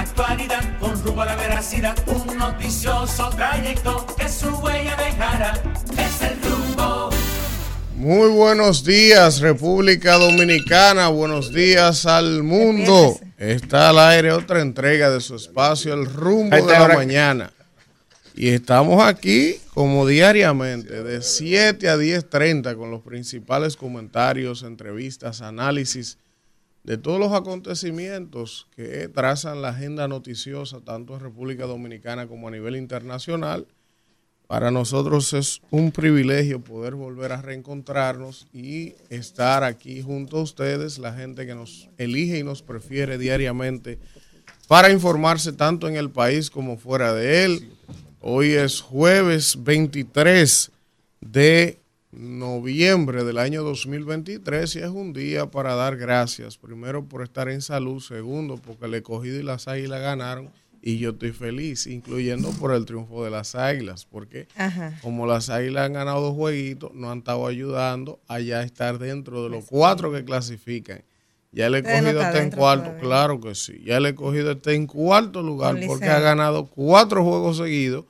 actualidad con rumbo a la veracidad, un noticioso trayecto que su huella dejará. Es el rumbo. Muy buenos días, República Dominicana. Buenos días al mundo. Está al aire otra entrega de su espacio, El Rumbo de la Mañana. Y estamos aquí como diariamente, de 7 a 10.30, con los principales comentarios, entrevistas, análisis de todos los acontecimientos que trazan la agenda noticiosa, tanto en República Dominicana como a nivel internacional. Para nosotros es un privilegio poder volver a reencontrarnos y estar aquí junto a ustedes, la gente que nos elige y nos prefiere diariamente para informarse tanto en el país como fuera de él Hoy es jueves 23 de noviembre del año 2023 y es un día para dar gracias. Primero por estar en salud, segundo porque el escogido y las águilas ganaron y yo estoy feliz, incluyendo por el triunfo de las águilas, porque como las águilas han ganado dos jueguitos, nos han estado ayudando a ya estar dentro de los cuatro que clasifican. Ya le he cogido está en cuarto, claro que sí. Ya le he cogido está en cuarto lugar porque ha ganado cuatro juegos seguidos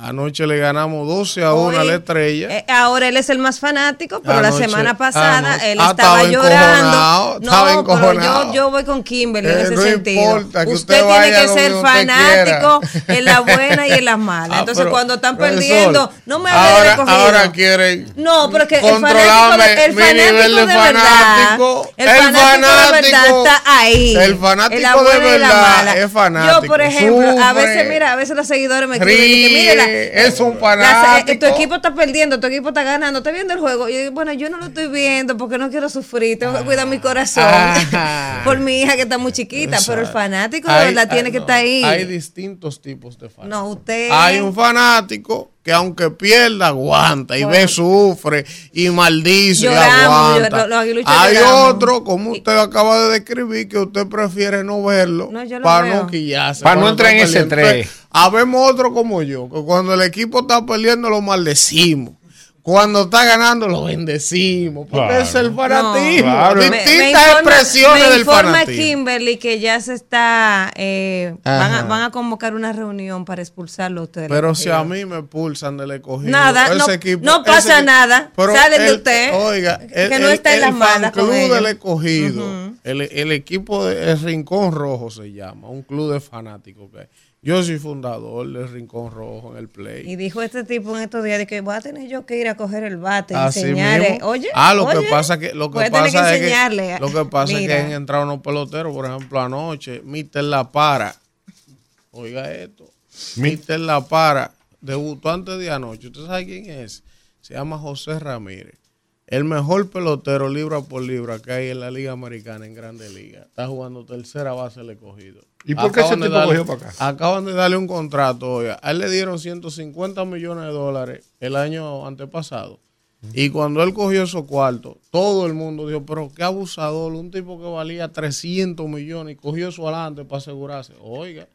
Anoche le ganamos 12 a 1 a la estrella. Eh, ahora él es el más fanático, pero la semana pasada él ah, estaba, llorando. No, pero yo, yo, voy con Kimberly en eh, ese sentido. usted, tiene que ser fanático en la buena y en las malas. Ah, Entonces, cuando están perdiendo, no me hable de. Ahora quieren. No, pero que el fanático, de, el fanático de, verdad. El fanático de verdad está ahí. El fanático de verdad es fanático. Yo, por ejemplo, a veces, mira, a veces los seguidores me escriben que, mira, es un fanático. tu equipo está perdiendo, tu equipo está ganando, ¿estás viendo el juego? Y bueno, yo no lo estoy viendo porque no quiero sufrir, tengo que cuidar mi corazón ah. por mi hija que está muy chiquita, pero el fanático de verdad tiene que estar ahí. Hay distintos tipos de fanáticos. No, usted. Hay un fanático que aunque pierda, aguanta y ve, sufre y maldice y aguanta. Hay otro, como usted acaba de describir, que usted prefiere no verlo para no quillarse. Para no entrar en ese tren. Habemos otro como yo, que cuando el equipo está perdiendo lo maldecimos. Cuando está ganando lo bendecimos, porque es el fanatismo. Distintas expresiones del fanatismo. Kimberly que ya se está, eh, van, a, convocar una reunión para expulsarlo ustedes. Pero si a mí me expulsan del escogido, nada, no, pasa nada, sale de usted. Oiga, que no está en las manos. El club del escogido, el, equipo de Rincón Rojo se llama, un club de fanáticos que yo soy fundador del Rincón Rojo en el Play. Y dijo este tipo en estos días de que voy a tener yo que ir a coger el bate y enseñarle. Oye, ah, lo que pasa que lo que pasa es que lo que pasa es que han entrado unos peloteros, por ejemplo, anoche, Mister La Para. Oiga esto. Mister La Para debutó antes de anoche. ¿Usted sabe quién es? Se llama José Ramírez. El mejor pelotero libra por libra que hay en la Liga Americana en Grande Liga. Está jugando tercera base el escogido. ¿Y por qué ese tipo cogió para acá? Acaban de darle un contrato. hoy. a él le dieron 150 millones de dólares el año antepasado. Y cuando él cogió esos cuartos, todo el mundo dijo, pero qué abusador, un tipo que valía 300 millones y cogió eso adelante para asegurarse. Oiga,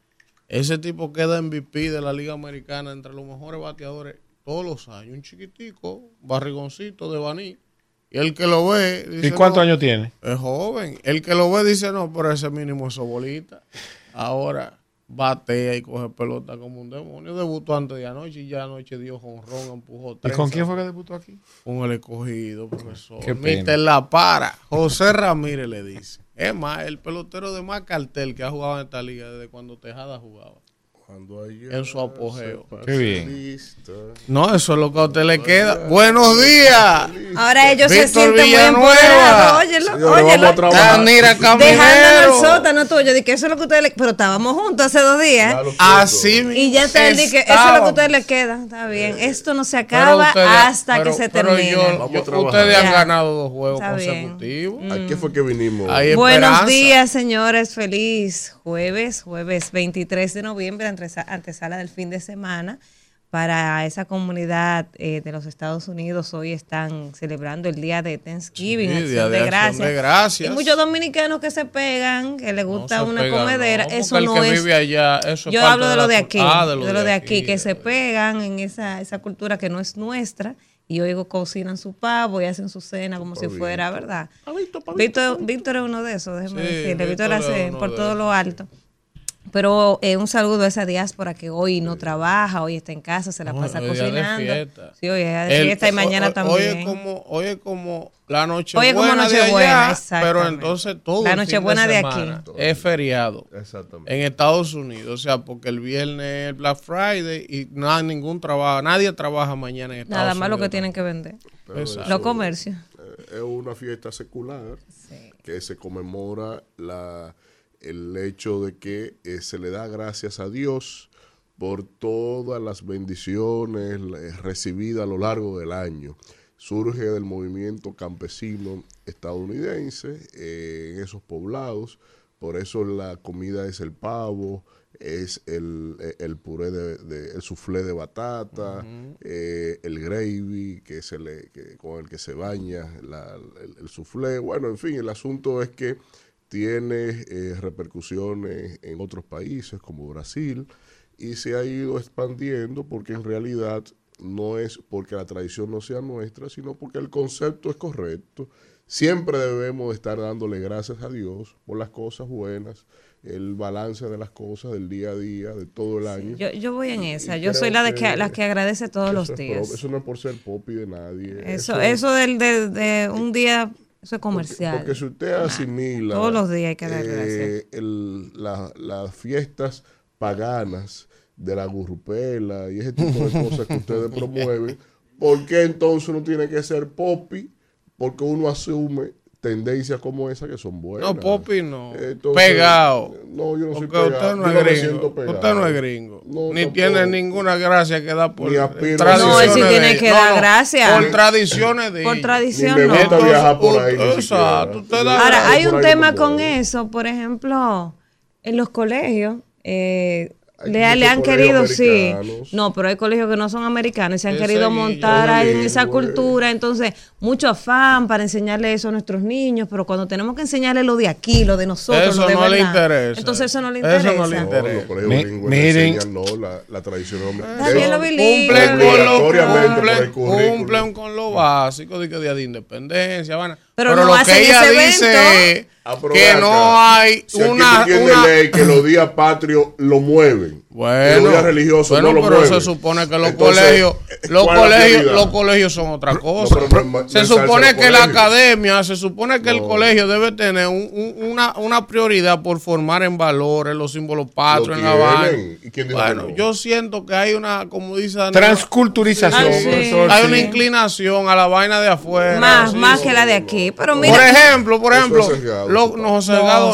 ese tipo queda MVP de la Liga Americana entre los mejores bateadores todos los años. Un chiquitico, barrigoncito de Baní. Y el que lo ve. Dice, ¿Y cuántos años tiene? Es joven. El que lo ve dice, no, pero ese mínimo es bolita. Ahora batea y coge pelota como un demonio. Debutó antes de anoche y ya anoche dio jonrón, empujó tres. ¿Y con quién fue que debutó aquí? Con el escogido, profesor. Mister La Para. José Ramírez le dice. Es más, el pelotero de más cartel que ha jugado en esta liga desde cuando Tejada jugaba en su apogeo. Qué bien. No, eso es lo que a usted le queda. Buenos días. Ahora ellos se sienten muy empoderados. Óyelo, óyelo. Dejándonos el sótano tuyo. que eso es lo que ustedes le Pero estábamos juntos hace dos días. Así Y ya está que eso es lo que a ustedes les queda. Está bien. Esto no se acaba hasta que se termine. ustedes han ganado dos juegos consecutivos. ¿A qué fue que vinimos? Buenos días, señores. Feliz jueves, jueves 23 de noviembre antesala del fin de semana. Para esa comunidad eh, de los Estados Unidos hoy están celebrando el día de Thanksgiving, acción, de, gracias. Y muchos dominicanos que se pegan, que les gusta una comedera, eso no es. yo hablo de lo de aquí, ah, de, lo de, aquí, que se pegan en esa, esa cultura que no es nuestra y oigo cocinan su pavo y hacen su cena como si fuera, ¿verdad? Víctor, Víctor es uno de esos, déjeme decirle. Víctor, hace por todo lo alto. Pero eh, un saludo a esa diáspora que hoy no trabaja, hoy está en casa, se la No, pasa hoy es día de cocinando. fiesta. Sí, hoy es de El- fiesta y mañana hoy- Hoy también. es como, hoy es como la noche Hoy es como buena de Nochebuena, allá, pero entonces todo La el fin Nochebuena de aquí. semana es feriado Exactamente. en Estados Unidos, o sea, porque el viernes es Black Friday y no hay ningún trabajo, nadie trabaja mañana en Estados Nada Unidos. más lo que tienen que vender. Los comercios. es una fiesta secular que se conmemora la, el hecho de que eh, se le da gracias a Dios por todas las bendiciones eh, recibidas a lo largo del año. Surge del movimiento campesino estadounidense eh, en esos poblados, por eso la comida es el pavo, es el, el puré de, de- el soufflé de batata, eh, el gravy que se le, que- con el que se baña la- el, el soufflé. Bueno, en fin, el asunto es que tiene eh, repercusiones en otros países como Brasil y se ha ido expandiendo porque en realidad no es porque la tradición no sea nuestra, sino porque el concepto es correcto. Siempre debemos estar dándole gracias a Dios por las cosas buenas, el balance de las cosas del día a día, de todo el año. Yo, yo voy en Y esa. Yo soy la de que, la que agradece todos los días. eso no es por ser popi de nadie. Eso, eso del, del- de un día, eso es comercial. Porque si usted asimila Todos los días hay que dar eh, gracias. el- la- las fiestas paganas de la gurrupela y ese tipo de cosas que ustedes promueven, ¿por qué entonces no tiene que ser popi? Porque uno asume tendencias como esa que son buenas. No, Popi no. Entonces, pegado. No, yo no soy Porque pegado. usted no Yo es me gringo. pegado. Usted no es gringo. No, ni tampoco. tiene ninguna gracia que da por tradiciones No, él sí tiene que dar gracia. Por tradiciones de Por tradición, Ni me no. gusta viajar por ahí. Exacto, usted da- Ahora, hay un tema con eso, por ejemplo, en los colegios, eh, le, le han querido, sí, no, pero hay colegios que no son americanos y se han Ese querido montar ahí en esa cultura, entonces, mucho afán para enseñarle eso a nuestros niños, pero cuando tenemos que enseñarle lo de aquí, lo de nosotros, Eso lo de no le verdad, interesa. entonces eso no le Eso interesa. no le No, interesa. los colegios Mi- bilingües miren. enseñan, no, la, la tradición. Cumplen currículum. cumplen con lo básico de que día de independencia, vaina. Pero no lo hacen que ella ese dice es Ah, pero que no hay Si aquí una, una- ley que los días patrios lo mueven. thing. Bueno, los bueno, no pero se supone que los Entonces, colegios, ¿cuál los colegios, los colegios son otra cosa. pero se supone que la los academia, se supone que el colegio debe tener un- un- una, una prioridad por formar en valores los símbolos patrios en la tienen. vaina. ¿Y quién dijo Bueno, yo siento que hay una, como dice Daniel, Transculturización, Ah, sí. profesor. hay sí. una inclinación a la vaina de afuera. Más, sí, más que la de aquí, pero Por mira, ejemplo, por ejemplo, es sesgado, lo- sí, no,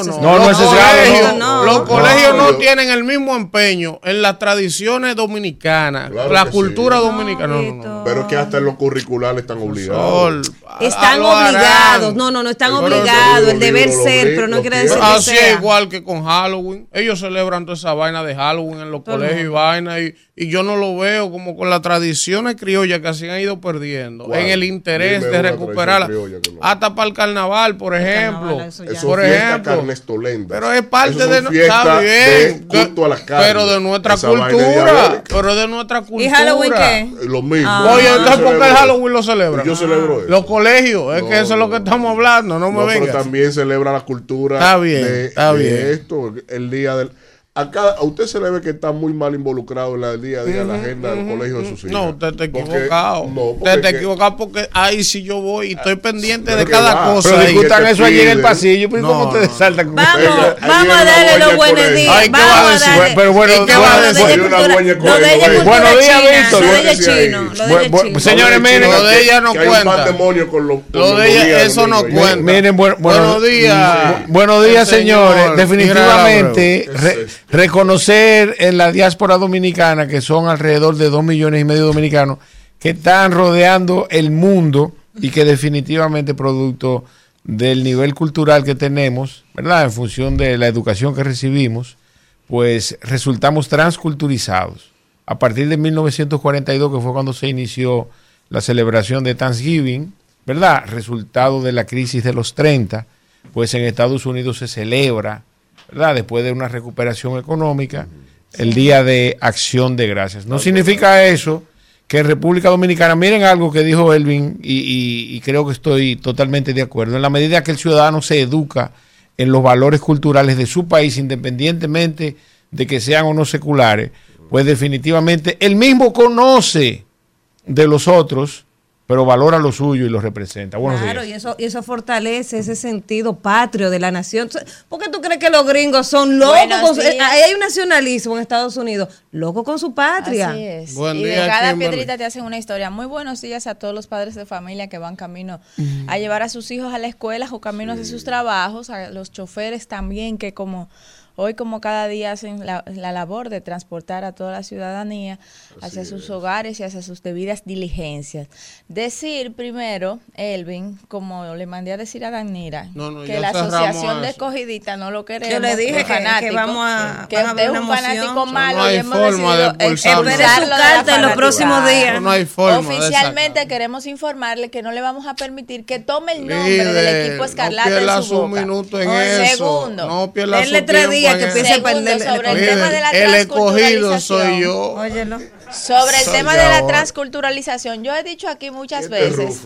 no. No, no Los colegios- no. Los tienen el mismo empeño en las tradiciones dominicanas, Claro la cultura sí. dominicana. No, no, no. Víctor. Pero es que hasta en los curriculares están obligados. Sol, a- Están obligados. No, no, no están Pero obligados. El deber ser, pero no quiere quiero. decir que Así es igual que con Halloween. Ellos celebran toda esa vaina de Halloween en los Todo colegios y vaina. Y, y yo no lo veo como con las tradiciones criollas que se han ido perdiendo. ¿Cuál? En el interés Dime de recuperarla. Hasta para el carnaval, por ejemplo. carnaval, eso ya. Eso por ejemplo. Pero es parte Eso de, está bien, de culto a la carne. pero de nuestra Esa cultura, pero de nuestra cultura. ¿Y Halloween qué? Lo mismo. Ah. Oye, entonces ¿por qué el Halloween lo celebran? Yo celebro eso. Los colegios, es No, que eso es lo que estamos hablando, no me No, pero vengas. también celebra la cultura Está bien, de, está de bien. esto, el día del... Acá, a usted se le ve que está muy mal involucrado en la día a día, la agenda del colegio de sus hijos. No, usted está Porque- equivocado. no, porque usted está equivocado porque ahí sí yo voy y estoy pendiente de cada va. cosa. Pero discutan eso allí en el pasillo. ¿Pero No, cómo ustedes no. saltan con Vamos, vamos a darle los buenos días. Ay, ¿qué va a Vamos a decir? darle. Pero bueno, ¿Y qué va a decir? Buenos días, Víctor. Lo de chino. señores, miren. Lo de ella no cuenta. Lo de ella, eso no cuenta. Miren, bueno, bueno, Buenos días. bu- buenos días, señores. Definitivamente, Mira la re- breve. ¿Qué es reconocer en la diáspora dominicana, que son alrededor de dos millones y medio dominicanos, que están rodeando el mundo y que definitivamente producto del nivel cultural que tenemos, ¿verdad? En función de la educación que recibimos, pues resultamos transculturizados. A partir de 1942, que fue cuando se inició la celebración de Thanksgiving, ¿verdad? Resultado de la crisis de los 30, pues en Estados Unidos se celebra, Después de una recuperación económica, el Día de Acción de Gracias. No significa eso que en República Dominicana, miren algo que dijo Elvin y, y- y creo que estoy totalmente de acuerdo, en la medida que el ciudadano se educa en los valores culturales de su país, independientemente de que sean o no seculares, pues definitivamente él mismo conoce de los otros pero valora lo suyo y lo representa. claro, y eso, y eso fortalece ese sentido patrio de la nación. ¿Por qué tú crees que los gringos son locos? hay un nacionalismo en Estados Unidos, loco con su patria. Así es. y de cada piedrita te hacen una historia. Muy buenos días a todos los padres de familia que van camino a llevar a sus hijos a la escuela o camino hacia sus trabajos, a los choferes también que como hoy como cada día hacen la, labor de transportar a toda la ciudadanía hacia sus hogares y hacia sus debidas diligencias. Decir primero, Elvin, como le mandé a decir a Danira, que la asociación de escogidita no lo queremos. Yo le dije que, vamos a que usted es un fanático malo no y hemos decidido expulsarlo de en los próximos días. No hay forma Oficialmente queremos informarle que no le vamos a permitir que tome el nombre del equipo escarlata no en su boca. un minuto en eso. Segundo, no pierda su tiempo que empiece a perder sobre el tema de la El escogido soy yo. Óyelo. Sobre el tema de la transculturalización, yo he dicho aquí muchas veces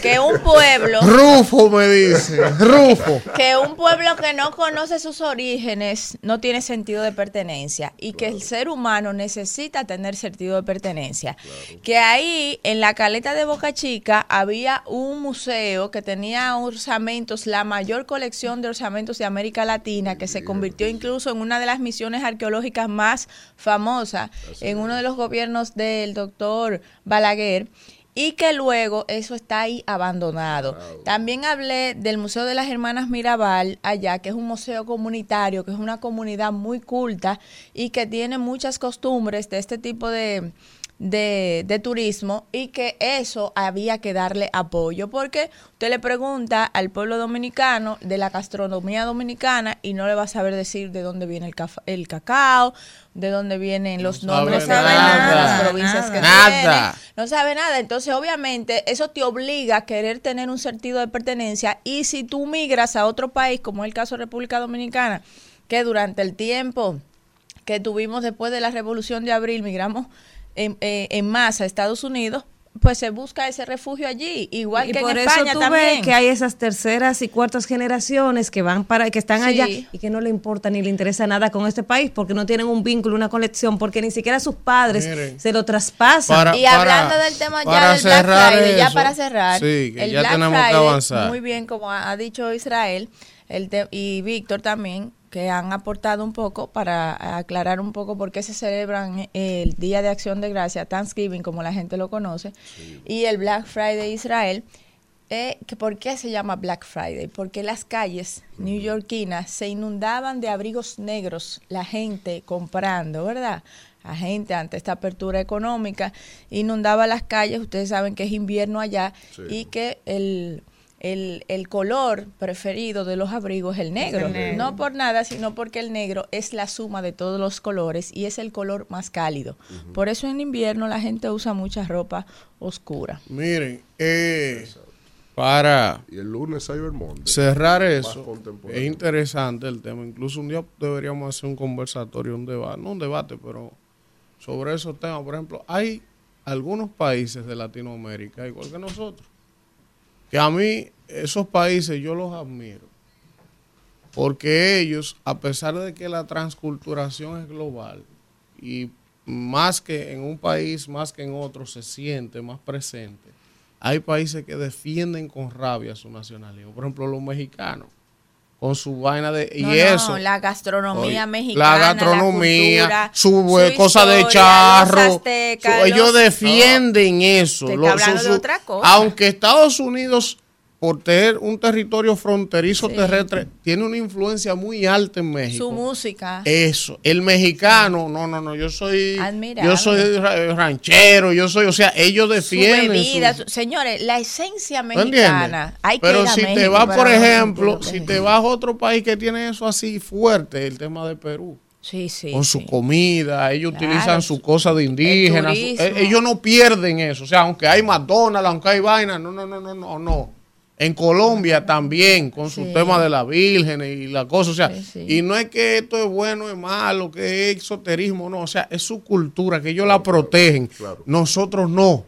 que un pueblo. Rufo me dice, Rufo. Que un pueblo que no conoce sus orígenes no tiene sentido de pertenencia y que el ser humano necesita tener sentido de pertenencia. Que ahí, en la caleta de Boca Chica, había un museo que tenía orzamentos, la mayor colección de orzamentos de América Latina, que se convirtió incluso en una de las misiones arqueológicas más famosas en uno de los gobiernos del doctor Balaguer y que luego eso está ahí abandonado. También hablé del Museo de las Hermanas Mirabal allá, que es un museo comunitario, que es una comunidad muy culta y que tiene muchas costumbres de este tipo de, de, de, turismo y que eso había que darle apoyo porque usted le pregunta al pueblo dominicano de la gastronomía dominicana y no le va a saber decir de dónde viene el, el cacao, de dónde vienen los nombres de las provincias que nada. no sabe nada. Entonces, obviamente, eso te obliga a querer tener un sentido de pertenencia y si tú migras a otro país, como es el caso de República Dominicana, que durante el tiempo que tuvimos después de la Revolución de Abril, migramos en, eh, en masa a Estados Unidos, pues se busca ese refugio allí, igual que en España tú también. que hay esas terceras y cuartas generaciones que van para que están allá y que no le importa ni le interesa nada con este país porque no tienen un vínculo, una conexión, porque ni siquiera sus padres se lo traspasan. y hablando del tema ya del Black Friday, ya para cerrar, el ya Black tenemos Friday, que avanzar. muy bien como ha, dicho Israel el y Víctor también que han aportado un poco para aclarar un poco por qué se celebran el Día de Acción de Gracia, Thanksgiving, como la gente lo conoce, y el Black Friday Israel. Eh, que ¿Por qué se llama Black Friday? Porque las calles neoyorquinas se inundaban de abrigos negros, la gente comprando, ¿verdad? La gente ante esta apertura económica inundaba las calles, ustedes saben que es invierno allá y que el el, el, color preferido de los abrigos es el negro. No por nada, sino porque el negro es la suma de todos los colores y es el color más cálido. Por eso en invierno la gente usa mucha ropa oscura. Miren, eh, para y el lunes cerrar eso, es interesante el tema. Incluso un día deberíamos hacer un conversatorio, un debate, no un debate, pero sobre esos temas. Por ejemplo, hay algunos países de Latinoamérica, igual que nosotros, a mí esos países yo los admiro. Porque ellos, a pesar de que la transculturación es global y más que en un país, más que en otro, se siente más presente, hay países que defienden con rabia su nacionalismo. Por ejemplo, los mexicanos con su vaina de y eso. la gastronomía mexicana la gastronomía su, eh, cosa de charro ellos defienden eso aunque Estados Unidos por tener un territorio fronterizo terrestre, tiene una influencia muy alta en México. Su música. Eso. El mexicano, no, no, no, yo soy. Yo soy ranchero, yo soy, o sea, ellos defienden. Señores, la esencia mexicana. Hay Pero si te vas, por ejemplo, si te vas a otro país que tiene eso así fuerte, el tema de Perú. Sí, sí, con su comida, ellos utilizan su cosa de indígenas, eh, ellos no pierden eso, o sea, aunque hay McDonald's, aunque hay vaina, no, no, no, no, no, no. En Colombia también, con su tema de la Virgen y la cosa, o sea, y no es que esto es bueno, es malo, que es exoterismo, no, o sea, es su cultura, que ellos la protegen, nosotros no.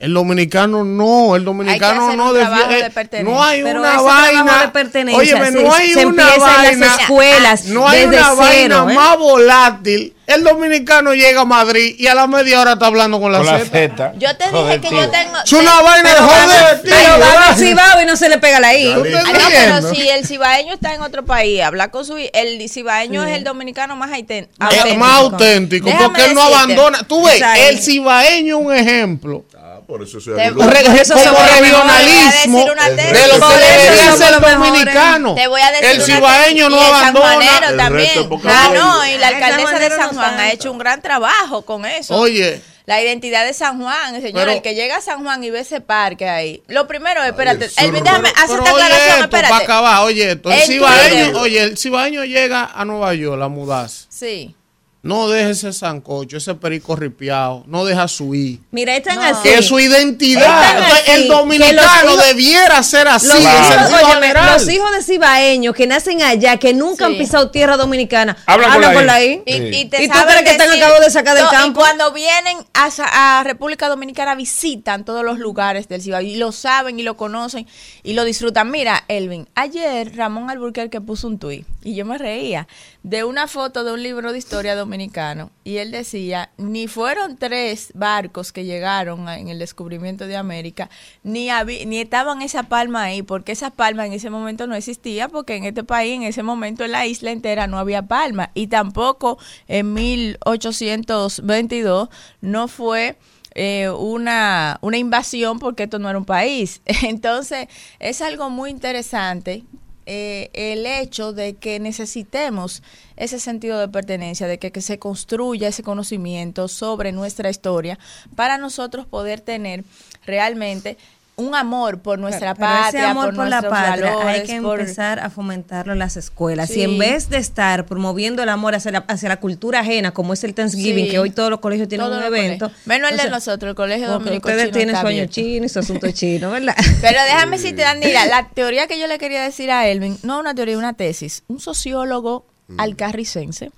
El dominicano no, el dominicano hacer no de pertenencia. No hay Pero una vaina. de pertenencia Óyeme, no hay se una empieza en las vaina. escuelas no hay desde una vaina ¿eh? más volátil. El dominicano llega a Madrid y a la media hora está hablando con la Con Z. Yo te dije que tío. yo tengo. Es una vaina de pero joder. Pero va Cibao y no se le pega la I. Dale. ¿Usted Ah, no, pero si el cibaeño está en otro país, habla con su. El cibaeño es el dominicano más Es auténtico. más auténtico Déjame porque él no decirte. abandona. Tú ves, el cibaeño es un ejemplo. Por eso soy Te- eso los regionalismo de lo que debería ser los mejores. dominicano. Te voy a decir El cibaeño no el abandona. El también. es Ah, no, y la El alcaldesa de San Juan ha hecho un gran trabajo con eso. Oye, La identidad de San Juan, señor, Pero- el que llega a San Juan y ve ese parque ahí. Lo primero, espérate, el sur, déjame hacer esta oye aclaración, esto, para espérate. acabar, oye esto. El En cibaeño, oye, el cibaeño llega a Nueva York a mudarse. Sí. No deje ese sancocho, ese perico ripiado. No deja su I. Mira, están No. así. Que es su identidad. Están Entonces, así, el dominicano hijos- debiera ser así, Los, hijos, general. los hijos de cibaeños que nacen allá, que nunca Sí. han pisado tierra dominicana, Hablan hablan, con la I. Y, Sí. y te ¿Y tú crees que están acabados de sacar del No, campo? Y cuando vienen a, a República Dominicana visitan todos los lugares del Cibao y lo saben y lo conocen y lo disfrutan. Mira, Elvin, ayer Ramón Alburquerque puso un tuit y yo me reía de una foto de un libro de historia dominicano y él decía, ni fueron tres barcos que llegaron en el descubrimiento de América, ni, ni estaban esa palma ahí, porque esa palma en ese momento no existía, porque en este país, en ese momento en la isla entera no había palma, y tampoco en 1822 no fue eh, una, una invasión porque esto no era un país. Entonces, es algo muy interesante eh, el hecho de que necesitemos ese sentido de pertenencia, de que, que se construya ese conocimiento sobre nuestra historia para nosotros poder tener realmente un amor por nuestra Pero patria, ese amor por, por, la patria valores, hay que por- empezar a fomentarlo en las escuelas. Sí. Y en vez de estar promoviendo el amor hacia la, hacia la cultura ajena, como es el Thanksgiving, Sí. que hoy todos los colegios tienen Todos un evento. colegios. Menos el de o sea, nosotros, el colegio dominico ustedes chino tienen sueño chino y su asunto chino, ¿verdad? Pero déjame decirte, Danila, la teoría que yo le quería decir a Elvin, no una teoría, una tesis. Un sociólogo alcarricense,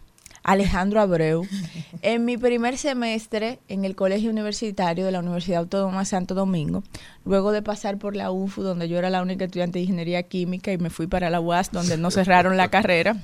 Alejandro Abreu, en mi primer semestre en el Colegio Universitario de la Universidad Autónoma de Santo Domingo, luego de pasar por la UFU, donde yo era la única estudiante de Ingeniería Química, y me fui para la UAS, donde no cerraron la carrera.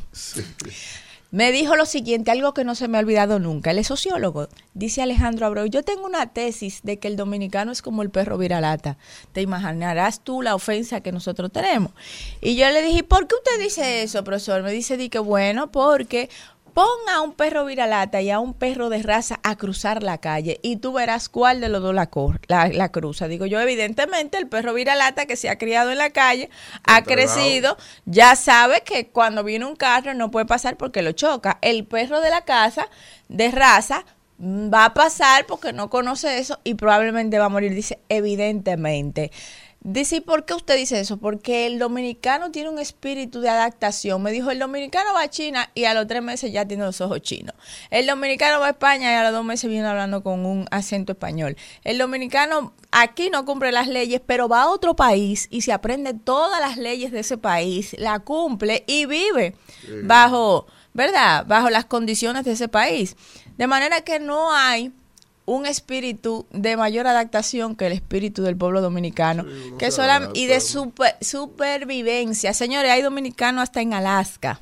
Me dijo lo siguiente, algo que no se me ha olvidado nunca. Él es sociólogo. Dice Alejandro Abreu, yo tengo una tesis de que el dominicano es como el perro viralata. Te imaginarás tú la ofensa que nosotros tenemos. Y yo le dije, ¿por qué usted dice eso, profesor? Me dice, di que bueno, porque pon a un perro viralata y a un perro de raza a cruzar la calle y tú verás cuál de los dos la, la, la cruza. Digo yo, evidentemente, el perro viralata que se ha criado en la calle, ha crecido, ya sabe que cuando viene un carro no puede pasar porque lo choca. El perro de la casa, de raza, va a pasar porque no conoce eso y probablemente va a morir. Dice, evidentemente. Dice, ¿y por qué usted dice eso? Porque el dominicano tiene un espíritu de adaptación. Me dijo, el dominicano va a China y a los tres meses ya tiene los ojos chinos. El dominicano va a España y a los dos meses viene hablando con un acento español. El dominicano aquí no cumple las leyes, pero va a otro país y se aprende todas las leyes de ese país, la cumple y vive bajo, ¿verdad? Bajo las condiciones de ese país. De manera que no hay un espíritu de mayor adaptación que el espíritu del pueblo dominicano, Sí, que sola- y de super- supervivencia. Señores, hay dominicanos hasta en Alaska.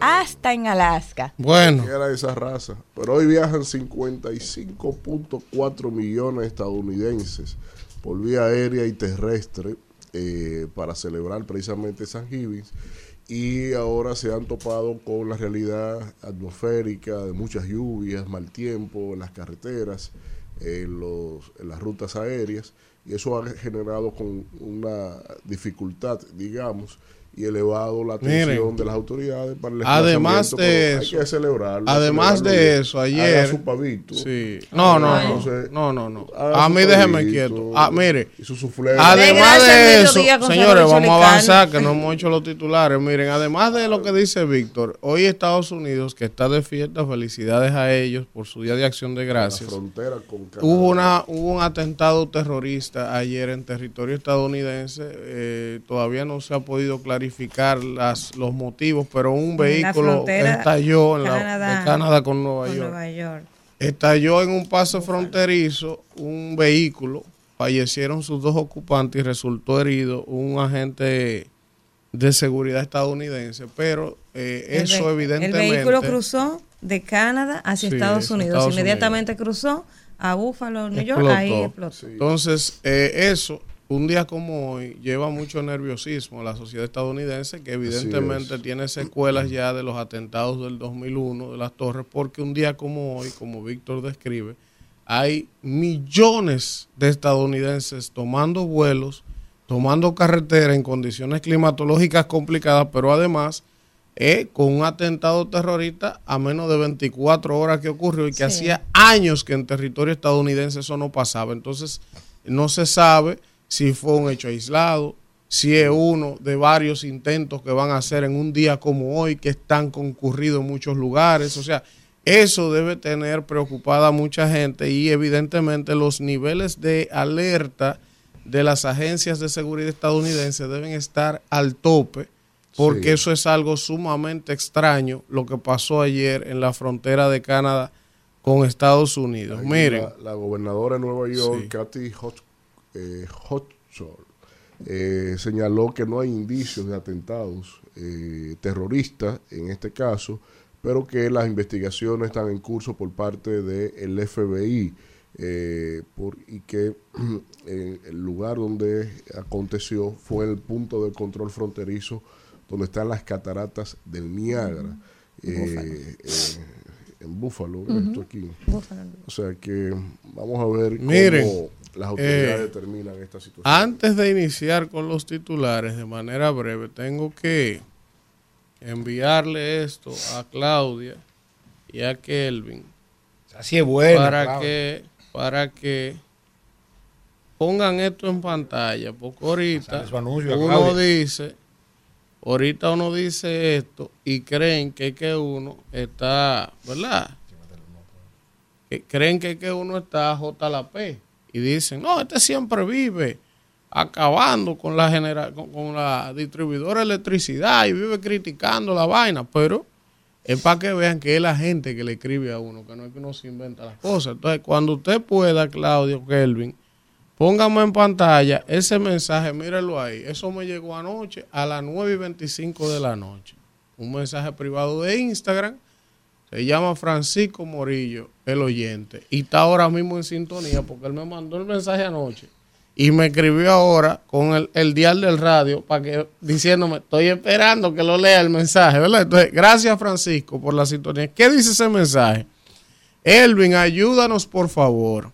Hasta en Alaska. Bueno, Era de esa raza. Pero hoy viajan 55.4 millones de estadounidenses por vía aérea y terrestre eh, para celebrar precisamente San Giving. Y ahora se han topado con la realidad atmosférica de muchas lluvias, mal tiempo en las carreteras, en, los, en las rutas aéreas. Y eso ha generado con una dificultad, digamos, y elevado la atención Miren, de las autoridades para el además de eso- hay que celebrarlo. además celebrarlo de eso, Haga ayer- su pavito. sí. No, no, no, Entonces, no, no, A mí déjeme quieto. Ah, mire, Y su. Además de eso, señores, vamos a avanzar, que no hemos hecho los titulares. Miren, además de lo que dice Víctor, hoy Estados Unidos, que está de fiesta, felicidades a ellos por su Día de Acción de la Gracias. frontera con Canadá. Hubo, una, hubo un atentado terrorista ayer en territorio estadounidense. eh, todavía no se ha podido clarificar las, los motivos, pero un vehículo estalló en la, Canadá de Canadá con Nueva Con York. Nueva York. Estalló en un paso fronterizo un vehículo fallecieron sus dos ocupantes y resultó herido un agente de seguridad estadounidense, pero eh, eso evidentemente... El vehículo cruzó de Canadá hacia Sí, Estados Unidos. Estados Inmediatamente cruzó a Buffalo, New York, explotó. ahí explotó. Entonces, eh, eso, un día como hoy, lleva mucho nerviosismo a la sociedad estadounidense, que evidentemente es. tiene secuelas ya de los atentados del 2001 de las torres, porque un día como hoy, como Víctor describe, hay millones de estadounidenses tomando vuelos, tomando carretera en condiciones climatológicas complicadas, pero además eh, con un atentado terrorista a menos de 24 horas que ocurrió y que Sí. hacía años que en territorio estadounidense eso no pasaba. Entonces, no se sabe si fue un hecho aislado, si es uno de varios intentos que van a hacer en un día como hoy, que están concurridos en muchos lugares. O sea, eso debe tener preocupada a mucha gente y evidentemente los niveles de alerta de las agencias de seguridad estadounidenses deben estar al tope porque Sí. eso es algo sumamente extraño lo que pasó ayer en la frontera de Canadá con Estados Unidos. Ahí Miren, La, la gobernadora de Nueva York, Sí. Kathy eh, eh, señaló que no hay indicios de atentados eh, terroristas en este caso, pero que las investigaciones están en curso por parte del FBI eh, por, y que eh, el lugar donde aconteció fue el punto de control fronterizo donde están las cataratas del Niágara. eh, eh, en Búfalo, esto aquí. O sea que vamos a ver cómo las autoridades eh, determinan esta situación. antes de iniciar con los titulares de manera breve, tengo que enviarle esto a Claudia y a Kelvin Así es bueno. para que para que pongan esto en pantalla porque ahorita anuncio uno Claudia. dice ahorita uno dice esto y creen que que uno está verdad que creen que que uno está J la P y dicen no este siempre vive acabando con la genera con, la distribuidora de electricidad y vive criticando la vaina pero es para que vean que es la gente que le escribe a uno, que no es que uno se inventa las cosas. Entonces, cuando usted pueda, Claudio, Kelvin, póngame en pantalla ese mensaje, mírelo ahí. Eso me llegó anoche a las 9 y 25 de la noche. Un mensaje privado de Instagram. Se llama Francisco Morillo, el oyente. Y está ahora mismo en sintonía porque él me mandó el mensaje anoche. Y me escribió ahora con el, el dial del radio para que diciéndome, estoy esperando que lo lea el mensaje, ¿verdad? Entonces, gracias Francisco por la sintonía. ¿Qué dice ese mensaje? Elvin, ayúdanos por favor.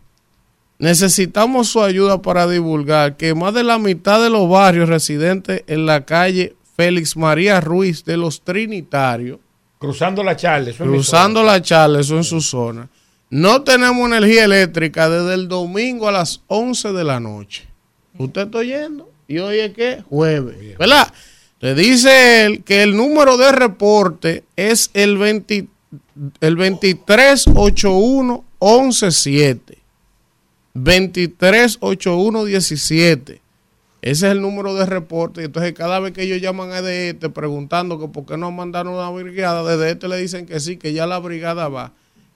Necesitamos su ayuda para divulgar que más de la mitad de los barrios residentes en la calle Félix María Ruiz de los Trinitarios Cruzando la charla. eso cruzando la charla, eso en su zona. No tenemos energía eléctrica desde el domingo a las 11 de la noche. ¿Usted está oyendo? ¿Y hoy es qué? Jueves. ¿Verdad? Le dice él que el número de reporte es el, 20, el 2381-117. 2381-17. Ese es el número de reporte. Entonces cada vez que ellos llaman a DET preguntando que por qué no mandaron una brigada, de DET le dicen que sí, que ya la brigada va.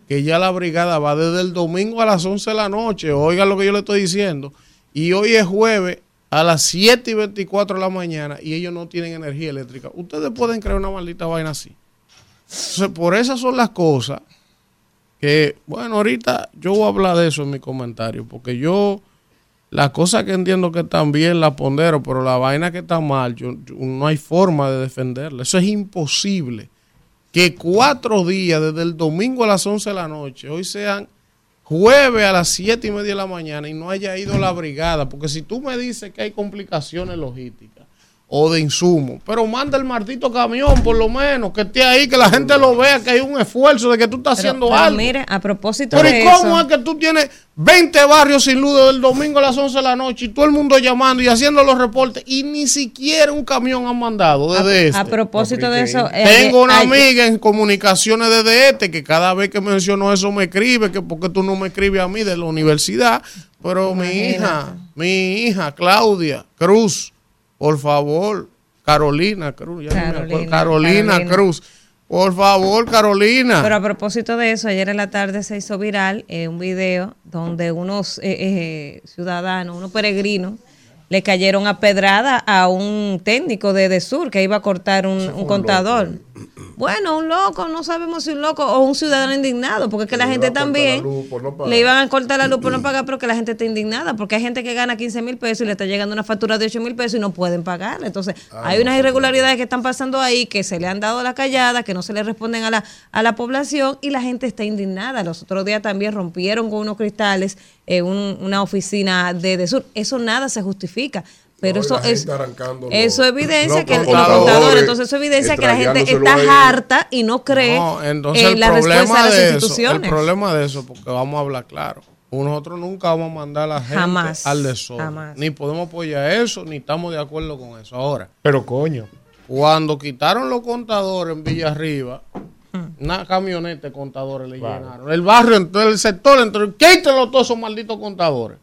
Que ya la brigada va desde el domingo a las 11 de la noche. Oigan lo que yo le estoy diciendo. Y hoy es jueves a las 7 y 24 de la mañana y ellos no tienen energía eléctrica. Ustedes pueden crear una maldita vaina así. Entonces, por esas son las cosas que, bueno, ahorita yo voy a hablar de eso en mi comentario, porque yo, las cosas que entiendo que están bien las pondero, pero la vaina que está mal, yo, yo- no hay forma de defenderla. Eso es imposible. Que cuatro días, desde el domingo a las 11 de la noche, hoy sean jueves a las 7 y media de la mañana y no haya ido la brigada, porque si tú me dices que hay complicaciones logísticas o de insumos, pero manda el maldito camión por lo menos, que esté ahí, que la gente lo vea, que hay un esfuerzo de que tú estás Pero- haciendo pero algo. mire, a propósito Pero de ¿y cómo eso, es que tú tienes 20 barrios sin luz desde el domingo a las 11 de la noche y todo el mundo llamando y haciendo los reportes y ni siquiera un camión han mandado desde este? a propósito de eso, eh, Tengo una amiga en comunicaciones desde este que cada vez que menciono eso me escribe, que porque tú no me escribes a mí de la universidad. Pero mi hija, mi hija Claudia Cruz, por favor, Carolina Cruz, ya no me acuerdo, Carolina, Carolina, Carolina. Cruz, Por favor, Carolina. Pero a propósito de eso, ayer en la tarde se hizo viral eh, un video donde unos eh, eh, ciudadanos, unos peregrinos, le cayeron a pedrada a un técnico de Sur que iba a cortar un, un contador. Bueno, un loco, no sabemos si un loco o un ciudadano indignado, porque es que la gente también no pagar. le iban a cortar la luz por no pagar, pero que la gente está indignada, porque hay gente que gana 15 mil pesos y le está llegando una factura de 8 mil pesos y no pueden pagarle. Entonces, Ah, hay unas irregularidades que están pasando ahí, que se le han dado la callada, que no se le responden a la, a la población y la gente está indignada. Los otros días también rompieron con unos cristales en un- una oficina de, de Sur. Eso nada se justifica. Pero No, eso es eso evidencia los que los contadores, contadores, entonces eso evidencia que la gente está harta y no cree No, entonces en el la respuesta de las eso, el instituciones. problema de eso, porque vamos a hablar claro, nosotros nunca vamos a mandar a la gente Jamás, al desorden. jamás. Ni podemos apoyar eso, ni estamos de acuerdo con eso. Ahora, Pero coño. cuando quitaron los contadores en Villarriba, Hmm. una camioneta de contadores le llenaron. El barrio, entero, el sector, entero, quítenlo todos esos malditos contadores.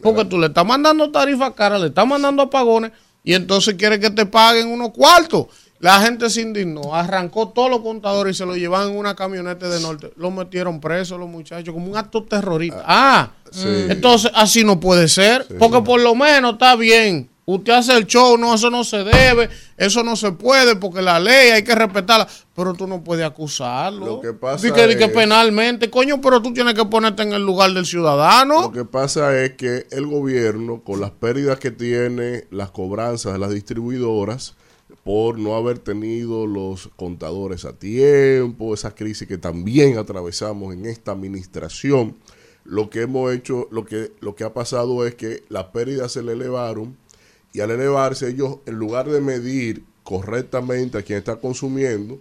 Porque tú le estás mandando tarifas caras, le estás mandando apagones y entonces quiere que te paguen unos cuartos. La gente se indignó, arrancó todos los contadores y se los llevaban en una camioneta de norte. Los metieron presos los muchachos como un acto terrorista. Ah, Sí. entonces así no puede ser, porque por lo menos está bien. Usted hace el show, no, eso no se debe, eso no se puede, porque la ley hay que respetarla. Pero tú no puedes acusarlo. Lo que pasa Di que, di que es- penalmente, coño, pero tú tienes que ponerte en el lugar del ciudadano. Lo que pasa es que el gobierno, con las pérdidas que tiene, las cobranzas de las distribuidoras, por no haber tenido los contadores a tiempo, esa crisis que también atravesamos en esta administración, lo que hemos hecho, lo que, lo que ha pasado es que las pérdidas se le elevaron y al elevarse ellos, en lugar de medir correctamente a quien está consumiendo,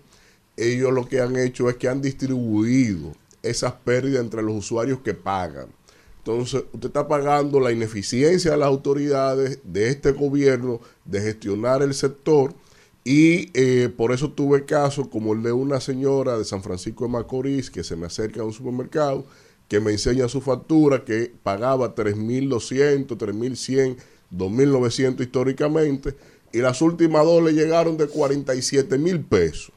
ellos lo que han hecho es que han distribuido esas pérdidas entre los usuarios que pagan. Entonces, usted está pagando la ineficiencia de las autoridades de este gobierno de gestionar el sector y eh, por eso tuve casos como el de una señora de San Francisco de Macorís que se me acerca a un supermercado que me enseña su factura que pagaba 3.200, 3.100, 2.900 históricamente y las últimas dos le llegaron de 47 mil pesos.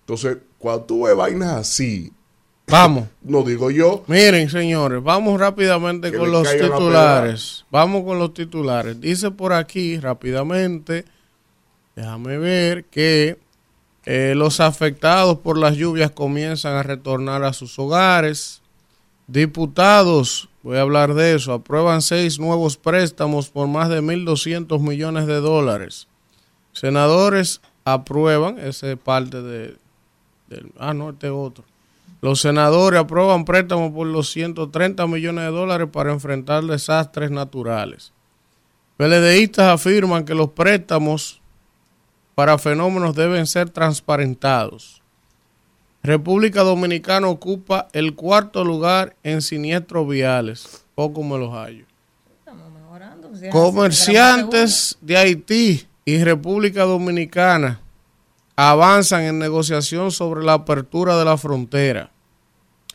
Entonces, cuando tú ves vainas así, Vamos. no digo yo, Miren, señores, vamos rápidamente con los titulares. Vamos con los titulares. Dice por aquí rápidamente, déjame ver que eh, los afectados por las lluvias comienzan a retornar a sus hogares. Diputados, voy a hablar de eso, aprueban seis nuevos préstamos por más de 1.200 millones de dólares. Senadores aprueban, ese es parte de, del... Ah, no, este es otro. Los senadores aprueban préstamos por los 130 millones de dólares para enfrentar desastres naturales. PLDistas afirman que los préstamos para fenómenos deben ser transparentados. República Dominicana ocupa el cuarto lugar en siniestros viales. Poco me los hallo. Estamos mejorando. ya Comerciantes de Haití y República Dominicana avanzan en negociación sobre la apertura de la frontera.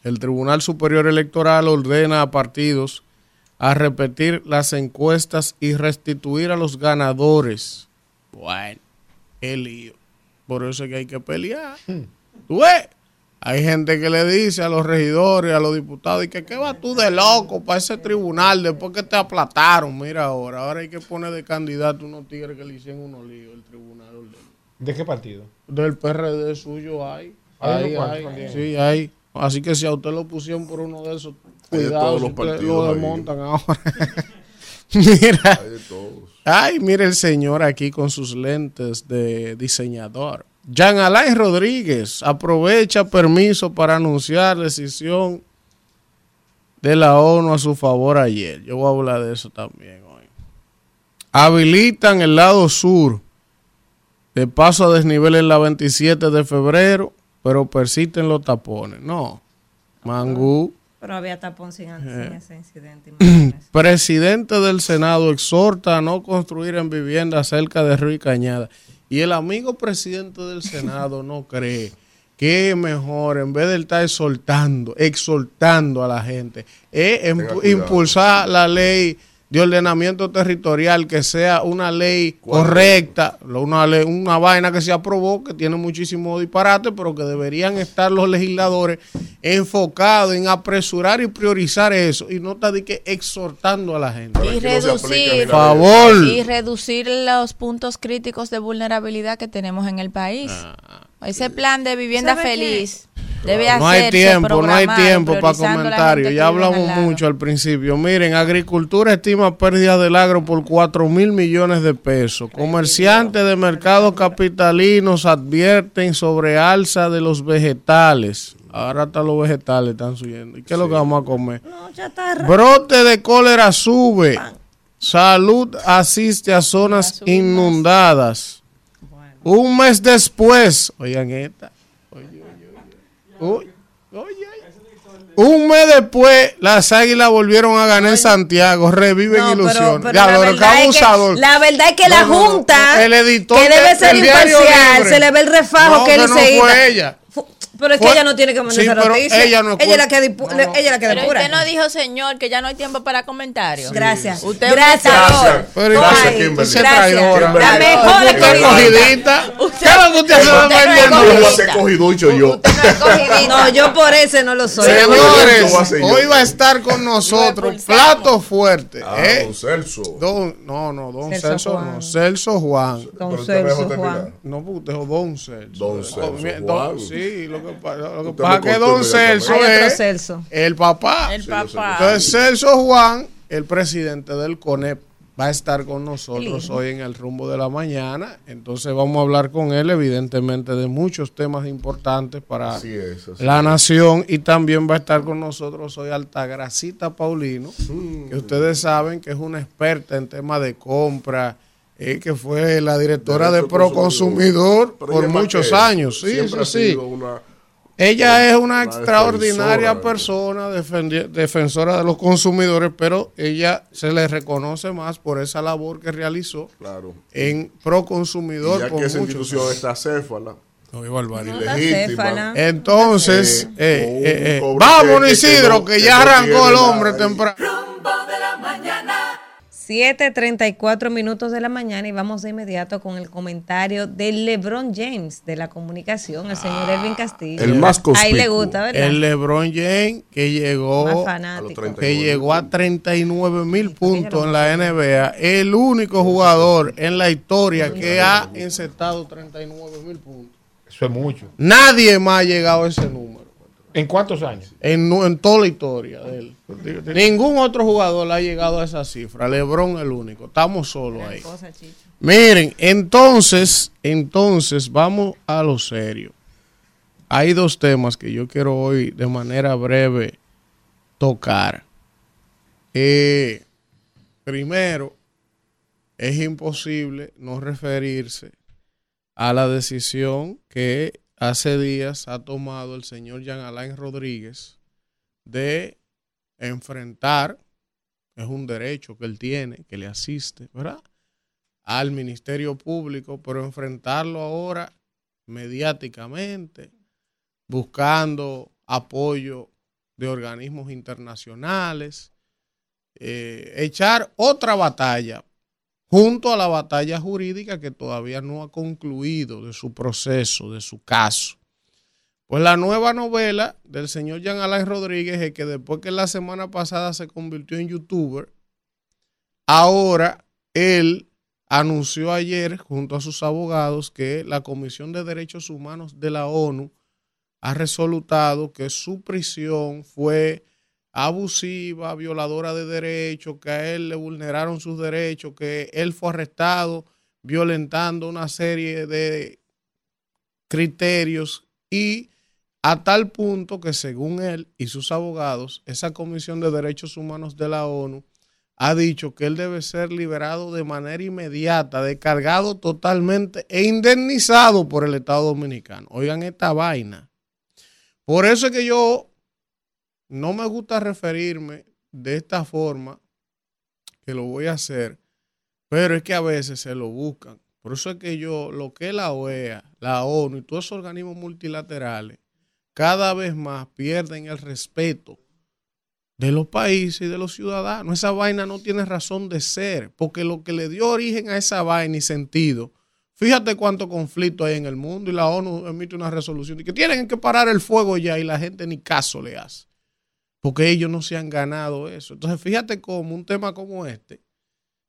El Tribunal Superior Electoral ordena a partidos a repetir las encuestas y restituir a los ganadores. Bueno, qué lío. Por eso es que hay que pelear. ¿Tú ves? Hay gente que le dice a los regidores, a los diputados, y que qué vas tú de loco para ese tribunal después que te aplataron. Mira ahora, ahora hay que poner de candidato unos tigres que le hicieron unos líos el tribunal. ¿De qué partido? Del PRD suyo hay. Hay Hay, hay. también. Sí, hay. Así que si a usted lo pusieron por uno de esos, Hay de cuidado, todos si lo ahí. desmontan ahora. Mira. hay de todos. Ay, mire el señor aquí con sus lentes de diseñador. Jean Alain Rodríguez aprovecha permiso para anunciar decisión de la ONU a su favor ayer. Yo voy a hablar de eso también hoy. Habilitan el lado sur de paso a desnivel en la 27 de febrero, pero persisten los tapones. No, Mangú. Pero había tapón sin, Eh. ese incidente. Presidente del Senado exhorta a no construir en viviendas cerca de Río y Cañada. Y el amigo presidente del Senado no cree que es mejor, en vez de estar exhortando, exhortando a la gente, es cuidado. impulsar la ley de ordenamiento territorial, que sea una ley correcta, una, ley, una vaina que se aprobó, que tiene muchísimo disparate, pero que deberían estar los legisladores enfocados en apresurar y priorizar eso, y no estar de que exhortando a la gente. Y reducir, favor. y reducir los puntos críticos de vulnerabilidad que tenemos en el país. Ah. Ese plan de vivienda ¿Sabe feliz debe No hay tiempo, no hay tiempo para comentarios. Ya hablamos al mucho al principio. Miren, Agricultura estima pérdida del agro por 4 mil millones de pesos. Comerciantes de mercados capitalinos advierten sobre alza de los vegetales. Ahora hasta los vegetales están subiendo. ¿Y qué es lo que vamos a comer? No, Brote de cólera sube. Salud asiste a zonas inundadas. Un mes después, oigan esta. Uy, oye. Un mes después, las águilas volvieron a ganar en Santiago. Reviven No, ilusiones. pero Ya, la, verdad es que, la verdad es que la No, no, no, Junta, el editor que debe de- ser imparcial, se le ve el refajo que él se fue ella. Pero es que ella no tiene que mandar Sí, esa noticia. ella no es ella es la que, No, no. ella es la que Pero depura. usted no dijo, señor, que ya no hay tiempo para comentarios. Gracias. Usted Gracias. Pero Gracias, Kimberly. gracias. traidora. La Kimberly. mejor Usted es escogidita. cogidita. ¿Qué es lo que usted se va Usted no ser cogiducho yo. No yo por ese no lo soy. Señor, Señores, hoy va a estar con nosotros plato fuerte. Ah, ¿eh? don Celso. Don, no, no, don Celso Celso, Juan. no, Celso Juan. Don Celso. Juan. No, usted dijo Don Celso. Don Celso Juan. sí, lo que, lo que pasa es que Don. Celso es Celso. el papá. El papá. Entonces Celso Juan, el presidente del CONEP, va a estar con nosotros hoy en el rumbo de la mañana. Entonces vamos a hablar con él, evidentemente, de muchos temas importantes para Así es. así la es. nación y también va a estar con nosotros hoy Altagracita Paulino, Mm. que ustedes saben que es una experta en temas de compra, eh, que fue la directora de Derecho Proconsumidor por muchos años. Sí, siempre sí, ha sí. sido una- Ella es una extraordinaria persona, defendi- defensora de los consumidores, pero ella se le reconoce más por esa labor que realizó Claro. en Y Proconsumidor ya por que esa muchos institución está céfala. No. Entonces, Eh, eh, con eh, eh, vámonos Isidro, que, que ya arrancó el hombre temprano. Rumbo de la mañana. 7:34 minutos de la mañana y vamos de inmediato con el comentario del LeBron James de la comunicación, el señor Elvin Castillo. el más Ahí le gusta, ¿verdad? El LeBron James que llegó, fanático. a los 30. que llegó a 39 mil puntos en la NBA, el único jugador en la historia que ha encestado 39 mil puntos. Eso es mucho. Nadie más ha llegado a ese número. ¿En cuántos años? En, en toda la historia de él. Ningún otro jugador ha llegado a esa cifra. LeBron el único. Estamos solos ahí. Cosa. Miren, entonces, entonces vamos a lo serio. Hay dos temas que yo quiero hoy de manera breve tocar. Eh, primero, es imposible no referirse a la decisión que hace días ha tomado el señor Jean Alain Rodríguez de enfrentar, es un derecho que él tiene, que le asiste, ¿verdad? Al Ministerio Público, pero enfrentarlo ahora mediáticamente, buscando apoyo de organismos internacionales, eh, echar otra batalla junto a la batalla jurídica que todavía no ha concluido de su proceso, de su caso. Pues la nueva novela del señor Jean Alain Rodríguez es que después que la semana pasada se convirtió en youtuber, ahora él anunció ayer junto a sus abogados que la Comisión de Derechos Humanos de la ONU ha resolutado que su prisión fue abusiva, violadora de derechos, que a él le vulneraron sus derechos, que él fue arrestado violentando una serie de criterios y a tal punto que según él y sus abogados, esa Comisión de Derechos Humanos de la ONU ha dicho que él debe ser liberado de manera inmediata, descargado totalmente e indemnizado por el Estado Dominicano. Oigan esta vaina. Por eso es que yo no me gusta referirme de esta forma, que lo voy a hacer, pero es que a veces se lo buscan. Por eso es que yo, lo que la OEA, la ONU y todos esos organismos multilaterales, cada vez más pierden el respeto de los países y de los ciudadanos. Esa vaina no tiene razón de ser, porque lo que le dio origen a esa vaina y sentido, fíjate cuánto conflicto hay en el mundo y la ONU emite una resolución de que tienen que parar el fuego ya y la gente ni caso le hace, porque ellos no se han ganado eso. Entonces, fíjate cómo un tema como este,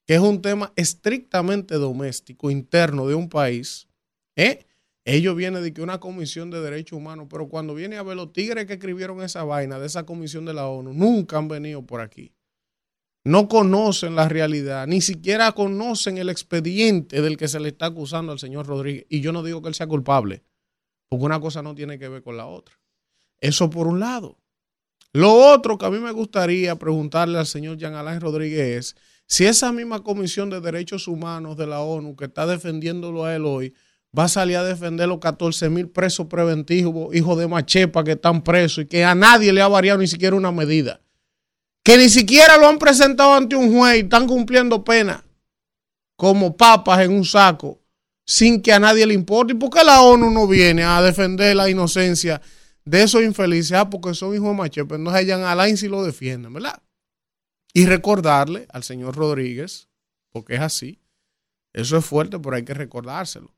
que es un tema estrictamente doméstico, interno de un país, ¿eh? Ellos vienen de que una comisión de derechos humanos, pero cuando viene a ver los tigres que escribieron esa vaina de esa comisión de la ONU, nunca han venido por aquí. No conocen la realidad, ni siquiera conocen el expediente del que se le está acusando al señor Rodríguez. Y yo no digo que él sea culpable, porque una cosa no tiene que ver con la otra. Eso por un lado. Lo otro que a mí me gustaría preguntarle al señor Jean Alain Rodríguez es si esa misma comisión de derechos humanos de la ONU que está defendiéndolo a él hoy, va a salir a defender los 14 mil presos preventivos, hijos de machepa que están presos y que a nadie le ha variado ni siquiera una medida. Que ni siquiera lo han presentado ante un juez y están cumpliendo pena como papas en un saco sin que a nadie le importe. ¿Y por qué la ONU no viene a defender la inocencia de esos infelices? Ah, porque son hijos de machepa. Entonces hayan Alain si lo defienden, ¿verdad? Y recordarle al señor Rodríguez, porque es así, eso es fuerte, pero hay que recordárselo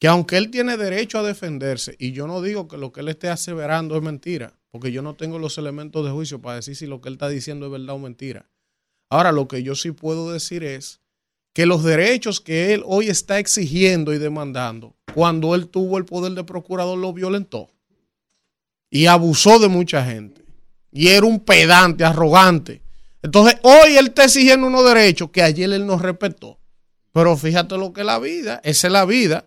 que aunque él tiene derecho a defenderse, y yo no digo que lo que él esté aseverando es mentira, porque yo no tengo los elementos de juicio para decir si lo que él está diciendo es verdad o mentira. Ahora, lo que yo sí puedo decir es que los derechos que él hoy está exigiendo y demandando, cuando él tuvo el poder de procurador, lo violentó y abusó de mucha gente. Y era un pedante, arrogante. Entonces, hoy él está exigiendo unos derechos que ayer él no respetó. Pero fíjate lo que es la vida, esa es la vida.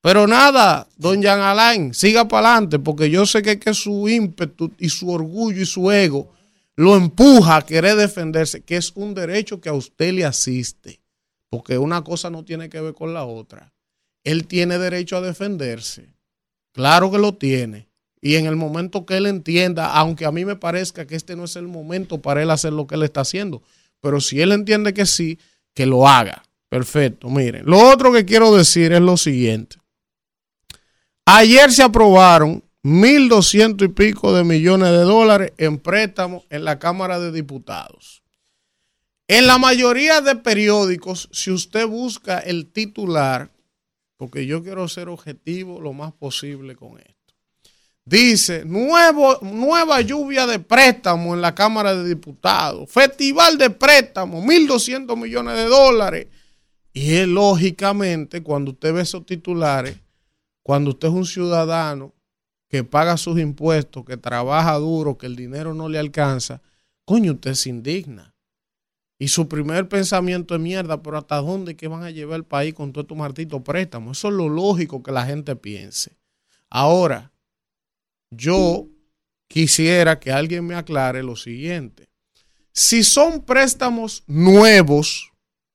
Pero nada, don Jean Alain, siga para adelante, porque yo sé que, su ímpetu y su orgullo y su ego lo empuja a querer defenderse, que es un derecho que a usted le asiste, porque una cosa no tiene que ver con la otra. Él tiene derecho a defenderse, claro que lo tiene. Y en el momento que él entienda, aunque a mí me parezca que este no es el momento para él hacer lo que él está haciendo, pero si él entiende que sí, que lo haga. Perfecto, miren. Lo otro que quiero decir es lo siguiente. Ayer se aprobaron 1.200 y pico de millones de dólares en préstamos en la Cámara de Diputados. En la mayoría de periódicos, si usted busca el titular, porque yo quiero ser objetivo lo más posible con esto, dice, nuevo, nueva lluvia de préstamos en la Cámara de Diputados, festival de préstamos, 1.200 millones de dólares. Y es lógicamente, cuando usted ve esos titulares, cuando usted es un ciudadano que paga sus impuestos, que trabaja duro, que el dinero no le alcanza, coño, usted se indigna. Y su primer pensamiento es mierda, pero ¿hasta dónde que van a llevar el país con todo estos martitos préstamos? Eso es lo lógico que la gente piense. Ahora, yo quisiera que alguien me aclare lo siguiente. Si son préstamos nuevos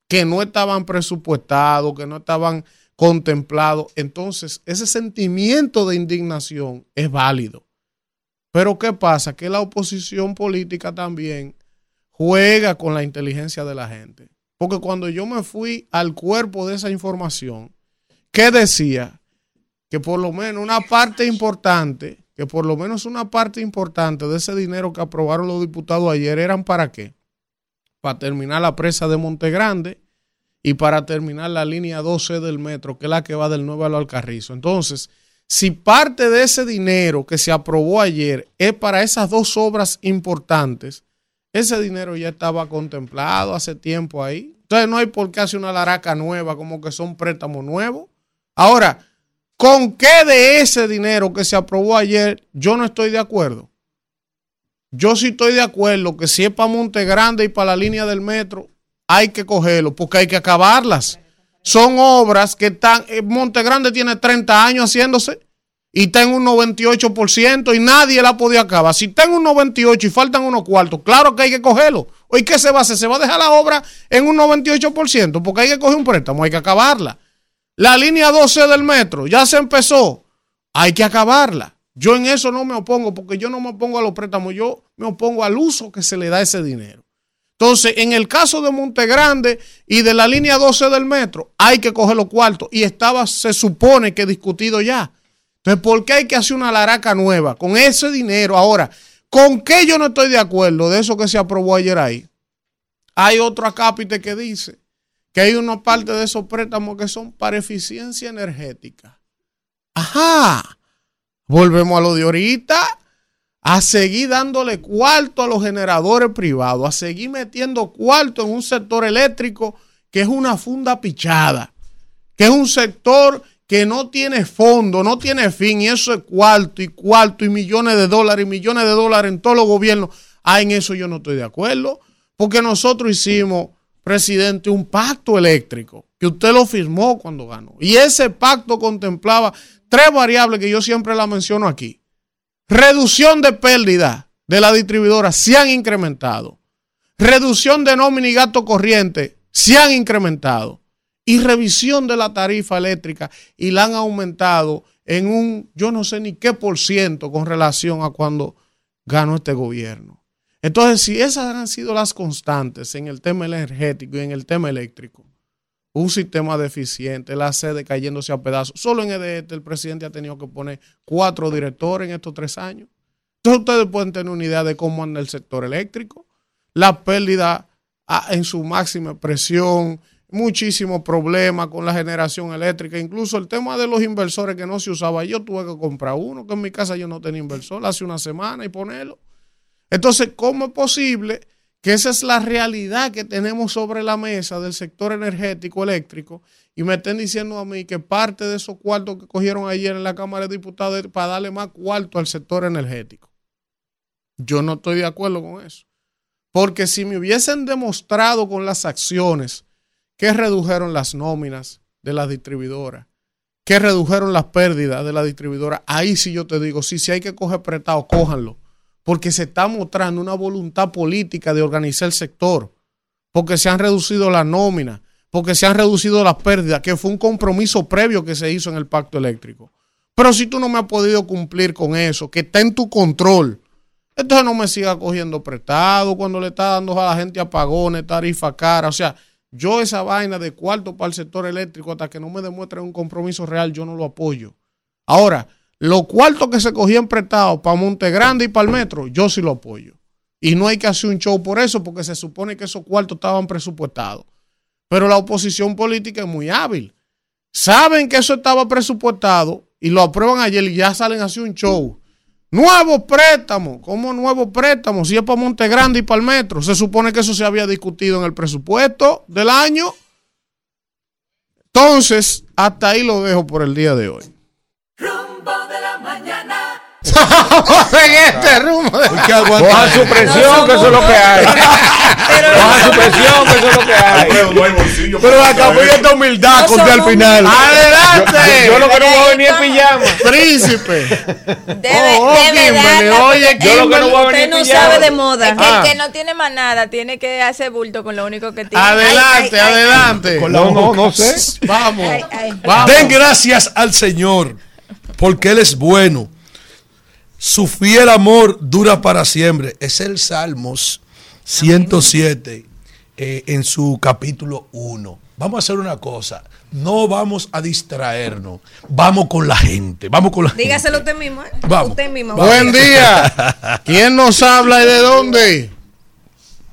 que no estaban presupuestados, que no estaban contemplado, entonces ese sentimiento de indignación es válido. Pero ¿qué pasa? Que la oposición política también juega con la inteligencia de la gente. Porque cuando yo me fui al cuerpo de esa información, ¿qué decía? Que por lo menos una parte importante, que por lo menos una parte importante de ese dinero que aprobaron los diputados ayer eran para qué? Para terminar la presa de Monte Grande y para terminar la línea 12 del metro, que es la que va del Nuevo al Alcarrizo. Entonces, si parte de ese dinero que se aprobó ayer es para esas dos obras importantes, ese dinero ya estaba contemplado hace tiempo ahí. Entonces no hay por qué hacer una laraca nueva, como que son préstamos nuevos. Ahora, ¿con qué de ese dinero que se aprobó ayer yo no estoy de acuerdo? Yo sí estoy de acuerdo que si es para Monte Grande y para la línea del metro, hay que cogerlo porque hay que acabarlas. Son obras que están, eh, Monte Grande tiene 30 años haciéndose y está en un 98% y nadie la podido acabar. Si está en un 98 y faltan unos cuartos, claro que hay que cogerlo. ¿Y qué se va a hacer? Se va a dejar la obra en un 98% porque hay que coger un préstamo, hay que acabarla. La línea 12 del metro ya se empezó, hay que acabarla. Yo en eso no me opongo porque yo no me opongo a los préstamos, yo me opongo al uso que se le da ese dinero. Entonces, en el caso de Montegrande y de la línea 12 del metro, hay que coger los cuartos y estaba, se supone que discutido ya. Entonces, ¿por qué hay que hacer una laraca nueva con ese dinero? Ahora, ¿Con qué yo no estoy de acuerdo de eso que se aprobó ayer ahí? Hay otro acápite que dice que hay una parte de esos préstamos que son para eficiencia energética. Ajá. Volvemos a lo de ahorita. A seguir dándole cuarto a los generadores privados, a seguir metiendo cuarto en un sector eléctrico que es una funda pichada, que es un sector que no tiene fondo, no tiene fin, y eso es cuarto y cuarto y millones de dólares y millones de dólares en todos los gobiernos. Ah, en eso yo no estoy de acuerdo, porque nosotros hicimos, presidente, un pacto eléctrico, que usted lo firmó cuando ganó. Y ese pacto contemplaba tres variables que yo siempre la menciono aquí. Reducción de pérdida de la distribuidora se han incrementado. Reducción de nómina y gasto corriente se han incrementado. Y revisión de la tarifa eléctrica y la han aumentado en un, yo no sé ni qué por ciento con relación a cuando ganó este gobierno. Entonces, si esas han sido las constantes en el tema energético y en el tema eléctrico, un sistema deficiente, la sede cayéndose a pedazos. Solo en EDT el presidente ha tenido que poner cuatro directores en estos tres años. Entonces ustedes pueden tener una idea de cómo anda el sector eléctrico, la pérdida ah, en su máxima presión, muchísimos problemas con la generación eléctrica, incluso el tema de los inversores que no se usaba. Yo tuve que comprar uno, que en mi casa yo no tenía inversor hace una semana y ponerlo. Entonces, ¿cómo es posible que esa es la realidad que tenemos sobre la mesa del sector energético eléctrico y me estén diciendo a mí que parte de esos cuartos que cogieron ayer en la Cámara de Diputados es para darle más cuarto al sector energético. Yo no estoy de acuerdo con eso. Porque si me hubiesen demostrado con las acciones que redujeron las nóminas de las distribuidoras, que redujeron las pérdidas de la distribuidora, ahí sí yo te digo, sí, si hay que coger prestado, cójanlo porque se está mostrando una voluntad política de organizar el sector, porque se han reducido las nóminas, porque se han reducido las pérdidas, que fue un compromiso previo que se hizo en el pacto eléctrico. Pero si tú no me has podido cumplir con eso, que está en tu control, entonces no me sigas cogiendo prestado cuando le está dando a la gente apagones, tarifa cara. O sea, yo esa vaina de cuarto para el sector eléctrico, hasta que no me demuestren un compromiso real, yo no lo apoyo. Ahora, los cuartos que se cogían prestados para Monte Grande y para el metro, yo sí lo apoyo. Y no hay que hacer un show por eso, porque se supone que esos cuartos estaban presupuestados. Pero la oposición política es muy hábil. Saben que eso estaba presupuestado y lo aprueban ayer y ya salen a hacer un show. Nuevo préstamo. ¿Cómo nuevo préstamo? Si es para Monte Grande y para el metro. Se supone que eso se había discutido en el presupuesto del año. Entonces, hasta ahí lo dejo por el día de hoy. en este rumbo. Coja su presión, que eso es lo que hay. Coja su presión, que eso es lo que hay. Pero acá voy esta humildad conté al final. ¡Adelante! Yo, lo que no voy a venir en pijama. Príncipe. Debe, Oh, debe Kimberly, dar la- oye, Yo lo que no voy a venir Usted no sabe de moda. Es que Ah. el que no tiene más nada tiene que hacer bulto con lo único que tiene. Adelante, Ay, ay, ay, adelante. No, no, no sé. Vamos. ay, ay. Vamos. Den gracias al Señor, porque Él es bueno. Su fiel amor dura para siempre. Es el Salmos 107 eh, en su capítulo 1. Vamos a hacer una cosa. No vamos a distraernos. Vamos con la gente. Vamos con la Dígaselo gente. usted mismo. ¿eh? Vamos. Usted mismo. Buen día. ¿Quién nos habla y de dónde?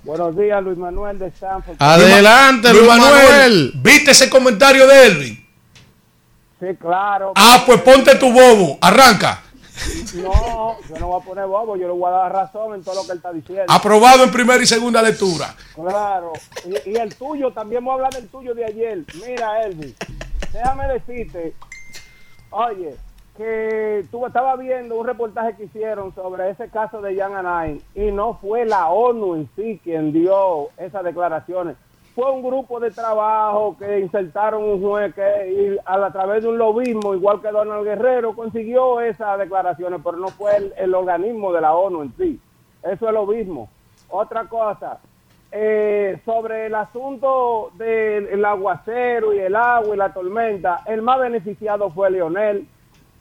Buenos días, Luis Manuel de Sanford. Adelante, Luis Manuel. ¿Viste ese comentario de Elvin? Sí, claro. Ah, pues ponte tu bobo. Arranca. No, yo no voy a poner bobo, yo le voy a dar razón en todo lo que él está diciendo. Aprobado en primera y segunda lectura. Claro. Y, y el tuyo, también voy a hablar del tuyo de ayer. Mira, Elvis, déjame decirte, oye, que tú estabas viendo un reportaje que hicieron sobre ese caso de Jan Anay y no fue la ONU en sí quien dio esas declaraciones. Fue un grupo de trabajo que insertaron un juez que a, través de un lobismo, igual que Donald Guerrero, consiguió esas declaraciones, pero no fue el, organismo de la ONU en sí. Eso es lo mismo. Otra cosa, eh, sobre el asunto del aguacero y el agua y la tormenta, el más beneficiado fue Leonel,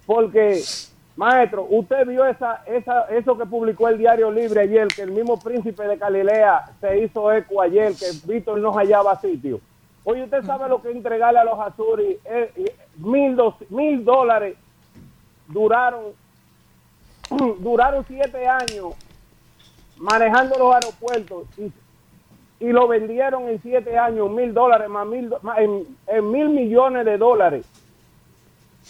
porque, maestro, usted vio esa, esa, eso que publicó el Diario Libre ayer, que el mismo príncipe de Galilea se hizo eco ayer, que Víctor no hallaba sitio. Oye, usted sabe lo que entregarle a los Azuri, eh, eh, mil, dos, mil dólares duraron duraron siete años manejando los aeropuertos y, y lo vendieron en siete años, mil dólares, más mil, más en mil millones de dólares,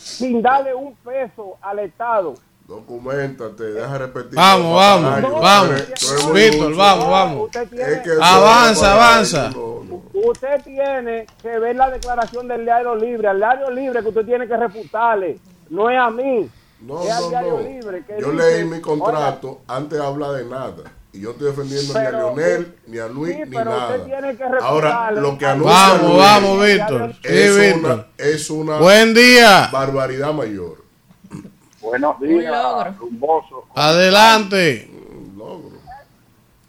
sin darle un peso al Estado. Documentate, deja repetir. Vamos, vamos, vamos. Víctor, vamos, vamos. Usted tiene, Es que eso Avanza, avanza. no, no. usted tiene que ver la declaración del diario libre, al diario libre que usted tiene que refutarle, no es a mí. No, es al no, diario no. libre que Yo dice, leí mi contrato, antes habla de nada. Y yo estoy defendiendo ni a Leonel, ni a Luis, Sí, ni pero usted nada. tiene que Ahora, lo que anuncia Vamos, Luis vamos, Víctor. Sí, es, Víctor. una, es una Buen día. barbaridad mayor. Buenos días, rumboso. Adelante. Logro.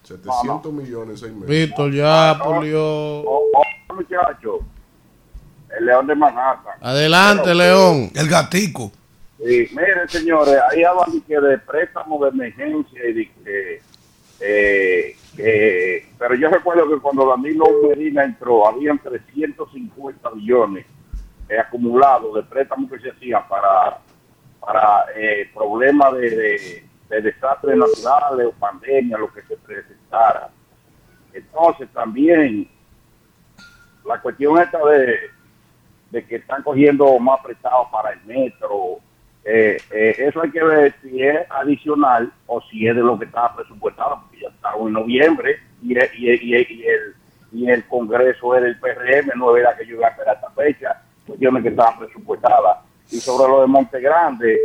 700 millones en seis meses. Víctor, ya, por Dios. Oh, muchacho, el león de Manhattan. Adelante, León. El gatico. Sí, miren, señores, ahí hablan de, que de préstamos de emergencia y de que, eh, que- Pero yo recuerdo que cuando Danilo Medina entró, habían 350 millones eh, acumulados de préstamos que se hacían para, para eh, problemas de, de, de desastres naturales o pandemia, lo que se presentara. Entonces, también la cuestión esta de de que están cogiendo más prestados para el metro. Eh, eh, eso hay que ver si es adicional o si es de lo que estaba presupuestado, estamos en noviembre y, el- y, el- el- el, el Congreso es del PRM, no era que yo iba a esperar esta fecha, cuestiones que estaban presupuestadas. Y sobre lo de Monte Grande,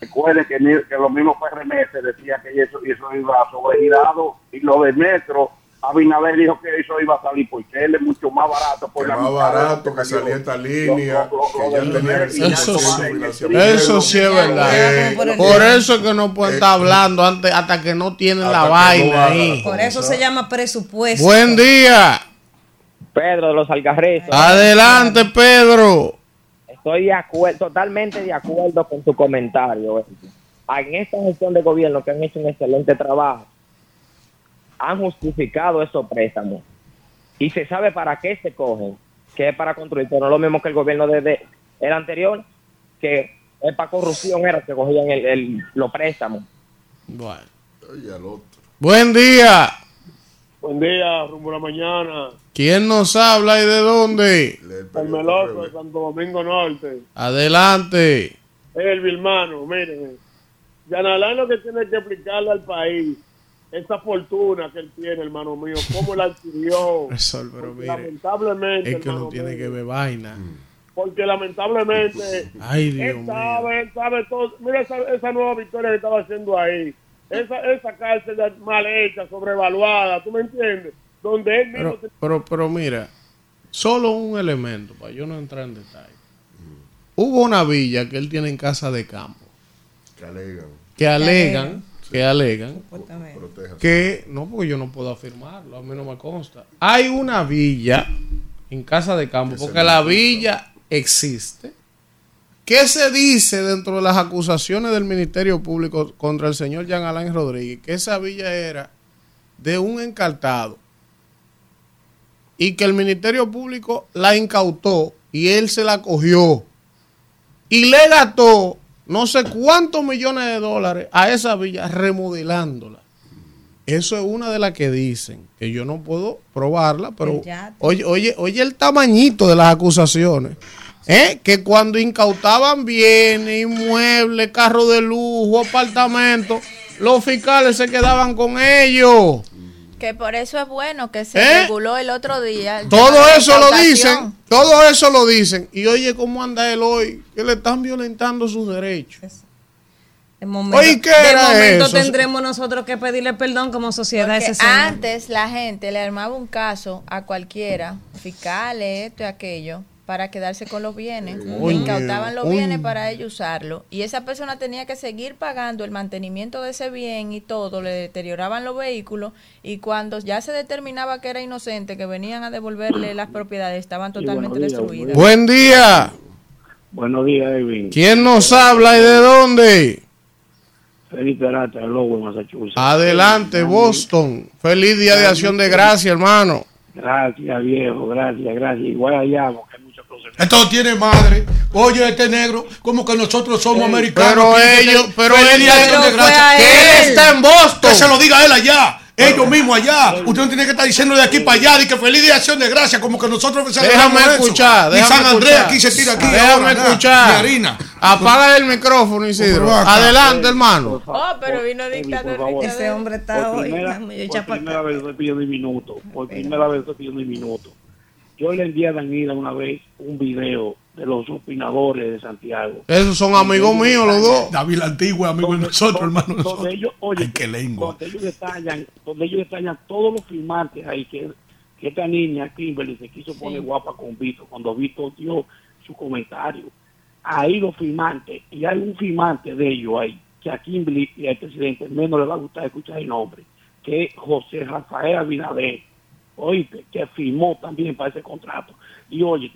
recuerden que, los mismos PRM se decía que eso, eso iba sobregirado y lo de metro. Abinader dijo que eso iba a salir porque él es mucho más barato. Por la más barato que salía esta línea, Lo- lo- lo- que ya lo tenía el del- 100% Eso sí. financiamiento. Eso sí es verdad. Eh, Por el- Por eso es que no pueden estar hablando antes, hasta que no tienen Hasta la no vaina ahí. Por eso se llama presupuesto. Buen día. Pedro de los Algarrizos. Adelante, Pedro. Estoy de acuerdo, totalmente de acuerdo con tu comentario. En esta gestión de gobierno que han hecho un excelente trabajo, han justificado esos préstamos y se sabe para qué se cogen, que es para construir, pero no es lo mismo que el gobierno de, de- el anterior, que es para corrupción, era que cogían el, el- los préstamos. Bueno. Oye, al otro. Buen día. Buen día, rumbo a la mañana. ¿Quién nos habla y de dónde? El Meloso de. Santo Domingo Norte. Adelante. El hermano, miren. Yanalán lo que tiene que explicarle al país esa fortuna que él tiene, hermano mío, cómo la adquirió. Sol, pero Porque mire, lamentablemente, es que no tiene mío, que ver vaina. Porque lamentablemente Ay, Dios él mío. sabe, él sabe todo. Mira esa, esa nueva victoria que estaba haciendo ahí. Esa, esa cárcel mal hecha, sobrevaluada, ¿tú me entiendes? Donde él mismo Pero, pero, pero mira, solo un elemento, para yo no entrar en detalle. Hubo una villa que él tiene en casa de campo, Que alegan, que alegan, que alegan, que, no, porque yo no puedo afirmarlo, a mí no me consta. Hay una villa en casa de campo, porque la villa existe. ¿Qué se dice dentro de las acusaciones del Ministerio Público contra el señor Jean Alain Rodríguez? Que esa villa era de un encartado y que el Ministerio Público la incautó y él se la cogió y le gastó no sé cuántos millones de dólares a esa villa remodelándola. Eso es una de las que dicen, que yo no puedo probarla, pero oye, oye, oye el tamañito de las acusaciones. ¿eh? Que cuando incautaban bienes, inmuebles, carros de lujo, apartamentos, los fiscales se quedaban con ellos. Que por eso es bueno que se ¿Eh? reguló el otro día. el Todo eso lo dicen, todo eso lo dicen. Y oye, ¿cómo anda él hoy? Que le están violentando sus derechos. De momento, Oye, ¿qué de momento eso? tendremos nosotros que pedirle perdón como sociedad ese antes la gente le armaba un caso a cualquiera, fiscales, esto y aquello, para quedarse con los bienes. Le incautaban los bienes para ellos usarlo. Y esa persona tenía que seguir pagando el mantenimiento de ese bien y todo. Le deterioraban los vehículos. Y cuando ya se determinaba que era inocente, que venían a devolverle las propiedades, estaban totalmente buenos días, destruidas. Buen día. Buenos días, Edwin. ¿Quién nos habla y de dónde? Felipe Arata, de Lowell, Massachusetts. Adelante, Boston. Feliz día de acción de gracia, hermano. Gracias, viejo, gracias, gracias. Igual allá, porque hay muchas cosas. Esto tiene madre. Oye, este negro, como que nosotros somos americanos. Pero ellos, pero feliz él, día de acción de Pero fue gracias. a que él está en Boston. Que se lo diga a él allá. Ellos mismos allá. Usted no tiene que estar diciendo de aquí para allá. De que feliz día de acción de gracia. Como que nosotros Déjame eso. escuchar. Y déjame San Andrés escuchar. aquí se tira aquí. Déjame ahora, escuchar. harina. Apaga el micrófono, Isidro. Adelante, hermano. Oh, pero vino dictador. Ese hombre está por hoy. primera, por primera vez estoy pidiendo un minuto. Por primera vez estoy pidiendo un minuto. Yo le envié a Danila una vez un video de los opinadores de Santiago. Esos son amigos míos los dos. David la antigua, amigo de nosotros, hermano. de Donde nosotros. ellos, oye, Ay, qué lengua. donde ellos detallan, donde ellos detallan todos los firmantes ahí que, que esta niña Kimberly se quiso poner guapa con Vito cuando Vito dio su comentario. Ahí los firmantes, y hay un firmante de ellos ahí, que a Kimberly y al presidente menos le va a gustar escuchar el nombre, que es José Rafael Abinader, oíste, que firmó también para ese contrato. Y oye,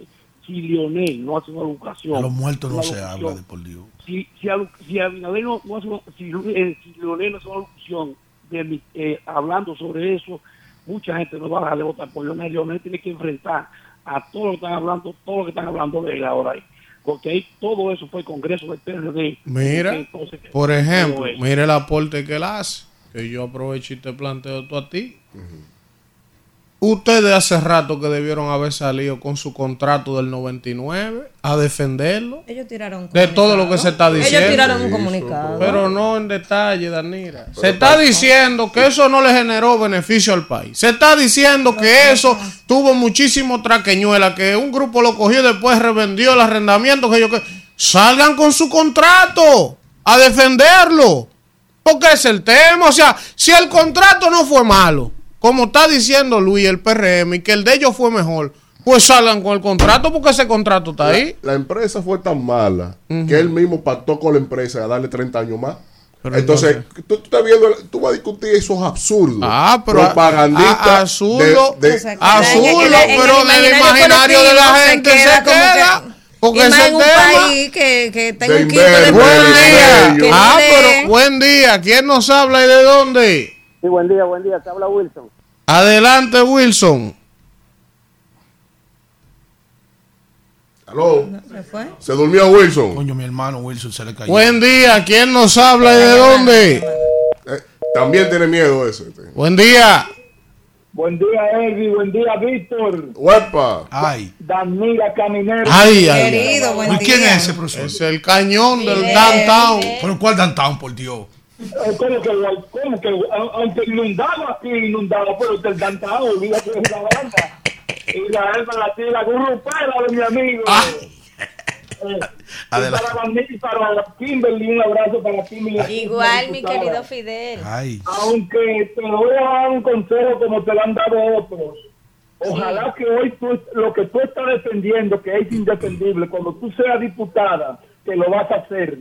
si Lionel no hace una educación, A los muertos no se habla de por Dios. si, si, a- si Abinader no, no hace una, si, eh, si Leonel no hace una locución de mi- eh, hablando sobre eso, mucha gente no va a dejar de votar por Leonel. Leonel tiene que enfrentar a todo lo que están hablando, todo lo que están hablando de él ahora ahí. Porque ahí todo eso fue el Congreso del PRD. Mira, Entonces, por ejemplo, mire el aporte que él hace. Que yo aprovecho y te planteo esto a ti. Ustedes hace rato que debieron haber salido con su contrato del 99 a defenderlo. Ellos tiraron un De todo lo que se está diciendo. Ellos tiraron un comunicado. Pero no en detalle, Danira. Se está diciendo que eso no le generó beneficio al país. Se está diciendo que eso tuvo muchísimo traqueñuela, que un grupo lo cogió y después revendió el arrendamiento. Que yo que salgan con su contrato a defenderlo. Porque es el tema. O sea, si el contrato no fue malo, como está diciendo Luis, el PRM, y que el de ellos fue mejor, pues salgan con el contrato porque ese contrato está ahí. La empresa fue tan mala que él mismo pactó con la empresa a darle 30 años más. Pero entonces, tú, tú estás viendo, tú vas a discutir esos absurdos. Ah, pero propagandista a- absurdo, de- de- O sea, que Azul, en el- en el pero del imaginario de la gente se queda. que- Porque y más en un tema. país que, que tenga De un quinto de Buen día. Ah, pero buen día. ¿Quién nos habla y de dónde? Sí, buen día, buen día. Te habla Wilson. Adelante, Wilson. Aló, ¿Se fue? se durmió Wilson. Coño, mi hermano Wilson se le cayó. Buen día. ¿Quién nos habla y de dónde? Eh, también tiene miedo ese. este. Buen día. Buen día, Elvi. Buen día, Víctor. Huepa. Ay. Danila Caminero. Ay, ay. Querido, buen ¿Y día. quién es ese profesor? Es el cañón del downtown. ¿Pero cuál downtown, por Dios? Eh, ¿Cómo que, cómo que, a- aunque inundado aquí, inundado, pero del cantado, olvídate de la banda. Y la alma la tira, la gurrupera de mi amigo. Eh, Adelante. y para y para Kimberly, un abrazo para Kimberly. Igual, mi querido Fidel. Ay. Aunque te voy a dar un consejo como te lo han dado otros. Ojalá que hoy tú, lo que tú estás defendiendo, que es indefendible, cuando tú seas diputada, que lo vas a hacer.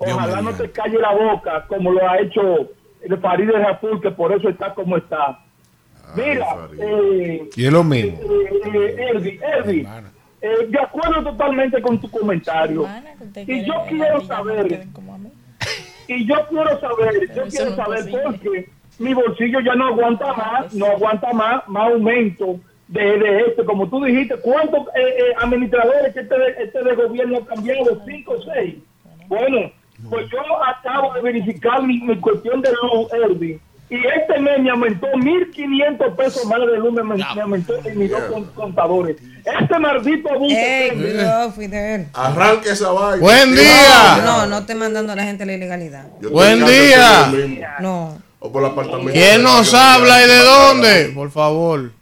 Dios Ojalá no te calle la boca como lo ha hecho el Farideh Raful, que por eso está como está. Mira, eh, Y es lo mismo. eh, eh, Elvi, Elvi, eh, de acuerdo totalmente con tu comentario. Y yo quiero saber-. Y yo quiero saber, yo quiero saber porque mi bolsillo ya no aguanta más, no aguanta más, más aumento de, de este, como tú dijiste, ¿cuántos eh, eh, administradores que este, de- este de gobierno ha cambiado? ¿Cinco o seis? Bueno, pues yo acabo de verificar mi, mi cuestión de luz, Erwin, y este mes me aumentó 1.500 pesos más de luz, me, me aumentó en mis dos con- contadores. Este maldito abuso. Arranque esa vaina. Buen día. No, no esté mandando a la gente la ilegalidad. Yo Buen día. No. O por el apartamento. ¿Quién nos habla y de dónde? Por favor.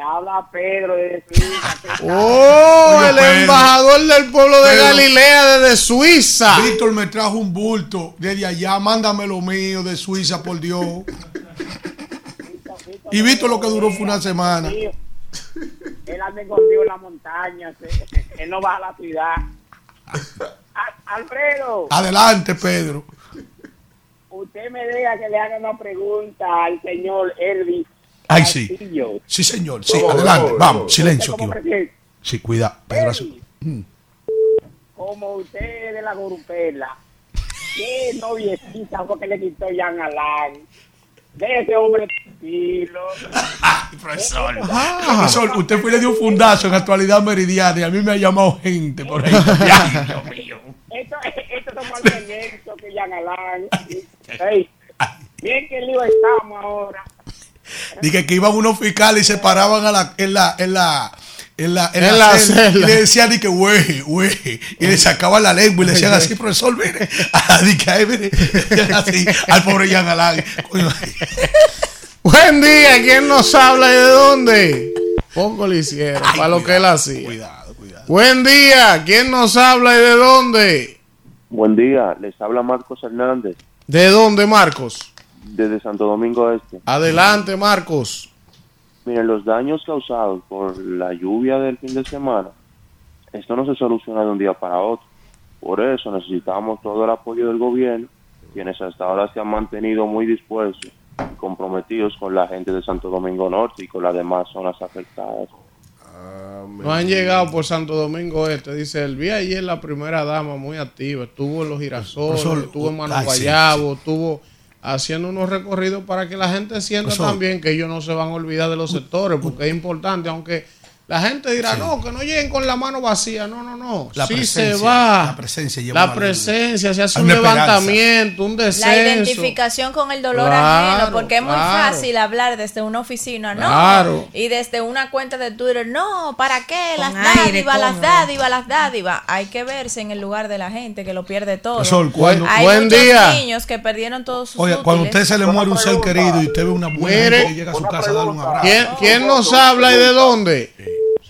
Habla Pedro de Suiza. Oh, el Pedro. embajador del pueblo de Pedro. Galilea desde Suiza. Víctor me trajo un bulto desde allá. Mándame lo mío de Suiza, por Dios. Y Víctor lo que duró fue una semana. Él anda escondido en la montaña, él no va a la ciudad. Alfredo, Adelante, Pedro. usted me deja que le haga una pregunta al señor Elvis. Ay, sí. Sí, señor. Sí, Vamos, adelante. vamos, Vamos, vamos. silencio ¿Cómo aquí. prefiere? Sí, cuida. Pedro, hace- Elvis, como usted es de la Gorupela, ¿qué noviecita fue que le quitó Jan Alán? De ese hombre tranquilo. Profesor. Profesor, usted fue y le dio un fundazo en actualidad meridiana y a mí me ha llamado gente por ahí. Ay, Dios mío. Esto, esto es más violento que Jan. Ey, Bien que lío estamos ahora. Dije que iban unos fiscales y se paraban a la, en la, en la, en la, en En la la celda, celda. y le decían, que güey, güey, y le sacaban la lengua y le decían así, profesor, mire, a, ay, mire, decían así, al pobre Jean Alain. Buen día, ¿quién nos habla y de dónde? Poco le hicieron para lo que él hacía. Cuidado, cuidado. Buen día, ¿quién nos habla y de dónde? Buen día, les habla Marcos Hernández ¿De dónde, Marcos? Desde Santo Domingo Este. Adelante, Marcos. Miren, los daños causados por la lluvia del fin de semana, esto no se soluciona de un día para otro. Por eso necesitamos todo el apoyo del gobierno, quienes hasta ahora se han mantenido muy dispuestos y comprometidos con la gente de Santo Domingo Norte y con las demás zonas afectadas. No han llegado por Santo Domingo Este. Dice, el vi ayer la primera dama muy activa. Estuvo en los girasoles, estuvo en Mano Guayabo, estuvo haciendo unos recorridos para que la gente sienta también que ellos no se van a olvidar de los sectores, porque es importante, aunque la gente dirá, no, que no lleguen con la mano vacía. No, no, no. La sí presencia, se va. la presencia lleva La presencia, se hace Hay un esperanza. levantamiento, un descenso. La identificación con el dolor Claro, ajeno, porque es muy claro. fácil hablar desde una oficina, ¿no? Claro. Y desde una cuenta de Twitter, no, ¿para qué? Las dádivas, las dádivas, las dádivas. Hay que verse en el lugar de la gente que lo pierde todo. Profesor, cuando- Hay Buen muchos día. niños que perdieron todos sus Oye, cuando a útiles. usted se le muere un ser querido y usted ve una buena Mire. gente que llega a su casa a darle un abrazo. ¿Quién, quién nos habla y de dónde?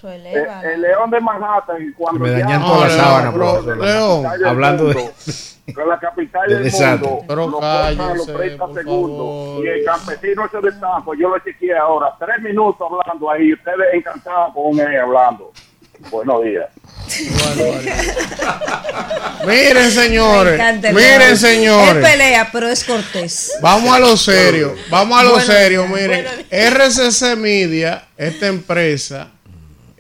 Eh, el león de Manhattan, cuando Me ya- dañan No, toda la sábana, profesor. León, hablando de- con la capital de del desastre. mundo, Pero los cállese, 30 por segundos. Y el campesino ese de Tampa, yo lo chequeé ahora, tres minutos hablando ahí, ustedes encantados con él hablando. Buenos días. Miren, señores. Miren. Él señores. pelea, pero es cortés. Vamos a lo serio. Vamos a lo serio. Miren, RCC Media, esta empresa,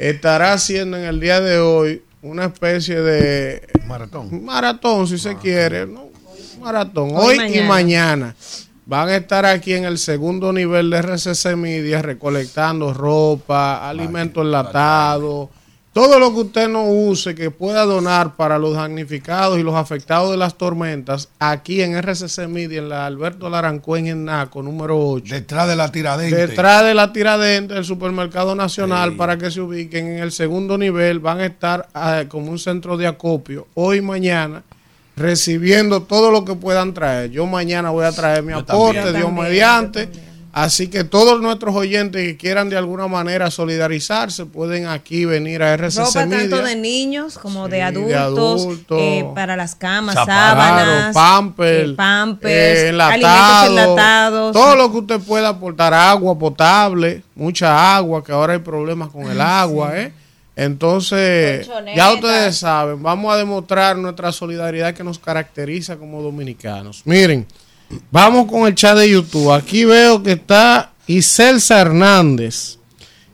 estará haciendo en el día de hoy una especie de Maratón. maratón, si se quiere. ¿no? Maratón. Hoy Hoy, y y mañana. mañana. Van a estar aquí en el segundo nivel de RCC Media recolectando ropa, alimentos enlatados, todo lo que usted no use que pueda donar para los damnificados y los afectados de las tormentas, aquí en RCC Media, en la Alberto Larancuén en Naco, número 8. Detrás de la tiradente. Detrás de la tiradente del supermercado nacional para que se ubiquen en el segundo nivel, van a estar ah, como un centro de acopio hoy y mañana recibiendo todo lo que puedan traer. Yo mañana voy a traer mi Yo aporte, también. Dios mediante. Así que todos nuestros oyentes que quieran de alguna manera solidarizarse pueden aquí venir a RCC Ropa Media. tanto de niños como Sí, de de adultos, adultos. eh, para las camas, sábanas, eh, pampers, eh, alimentos enlatado, enlatados. Todo lo que usted pueda aportar, agua potable, mucha agua, que ahora hay problemas con el agua, ¿eh? Entonces, ya ustedes saben, vamos a demostrar nuestra solidaridad que nos caracteriza como dominicanos. Miren, vamos con el chat de YouTube. Aquí veo que está Iselsa Hernández.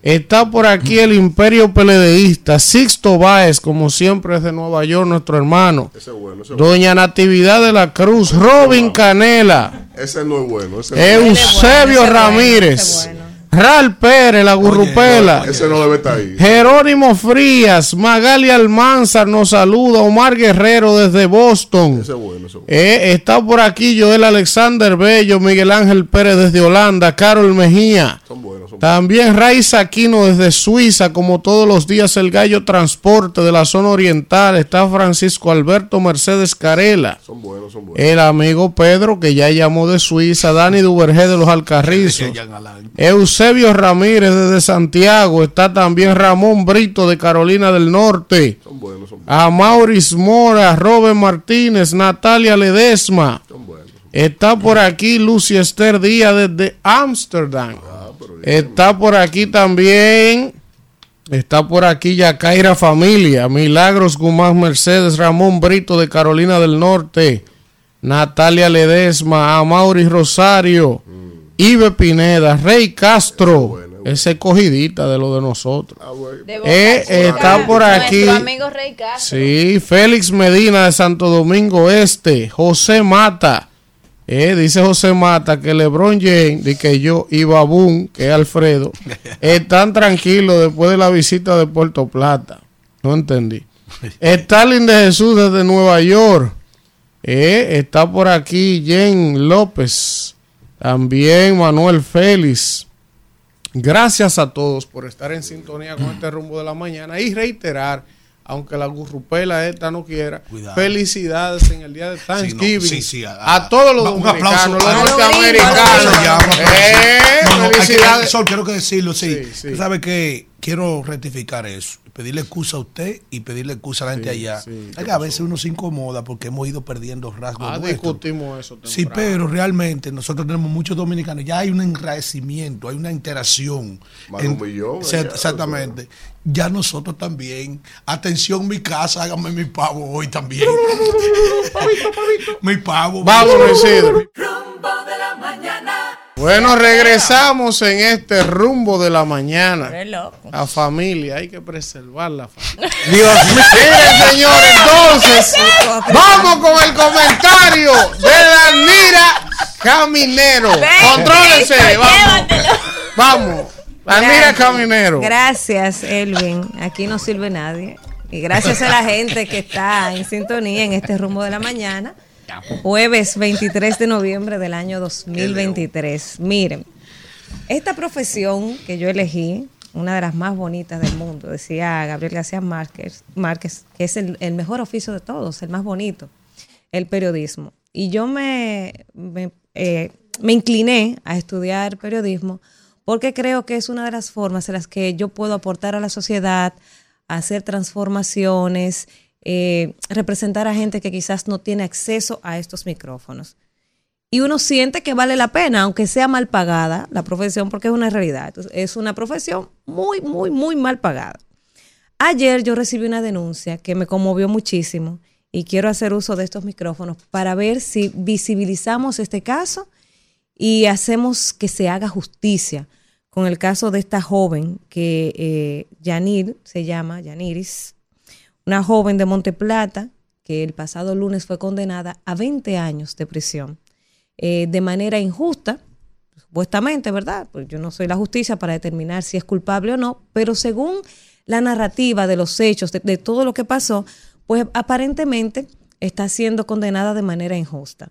Está por aquí el Imperio Peledeísta, Sixto Báez, como siempre es de Nueva York, nuestro hermano. Ese es bueno, ese es bueno. Doña Natividad de la Cruz, Robin Canela, Ese no es bueno. Ese, no es bueno. Eusebio ese Ramírez, ese. Ral Pérez, la Gurrupela, ese no debe estar ahí. Jerónimo Frías, Magali Almanzar nos saluda, Omar Guerrero desde Boston. Ese es bueno, ese es bueno. Eh, está por aquí Joel Alexander Bello, Miguel Ángel Pérez desde Holanda, Carol Mejía. Son buenos, son buenos. También Raiz Aquino desde Suiza, como todos los días el Gallo Transporte de la zona oriental. Está Francisco Alberto Mercedes Carela. Son buenos, son buenos. El amigo Pedro, que ya llamó de Suiza. Dani Duvergé de los Alcarrizos. Alain. Eusebio Ramírez desde Santiago. Está también Ramón Brito de Carolina del Norte. Son buenos, son buenos. A Maurice Mora, Robert Martínez, Natalia Ledesma. Son buenos. Está por aquí Lucy Esther Díaz desde Ámsterdam. Ah. Está por aquí también. Está por aquí Yacaira Familia. Milagros Guzmán Mercedes. Ramón Brito de Carolina del Norte. Natalia Ledesma. Amaury Rosario. Ibe Pineda. Rey Castro. bueno, bueno. Ese cogidita de lo de nosotros. Ah. De Eh, está por aquí. Nuestro amigo Rey Castro. Sí, Félix Medina de Santo Domingo Este, José Mata. Eh, dice José Mata que LeBron James, de que yo y Babún, que es Alfredo, están tranquilos después de la visita de Puerto Plata. No entendí. Stalin de Jesús desde Nueva York. Eh, está por aquí Jen López. También Manuel Félix. Gracias a todos por estar en sintonía con este rumbo de la mañana y reiterar, aunque la gurrupela esta no quiera, felicidades en el día de Thanksgiving sí, sí, a, a- todos los un dominicanos, aplauso. los A los norteamericanos. gringos. Eh, No, no, hay que- felicidades. Sol, quiero que decirlo, sí. Sí, sí. Tú sabes que quiero rectificar eso. Pedirle excusa a usted y pedirle excusa a la gente allá. sí, Es que a veces uno se incomoda porque hemos ido perdiendo rasgos Ah, nuestros. discutimos eso. Sí, temprano. pero realmente nosotros tenemos muchos dominicanos. Ya hay un enraecimiento, hay una interacción. Más de un millón, ya, exactamente. Ya nosotros también. Atención, mi casa, hágame mi pavo hoy también. mi pavo. Vámonos, Isidro. Bueno, regresamos en este rumbo de la mañana. La familia, hay que preservar la familia. Dios mío. Miren, señores, entonces, vamos con el comentario de Danira Caminero. Contrólense, vamos. Vamos. Danira. Caminero. Gracias, Elvin. Aquí no sirve nadie. Y gracias a la gente que está en sintonía en este rumbo de la mañana. Jueves 23 de noviembre del año 2023. Miren, esta profesión que yo elegí, una de las más bonitas del mundo, decía Gabriel García Márquez, Márquez que es el, el mejor oficio de todos, el más bonito, el periodismo. Y yo me, me, eh, me incliné a estudiar periodismo porque creo que es una de las formas en las que yo puedo aportar a la sociedad, hacer transformaciones, eh, representar a gente que quizás no tiene acceso a estos micrófonos. Y uno siente que vale la pena, aunque sea mal pagada la profesión, porque es una realidad. Es una profesión muy, muy, muy mal pagada. Ayer yo recibí una denuncia que me conmovió muchísimo y quiero hacer uso de estos micrófonos para ver si visibilizamos este caso y hacemos que se haga justicia con el caso de esta joven que eh, se llama, Yaniris, una joven de Monteplata que el pasado lunes fue condenada a 20 años de prisión eh, de manera injusta, supuestamente, ¿verdad? Pues yo no soy la justicia para determinar si es culpable o no, pero según la narrativa de los hechos, de, todo lo que pasó, pues aparentemente está siendo condenada de manera injusta.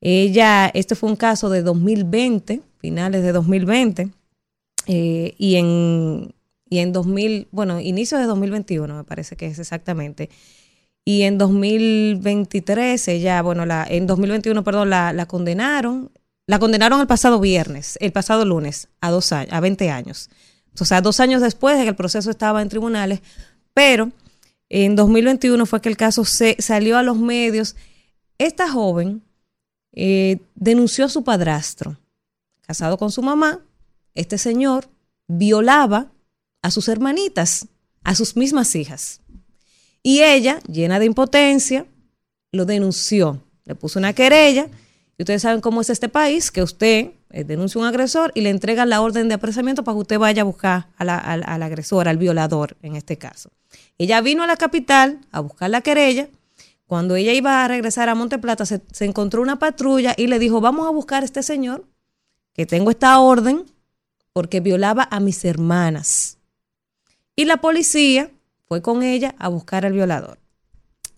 Ella, este fue un caso de 2020, finales de 2020, eh, y en y en 2000, bueno, inicio de 2021 me parece que es exactamente. Y en 2023, ella, bueno, la, en 2021, perdón, la, la condenaron. La condenaron el pasado viernes, el pasado lunes, a dos años, a 20 años. O sea, dos años después de que el proceso estaba en tribunales, pero en 2021 fue que el caso se, salió a los medios. Esta joven eh, denunció a su padrastro, casado con su mamá. Este señor violaba a sus hermanitas, a sus mismas hijas. Y ella, llena de impotencia, lo denunció. Le puso una querella. Y ustedes saben cómo es este país, que usted eh, denuncia a un agresor y le entregan la orden de apresamiento para que usted vaya a buscar al agresor, al violador en este caso. Ella vino a la capital a buscar la querella. Cuando ella iba a regresar a Monteplata, se, se encontró una patrulla y le dijo, vamos a buscar a este señor, que tengo esta orden, porque violaba a mis hermanas. Y la policía fue con ella a buscar al violador.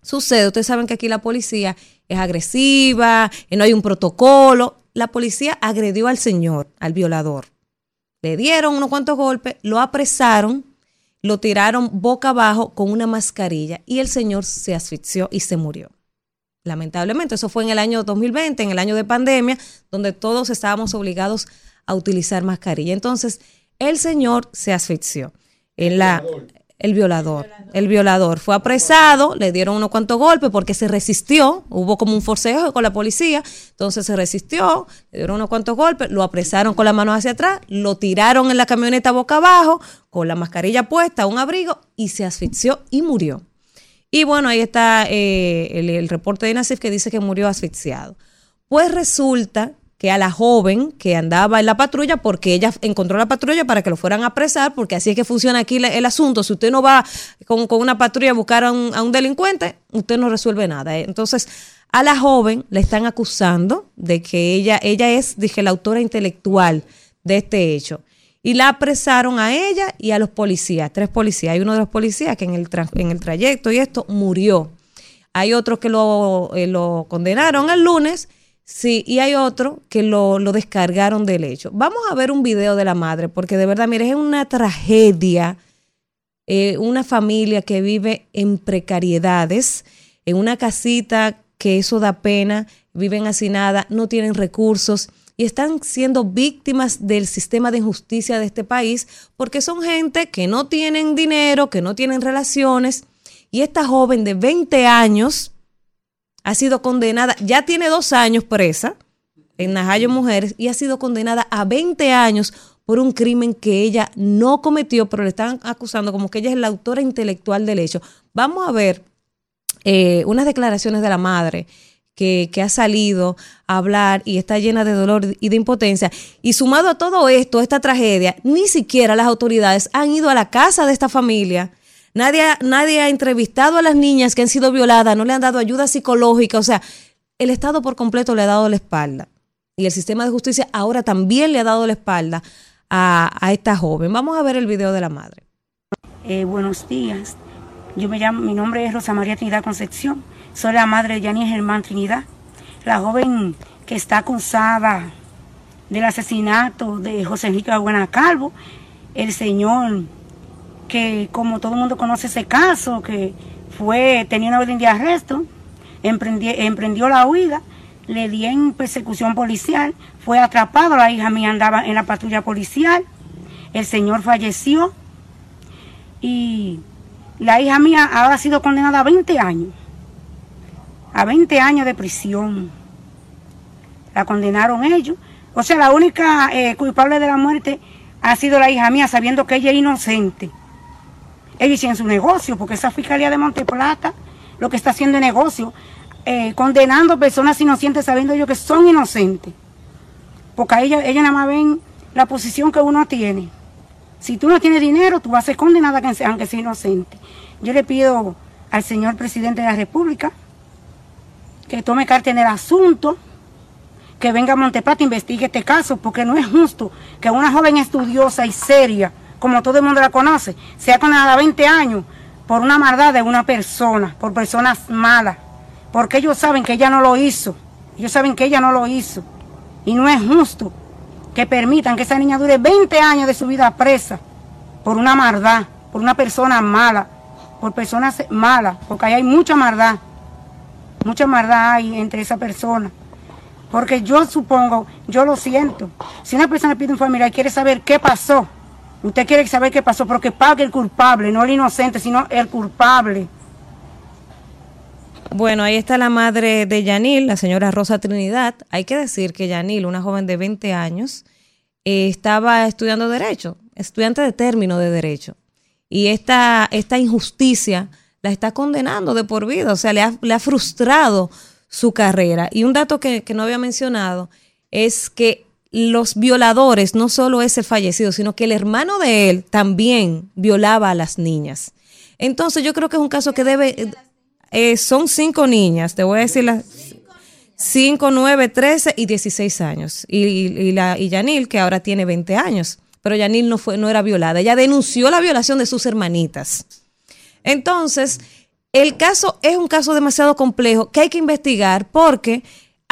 Sucede, ustedes saben que aquí la policía es agresiva, eh, no hay un protocolo. La policía agredió al señor, al violador. Le dieron unos cuantos golpes, lo apresaron, lo tiraron boca abajo con una mascarilla y el señor se asfixió y se murió. Lamentablemente, eso fue en el año 2020, en el año de pandemia, donde todos estábamos obligados a utilizar mascarilla. Entonces, el señor se asfixió. En la, el violador. El violador fue apresado, le dieron unos cuantos golpes porque se resistió, hubo como un forcejeo con la policía, entonces se resistió, le dieron unos cuantos golpes, lo apresaron con las manos hacia atrás, lo tiraron en la camioneta boca abajo, con la mascarilla puesta, un abrigo, y se asfixió y murió. Y bueno, ahí está eh, el, el reporte de INASIF que dice que murió asfixiado. Pues resulta que a la joven que andaba en la patrulla, porque ella encontró la patrulla para que lo fueran a apresar, porque así es que funciona aquí el asunto. Si usted no va con, con una patrulla a buscar a un, a un delincuente, usted no resuelve nada. ¿eh? Entonces, a la joven le están acusando de que ella, ella es, dije, la autora intelectual de este hecho. Y la apresaron a ella y a los policías, tres policías. Hay uno de los policías que en el, en el trayecto y esto murió. Hay otros que lo, eh, lo condenaron el lunes, Sí, y hay otro que lo, lo descargaron del hecho. Vamos a ver un video de la madre, porque de verdad, mire, es una tragedia. eh, una familia que vive en precariedades, en una casita que eso da pena, viven hacinadas, no tienen recursos y están siendo víctimas del sistema de injusticia de este país porque son gente que no tienen dinero, que no tienen relaciones. Y esta joven de 20 años ha sido condenada, ya tiene dos años presa en Najayo Mujeres y ha sido condenada a 20 años por un crimen que ella no cometió, pero le están acusando como que ella es la autora intelectual del hecho. Vamos a ver eh, unas declaraciones de la madre que, que, ha salido a hablar y está llena de dolor y de impotencia. Y sumado a todo esto, esta tragedia, ni siquiera las autoridades han ido a la casa de esta familia. Nadie, nadie ha entrevistado a las niñas que han sido violadas, no le han dado ayuda psicológica. O sea, el Estado por completo le ha dado la espalda. Y el sistema de justicia ahora también le ha dado la espalda a, a esta joven. Vamos a ver el video de la madre. Eh, buenos días. Yo me llamo, mi nombre es Rosa María Trinidad Concepción. Soy la madre de Yanis Germán Trinidad, la joven que está acusada del asesinato de José Enrique Buena Calvo, el señor que como todo el mundo conoce ese caso, que fue, tenía una orden de arresto, emprendió, emprendió la huida, le di en persecución policial, fue atrapado, la hija mía andaba en la patrulla policial, el señor falleció y la hija mía ahora ha sido condenada a 20 años a 20 años de prisión. La condenaron ellos. O sea, la única eh, culpable de la muerte ha sido la hija mía, sabiendo que ella es inocente. Ella hizo en su negocio, porque esa fiscalía de Monteplata lo que está haciendo es negocio, eh, condenando personas inocentes sabiendo ellos que son inocentes. Porque a ella, ella nada más ven la posición que uno tiene. Si tú no tienes dinero, tú vas a ser condenada aunque sea inocente. Yo le pido al señor presidente de la República que tome carta en el asunto, que venga a Monteplata e investigue este caso, porque no es justo que una joven estudiosa y seria, como todo el mundo la conoce, sea condenada a 20 años por una maldad de una persona, por personas malas, porque ellos saben que ella no lo hizo, ellos saben que ella no lo hizo, y no es justo que permitan que esa niña dure 20 años de su vida presa por una maldad, por una persona mala, por personas malas, porque ahí hay mucha maldad mucha maldad hay entre esa persona. Porque yo supongo, yo lo siento, si una persona pide un familiar y quiere saber qué pasó, usted quiere saber qué pasó, pero que pague el culpable, no el inocente, sino el culpable. Bueno, ahí está la madre de Yanil, la señora Rosa Trinidad. Hay que decir que Yanil, una joven de 20 años, eh, estaba estudiando Derecho, estudiante de término de Derecho. Y esta, esta injusticia la está condenando de por vida, o sea, le ha, le ha frustrado su carrera. Y un dato que, que, no había mencionado es que los violadores no solo es el fallecido, sino que el hermano de él también violaba a las niñas. Entonces yo creo que es un caso que debe... Eh, son cinco niñas, te voy a decir las... 5, 9, 13 y 16 años. Y, la, y Yanil, que ahora tiene 20 años. Pero Yanil no, fue, no era violada. Ella denunció la violación de sus hermanitas. Entonces, el caso es un caso demasiado complejo que hay que investigar porque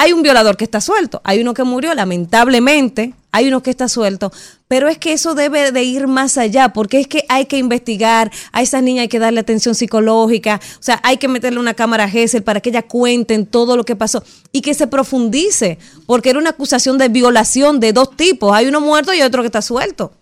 hay un violador que está suelto, hay uno que murió lamentablemente, hay uno que está suelto, pero es que eso debe de ir más allá, porque es que hay que investigar, a esas niñas hay que darle atención psicológica, o sea, hay que meterle una cámara GESEL para que ella cuenten todo lo que pasó y que se profundice, porque era una acusación de violación de dos tipos, hay uno muerto y otro que está suelto.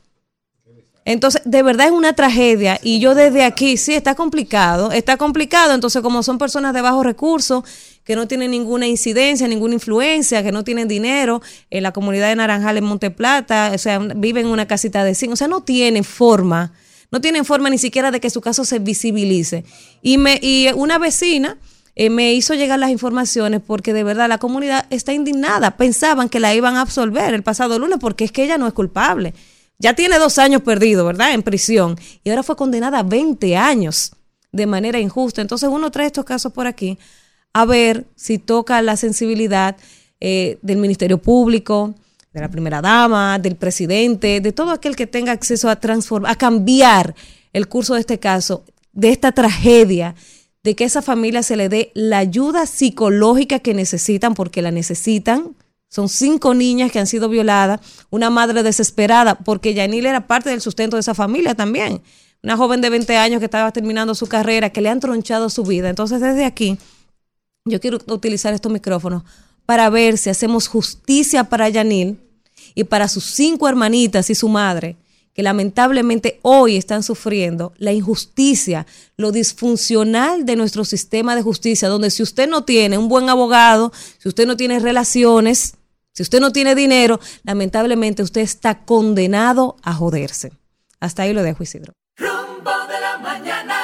Entonces, de verdad es una tragedia y yo desde aquí, sí, está complicado, está complicado, entonces como son personas de bajos recursos, que no tienen ninguna incidencia, ninguna influencia, que no tienen dinero, en la comunidad de Naranjal en Monteplata, o sea, viven en una casita de zinc, o sea, no tienen forma, no tienen forma ni siquiera de que su caso se visibilice. Y, me, y una vecina... Eh, me hizo llegar las informaciones porque de verdad la comunidad está indignada. Pensaban que la iban a absolver el pasado lunes porque es que ella no es culpable. Ya tiene dos años perdido, ¿verdad? En prisión. Y ahora fue condenada a 20 años de manera injusta. Entonces uno trae estos casos por aquí a ver si toca la sensibilidad eh, del Ministerio Público, de la primera dama, del presidente, de todo aquel que tenga acceso a transformar, a cambiar el curso de este caso, de esta tragedia de que a esa familia se le dé la ayuda psicológica que necesitan, porque la necesitan. Son cinco niñas que han sido violadas, una madre desesperada, porque Yanil era parte del sustento de esa familia también. Una joven de 20 años que estaba terminando su carrera, que le han tronchado su vida. Entonces, desde aquí, yo quiero utilizar estos micrófonos para ver si hacemos justicia para Yanil y para sus cinco hermanitas y su madre, que lamentablemente hoy están sufriendo la injusticia, lo disfuncional de nuestro sistema de justicia, donde si usted no tiene un buen abogado, si usted no tiene relaciones, si usted no tiene dinero, lamentablemente usted está condenado a joderse. Hasta ahí lo dejo, Isidro. Rumbo de la mañana.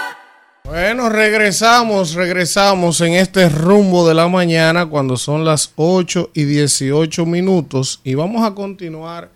Bueno, regresamos, regresamos en este rumbo de la mañana cuando son las 8 y 18 minutos y vamos a continuar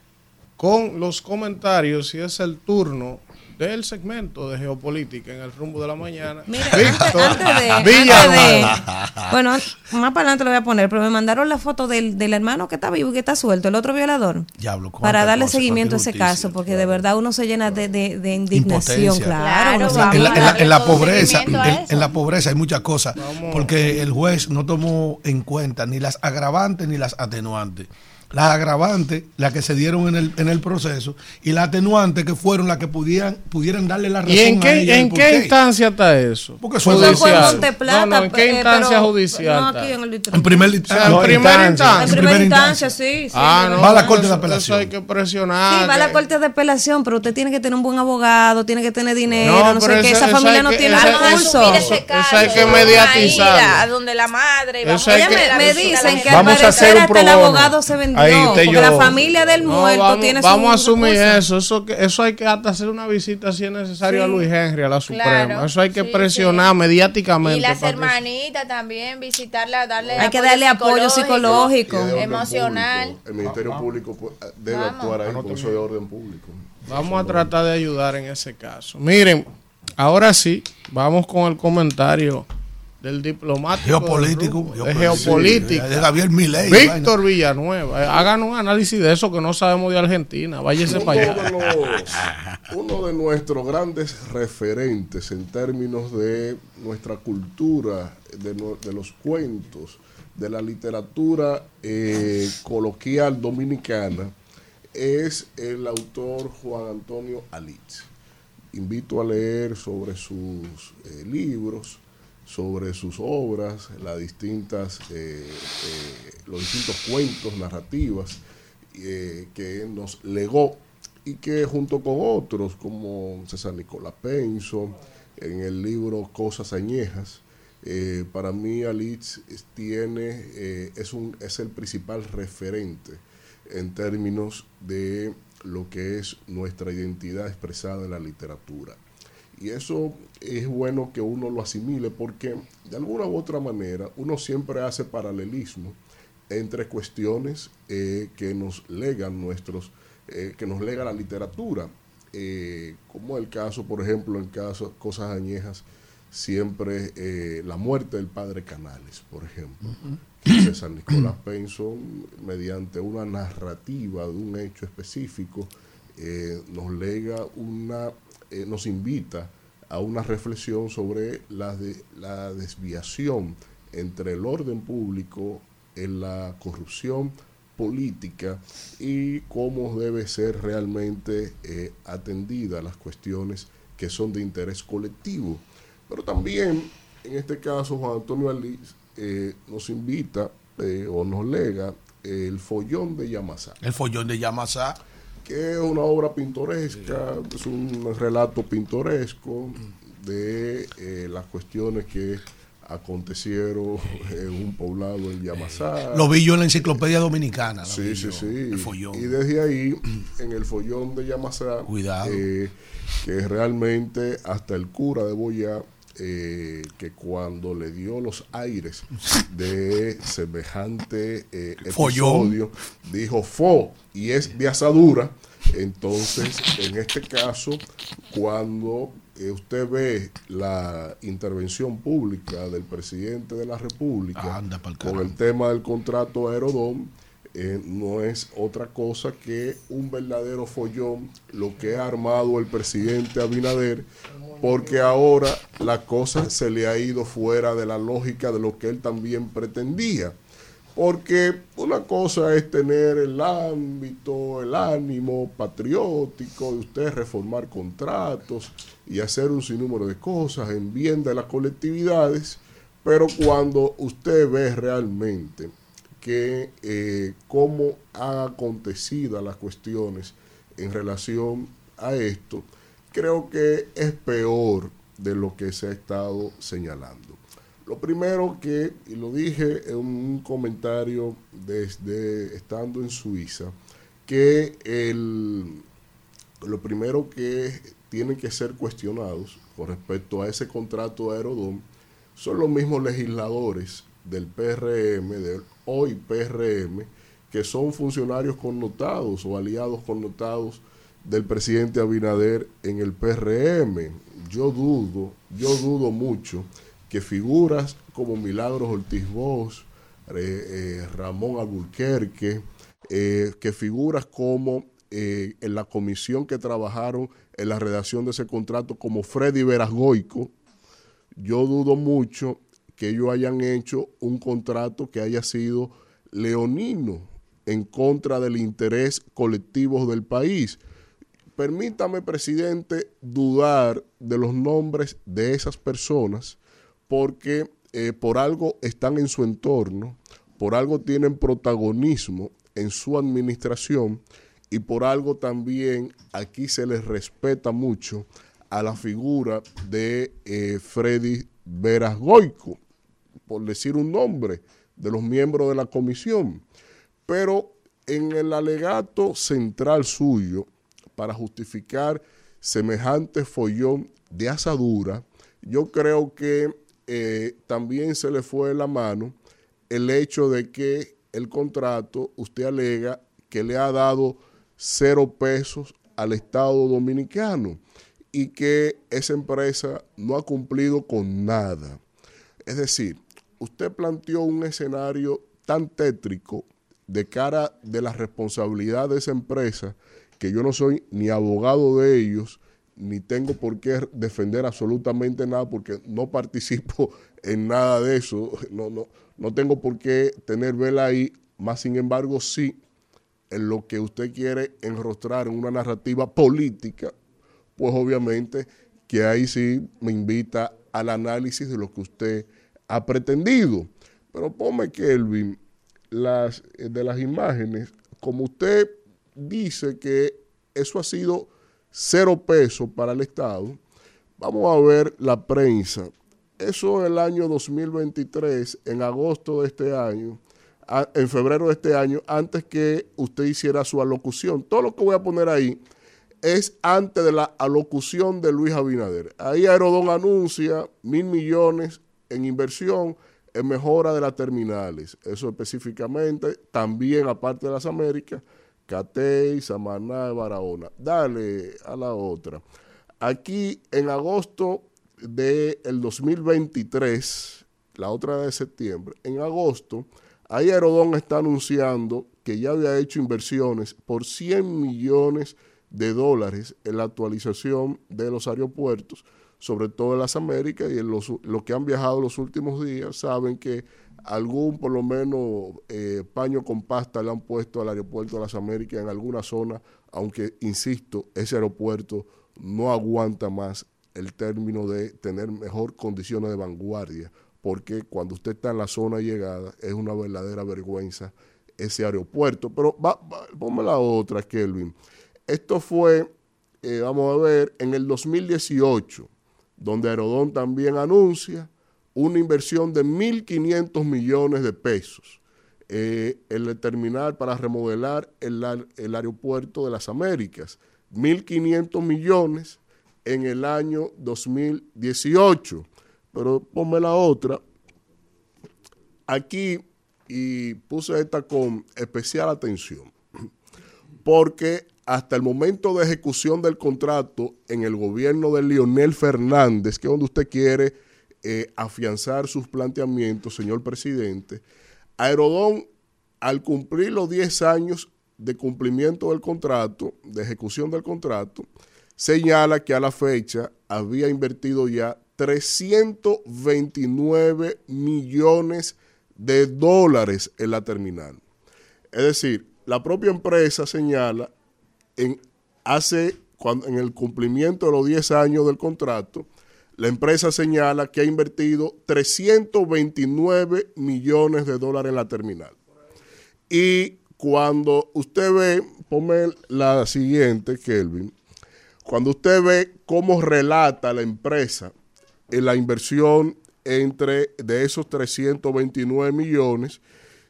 con los comentarios y es el turno del segmento de geopolítica en el rumbo de la mañana. Mira, Víctor antes de, Villanueva. antes de- bueno, más para adelante lo voy a poner, pero me mandaron la foto del, del hermano que está vivo y que está suelto, el otro violador, Diablo, para darle cosa, seguimiento a ese caso, porque de verdad uno se llena de, de- de indignación, Impotencia. claro. vamos en la, en la- en pobreza en, en la pobreza hay muchas cosas porque el juez no tomó en cuenta ni las agravantes ni las atenuantes las agravantes las que se dieron en el, en el proceso y las atenuantes que fueron las que pudieran pudieran darle la razón ¿Y en a qué, ella en qué instancia está eso? Porque eso en Judicial. Monteplata, No, no, ¿en qué eh, instancia pero- judicial No, aquí en el en primer O sea, en no, primera instancia. En primera instancia, sí. sí Ah, no. Va a la Corte de Apelación. Eso hay que presionar. Sí, va a la corte de apelación, pero usted tiene que tener un buen abogado, tiene que tener dinero, No, sé qué. Esa familia no tiene recursos. Eso- hay que vamos a donde la madre. Vamos a hacer un abogado se vendió, Ahí usted y porque yo. la familia del No, muerto vamos, tiene vamos a su asumir eso. Eso, que, eso hay que hasta hacer una visita si es necesario Sí. a Luis Henry, a la Suprema. Claro, eso hay que sí, presionar mediáticamente. Y las para que- hermanitas también, visitarla, darle Hay que darle apoyo psicológico. Orden emocional. público. El Ministerio Público pues, debe Vamos. actuar ahí porque eso es de orden público. Vamos a tratar de ayudar en ese caso. Miren, ahora sí, vamos con el comentario del diplomático. geopolítico, del rumbo, de geopolítica. de Gabriel Milei Víctor Villanueva. Eh, Hagan un análisis de eso que no sabemos de Argentina. Váyase Uno para allá. de, los- uno de nuestros grandes referentes en términos de nuestra cultura, de los cuentos, de la literatura eh, coloquial dominicana, es el autor Juan Antonio Alitz. Invito a leer sobre sus eh, libros, sobre sus obras, las distintas, eh, eh, los distintos cuentos, narrativas eh, que nos legó y que junto con otros como César Nicolás Penso, en el libro Cosas Añejas, eh, para mí Alitz tiene, es, un, es el principal referente en términos de lo que es nuestra identidad expresada en la literatura. Y eso es bueno que uno lo asimile porque de alguna u otra manera uno siempre hace paralelismo entre cuestiones eh, que nos legan nuestros, eh, que nos lega la literatura, eh, como el caso, por ejemplo, en caso cosas añejas, siempre la muerte del padre Canales, por ejemplo, que San Nicolás Penson, mediante una narrativa de un hecho específico, nos lega una, nos invita a una reflexión sobre la, de- la desviación entre el orden público en la corrupción política y cómo debe ser realmente eh, atendida las cuestiones que son de interés colectivo. Pero también, en este caso, Juan Antonio Alís eh, nos invita eh, o nos lega el follón de Yamasá el follón de Yamasá que es una obra pintoresca, es un relato pintoresco de eh, las cuestiones que acontecieron en un poblado en Yamasá. lo vi yo en la enciclopedia dominicana Sí, sí, yo, sí. el follón Y desde ahí, en el follón de Yamasá, Cuidado. eh, que realmente hasta el cura de Boyá, eh, que cuando le dio los aires de semejante eh, episodio, dijo fo y es de asadura. Entonces, en este caso, cuando eh, usted ve la intervención pública del presidente de la República Anda con el tema del contrato Aerodón, eh, no es otra cosa que un verdadero follón lo que ha armado el presidente Abinader, porque ahora la cosa se le ha ido fuera de la lógica de lo que él también pretendía. Porque una cosa es tener el ámbito, el ánimo patriótico de usted reformar contratos y hacer un sinnúmero de cosas en bien de las colectividades, pero cuando usted ve realmente que eh, cómo han acontecido las cuestiones en relación a esto, creo que es peor de lo que se ha estado señalando. Lo primero que, y lo dije en un comentario desde estando en Suiza, que el, lo primero que tienen que ser cuestionados con respecto a ese contrato de Aerodón son los mismos legisladores del PRM, del hoy PRM, que son funcionarios connotados o aliados connotados del presidente Abinader en el PRM. Yo dudo, yo dudo mucho que figuras como Milagros Ortiz Bosch, eh, eh, Ramón Alburquerque, eh, que figuras como en la comisión que trabajaron en la redacción de ese contrato, como Freddy Verasgoico, yo dudo mucho que ellos hayan hecho un contrato que haya sido leonino en contra del interés colectivo del país. Permítame, presidente, dudar de los nombres de esas personas porque eh, por algo están en su entorno, por algo tienen protagonismo en su administración y por algo también aquí se les respeta mucho a la figura de eh, Freddy Veras Goico, por decir un nombre de los miembros de la comisión. Pero en el alegato central suyo, para justificar semejante follón de asadura, yo creo que eh, también se le fue la mano el hecho de que el contrato, usted alega que le ha dado cero pesos al Estado dominicano y que esa empresa no ha cumplido con nada. Es decir, usted planteó un escenario tan tétrico de cara de la responsabilidad de esa empresa que yo no soy ni abogado de ellos, ni tengo por qué defender absolutamente nada porque no participo en nada de eso, no, no, no tengo por qué tener vela ahí, más sin embargo sí en lo que usted quiere enrostrar en una narrativa política, pues obviamente que ahí sí me invita al análisis de lo que usted ha pretendido. Pero ponme, Kelvin, las, de las imágenes, como usted dice que eso ha sido cero peso para el Estado. Vamos a ver la prensa. Eso el año 2023, en agosto de este año, en febrero de este año, antes que usted hiciera su alocución. Todo lo que voy a poner ahí es antes de la alocución de Luis Abinader. Ahí Aerodón anuncia mil millones en inversión en mejora de las terminales. Eso específicamente, también aparte de las Américas, Catey, Samaná, Barahona. Dale a la otra. Aquí en agosto del 2023, la otra de septiembre, en agosto, ahí Aerodón está anunciando que ya había hecho inversiones por 100 millones de dólares en la actualización de los aeropuertos, sobre todo en las Américas y en los, los que han viajado los últimos días saben que algún por lo menos eh, paño con pasta le han puesto al aeropuerto de las Américas en alguna zona, aunque, insisto, ese aeropuerto no aguanta más el término de tener mejor condiciones de vanguardia, porque cuando usted está en la zona llegada es una verdadera vergüenza ese aeropuerto. Pero va, ponme la otra, Kelvin. Esto fue, eh, vamos a ver, en el 2018, donde Aerodón también anuncia una inversión de 1.500 millones de pesos eh, en el terminal para remodelar el, el aeropuerto de las Américas. 1.500 millones en el año 2018. Pero ponme la otra. Aquí, y puse esta con especial atención, porque hasta el momento de ejecución del contrato en el gobierno de Leonel Fernández, que es donde usted quiere eh, afianzar sus planteamientos, señor presidente, Aerodón al cumplir los 10 años de cumplimiento del contrato, de ejecución del contrato, señala que a la fecha había invertido ya 329 millones de dólares en la terminal. Es decir, la propia empresa señala en hace cuando, en el cumplimiento de los 10 años del contrato, la empresa señala que ha invertido 329 millones de dólares en la terminal. Y cuando usted ve, ponme la siguiente, Kelvin, cuando usted ve cómo relata la empresa en la inversión entre de esos 329 millones,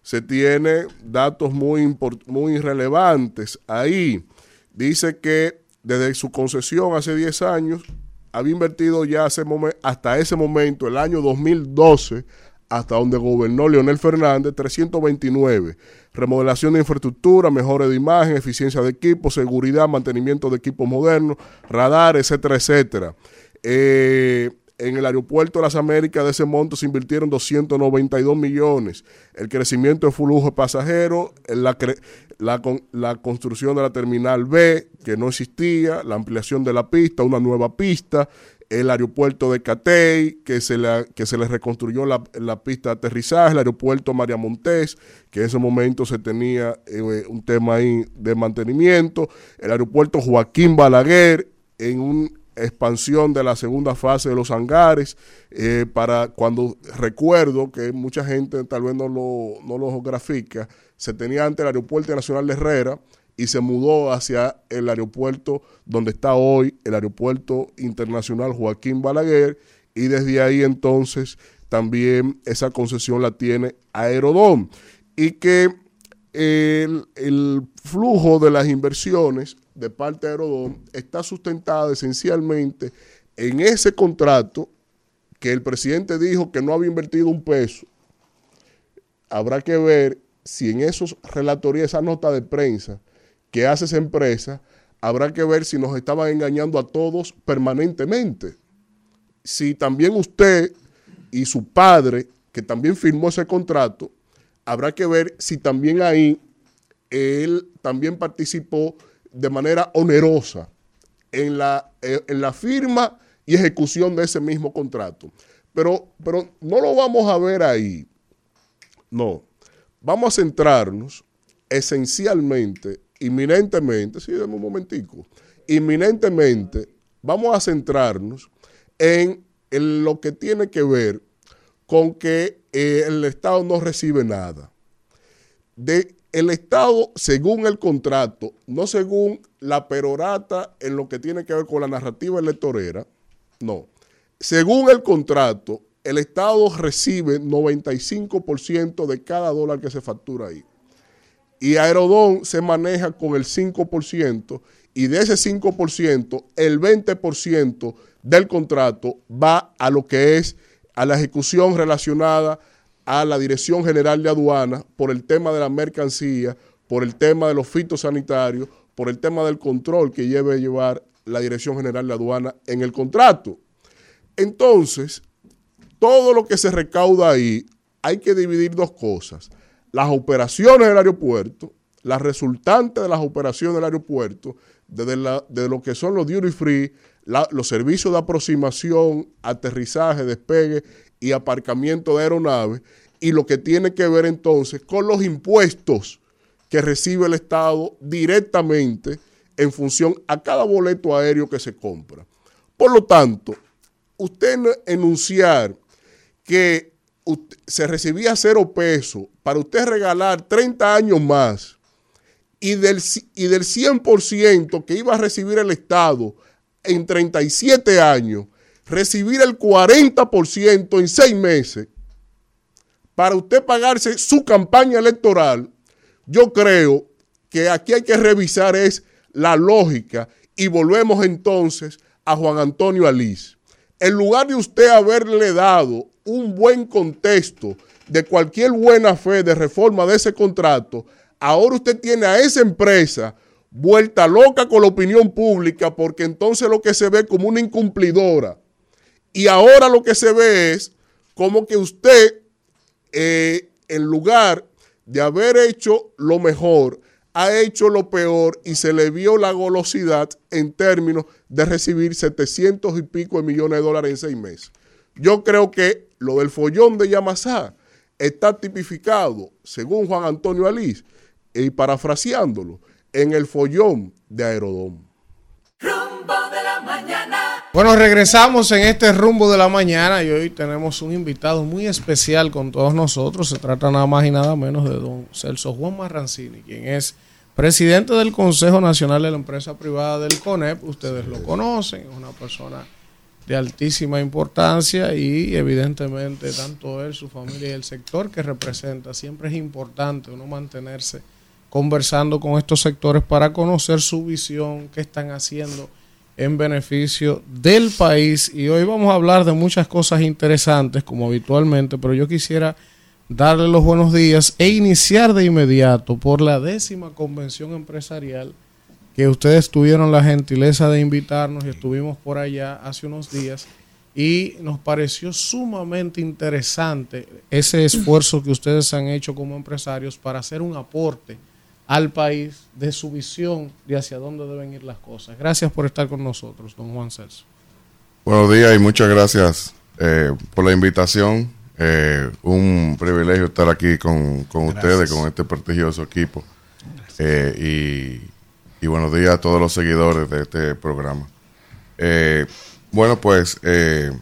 se tiene datos muy, muy relevantes ahí. Dice que desde su concesión hace 10 años, había invertido ya hasta ese momento, el año 2012, hasta donde gobernó Leonel Fernández, 329. Remodelación de infraestructura, mejores de imagen, eficiencia de equipos, seguridad, mantenimiento de equipos modernos, radar, etcétera, etcétera. Eh, en el aeropuerto de las Américas de ese monto se invirtieron 292 millones. El crecimiento de flujo de pasajeros, la, la, la, construcción de la terminal B, que no existía, la ampliación de la pista, una nueva pista, el aeropuerto de Catey, que se le, que se le reconstruyó la, pista de aterrizaje, el aeropuerto María Montés, que en ese momento se tenía eh, un tema ahí de mantenimiento, el aeropuerto Joaquín Balaguer, en un expansión de la segunda fase de los hangares, eh, para cuando recuerdo que mucha gente tal vez no lo, no lo grafica, se tenía antes el aeropuerto nacional de Herrera y se mudó hacia el aeropuerto donde está hoy, el aeropuerto internacional Joaquín Balaguer, y desde ahí entonces también esa concesión la tiene Aerodón. Y que el, el flujo de las inversiones de parte de Aerodón está sustentada esencialmente en ese contrato que el presidente dijo que no había invertido un peso. Habrá que ver si en esos relatorías, esa nota de prensa que hace esa empresa, habrá que ver si nos estaban engañando a todos permanentemente. Si también usted y su padre, que también firmó ese contrato, habrá que ver si también ahí él también participó de manera onerosa en la, eh, en la firma y ejecución de ese mismo contrato. Pero, pero no lo vamos a ver ahí. No. Vamos a centrarnos esencialmente, inminentemente, sí, dame un momentico, inminentemente vamos a centrarnos en, lo que tiene que ver con que eh, el Estado no recibe nada. De el Estado, según el contrato, no según la perorata en lo que tiene que ver con la narrativa electorera, no. Según el contrato, el Estado recibe 95% de cada dólar que se factura ahí. Y Aerodón se maneja con el 5% y de ese 5%, el 20% del contrato va a lo que es a la ejecución relacionada a la Dirección General de Aduanas por el tema de la mercancía, por el tema de los fitosanitarios, por el tema del control que lleve a llevar la Dirección General de Aduanas en el contrato. Entonces, todo lo que se recauda ahí, hay que dividir dos cosas. Las operaciones del aeropuerto, las resultantes de las operaciones del aeropuerto, desde, lo que son los duty free, los servicios de aproximación, aterrizaje, despegue y aparcamiento de aeronaves y lo que tiene que ver entonces con los impuestos que recibe el Estado directamente en función a cada boleto aéreo que se compra. Por lo tanto, usted enunciar que se recibía cero peso para usted regalar 30 años más y del, y del 100% que iba a recibir el Estado en 37 años, recibir el 40% en seis meses para usted pagarse su campaña electoral, yo creo que aquí hay que revisar es la lógica y volvemos entonces a Juan Antonio Alís. En lugar de usted haberle dado un buen contexto de cualquier buena fe de reforma de ese contrato, ahora usted tiene a esa empresa vuelta loca con la opinión pública porque entonces lo que se ve como una incumplidora y ahora lo que se ve es como que usted, eh, en lugar de haber hecho lo mejor, ha hecho lo peor y se le vio la golosidad en términos de recibir 700 y pico de millones de dólares en seis meses. Yo creo que lo del follón de Yamasá está tipificado, según Juan Antonio Alís, y parafraseándolo, en el follón de Aerodón. Bueno, regresamos en este rumbo de la mañana y hoy tenemos un invitado muy especial con todos nosotros. Se trata nada más y nada menos de don Celso Juan Marrancini, quien es presidente del Consejo Nacional de la Empresa Privada del CONEP. Ustedes lo conocen, es una persona de altísima importancia y evidentemente tanto él, su familia y el sector que representa, siempre es importante uno mantenerse conversando con estos sectores para conocer su visión, qué están haciendo en beneficio del país. Y hoy vamos a hablar de muchas cosas interesantes, como habitualmente, pero yo quisiera darle los buenos días e iniciar de inmediato por la décima convención empresarial que ustedes tuvieron la gentileza de invitarnos y estuvimos por allá hace unos días y nos pareció sumamente interesante ese esfuerzo que ustedes han hecho como empresarios para hacer un aporte al país de su visión de hacia dónde deben ir las cosas. Gracias por estar con nosotros, don Juan Celso. Buenos días y muchas gracias eh, por la invitación. Eh, un privilegio estar aquí con, con ustedes, con este prestigioso equipo. Eh, y, y, buenos días a todos los seguidores de este programa. Eh, bueno, pues eh,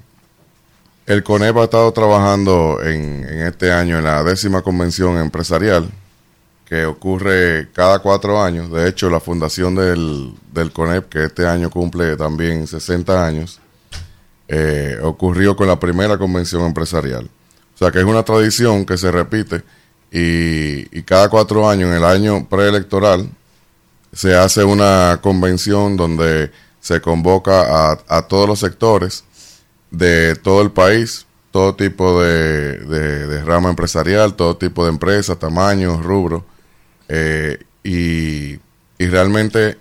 el CONEP ha estado trabajando en, en este año en la décima convención empresarial que ocurre cada cuatro años. De hecho, la fundación del, del CONEP, que este año cumple también 60 años, eh, ocurrió con la primera convención empresarial. O sea que es una tradición que se repite y, y cada cuatro años, en el año preelectoral, se hace una convención donde se convoca a, a todos los sectores de todo el país, todo tipo de, de, de rama empresarial, todo tipo de empresas, tamaños, rubros, eh, y, y, realmente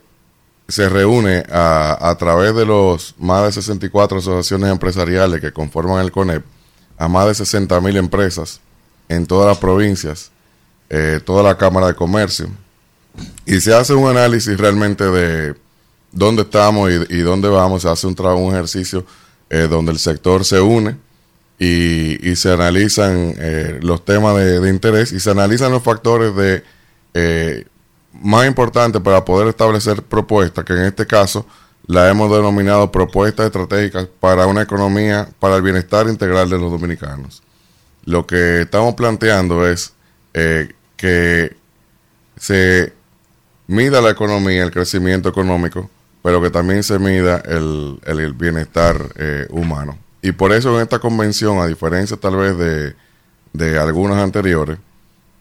se reúne a, a, través de los más de 64 asociaciones empresariales que conforman el CONEP a más de 60 mil empresas en todas las provincias, eh, toda la Cámara de Comercio, y se hace un análisis realmente de dónde estamos y, dónde vamos, se hace un, un ejercicio eh, donde el sector se une y, y se analizan eh, los temas de interés y se analizan los factores de eh, más importante para poder establecer propuestas, que en este caso la hemos denominado propuestas estratégicas para una economía, para el bienestar integral de los dominicanos. Lo que estamos planteando es eh, que se mida la economía, el crecimiento económico, pero que también se mida el, el, bienestar eh, humano. Y por eso en esta convención, a diferencia tal vez de, de algunas anteriores,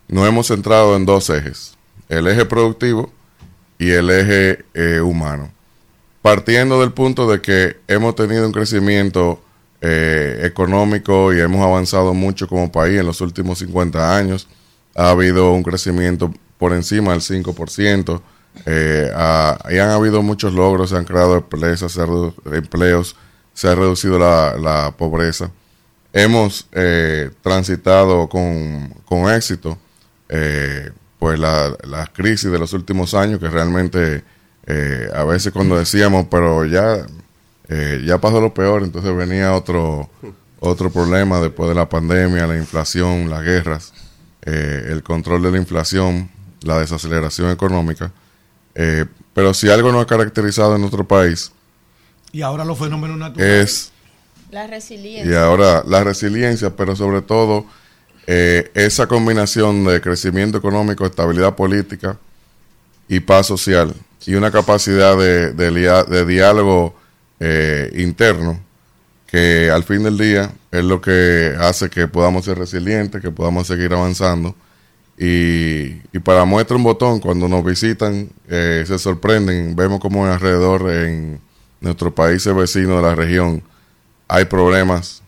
nos hemos centrado en dos ejes, el eje productivo y el eje eh, humano. Partiendo del punto de que hemos tenido un crecimiento eh, económico y hemos avanzado mucho como país en los últimos 50 años, ha habido un crecimiento por encima del 5%, eh, y han habido muchos logros, se han creado empleos, se, empleos, se ha reducido la, la pobreza. Hemos eh, transitado con, con éxito eh, pues la, la, crisis de los últimos años que realmente eh, a veces cuando decíamos pero ya eh, ya pasó lo peor entonces venía otro otro problema después de la pandemia la inflación las guerras eh, el control de la inflación la desaceleración económica. Eh, pero si algo no ha caracterizado en nuestro país y ahora los fenómenos naturales. es la resiliencia. y ahora la resiliencia pero sobre todo eh, esa combinación de crecimiento económico, estabilidad política y paz social y una capacidad de, diálogo eh, interno que al fin del día es lo que hace que podamos ser resilientes, que podamos seguir avanzando. Y, y para muestra un botón, cuando nos visitan, eh, se sorprenden, vemos como alrededor en nuestros países vecinos de la región hay problemas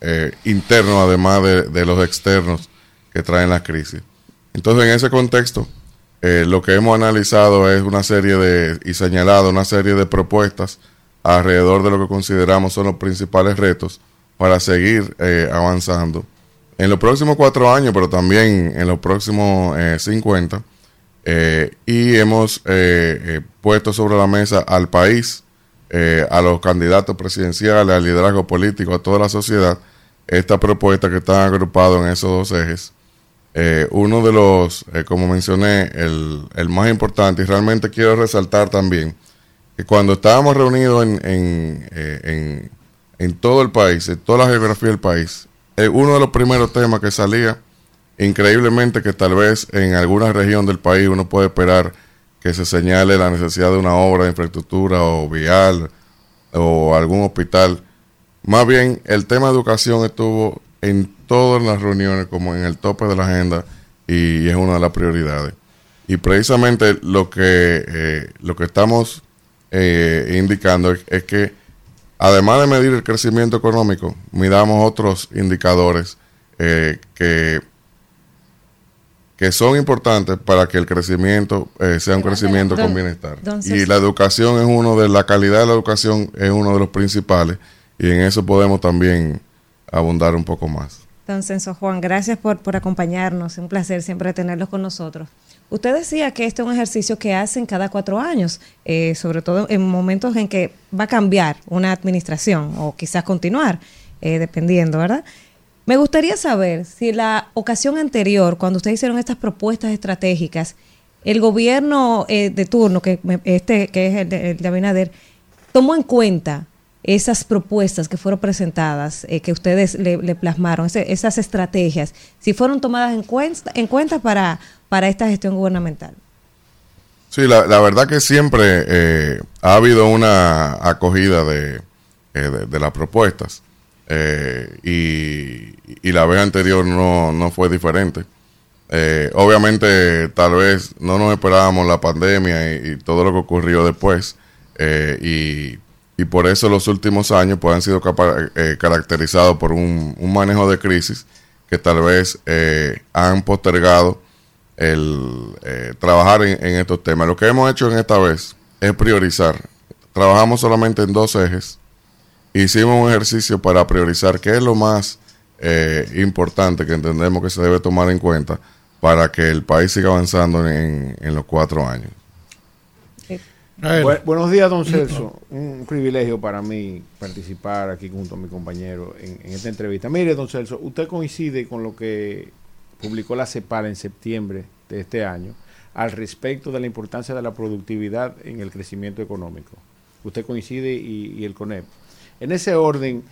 eh, internos, además de, los externos que traen la crisis. Entonces, en ese contexto, eh, lo que hemos analizado es una serie de, y señalado una serie de propuestas alrededor de lo que consideramos son los principales retos para seguir eh, avanzando en los próximos cuatro años, pero también en los próximos 50. eh, y hemos puesto sobre la mesa al país, a los candidatos presidenciales, al liderazgo político, a toda la sociedad, esta propuesta que están agrupados en esos dos ejes. Eh, uno de los, eh, como mencioné, el, el más importante, y realmente quiero resaltar también, que cuando estábamos reunidos en, en, eh, en, todo el país, en toda la geografía del país, uno de los primeros temas que salía, increíblemente que tal vez en alguna región del país uno puede esperar que se señale la necesidad de una obra de infraestructura o vial o algún hospital. Más bien, el tema de educación estuvo en todas las reuniones como en el tope de la agenda y es una de las prioridades. Y precisamente lo que, eh, lo que estamos eh, indicando es, es que además de medir el crecimiento económico, midamos otros indicadores eh, que, que son importantes para que el crecimiento eh, sea un crecimiento Don- con bienestar. don Y la educación es uno de la calidad de la educación es uno de los principales y en eso podemos también abundar un poco más. Censo Juan, gracias por, por acompañarnos. Un placer siempre tenerlos con nosotros. Usted decía que este es un ejercicio que hacen cada cuatro años, eh, sobre todo en momentos en que va a cambiar una administración o quizás continuar, eh, dependiendo, ¿verdad? Me gustaría saber si la ocasión anterior, cuando ustedes hicieron estas propuestas estratégicas, el gobierno eh, de turno, que este que es el de Abinader, tomó en cuenta esas propuestas que fueron presentadas, eh, que ustedes le, plasmaron, esas estrategias, si fueron tomadas en cuenta, en cuenta para, para esta gestión gubernamental. Sí, la, la verdad que siempre eh, ha habido una acogida de, eh, de, las propuestas y, y la vez anterior no, no fue diferente. Obviamente tal vez no nos esperábamos la pandemia y, y todo lo que ocurrió después y, y por eso los últimos años pues, han sido eh, caracterizados por un, manejo de crisis que tal vez eh, han postergado el eh, trabajar en, estos temas. Lo que hemos hecho en esta vez es priorizar. Trabajamos solamente en dos ejes. Hicimos un ejercicio para priorizar qué es lo más importante que entendemos que se debe tomar en cuenta para que el país siga avanzando en los cuatro años. Bu- buenos días, don Celso. Un privilegio para mí participar aquí junto a mi compañero en, en esta entrevista. Mire, don Celso, usted coincide con lo que publicó la CEPAL en septiembre de este año al respecto de la importancia de la productividad en el crecimiento económico. Usted coincide y, y el CONEP. En ese orden,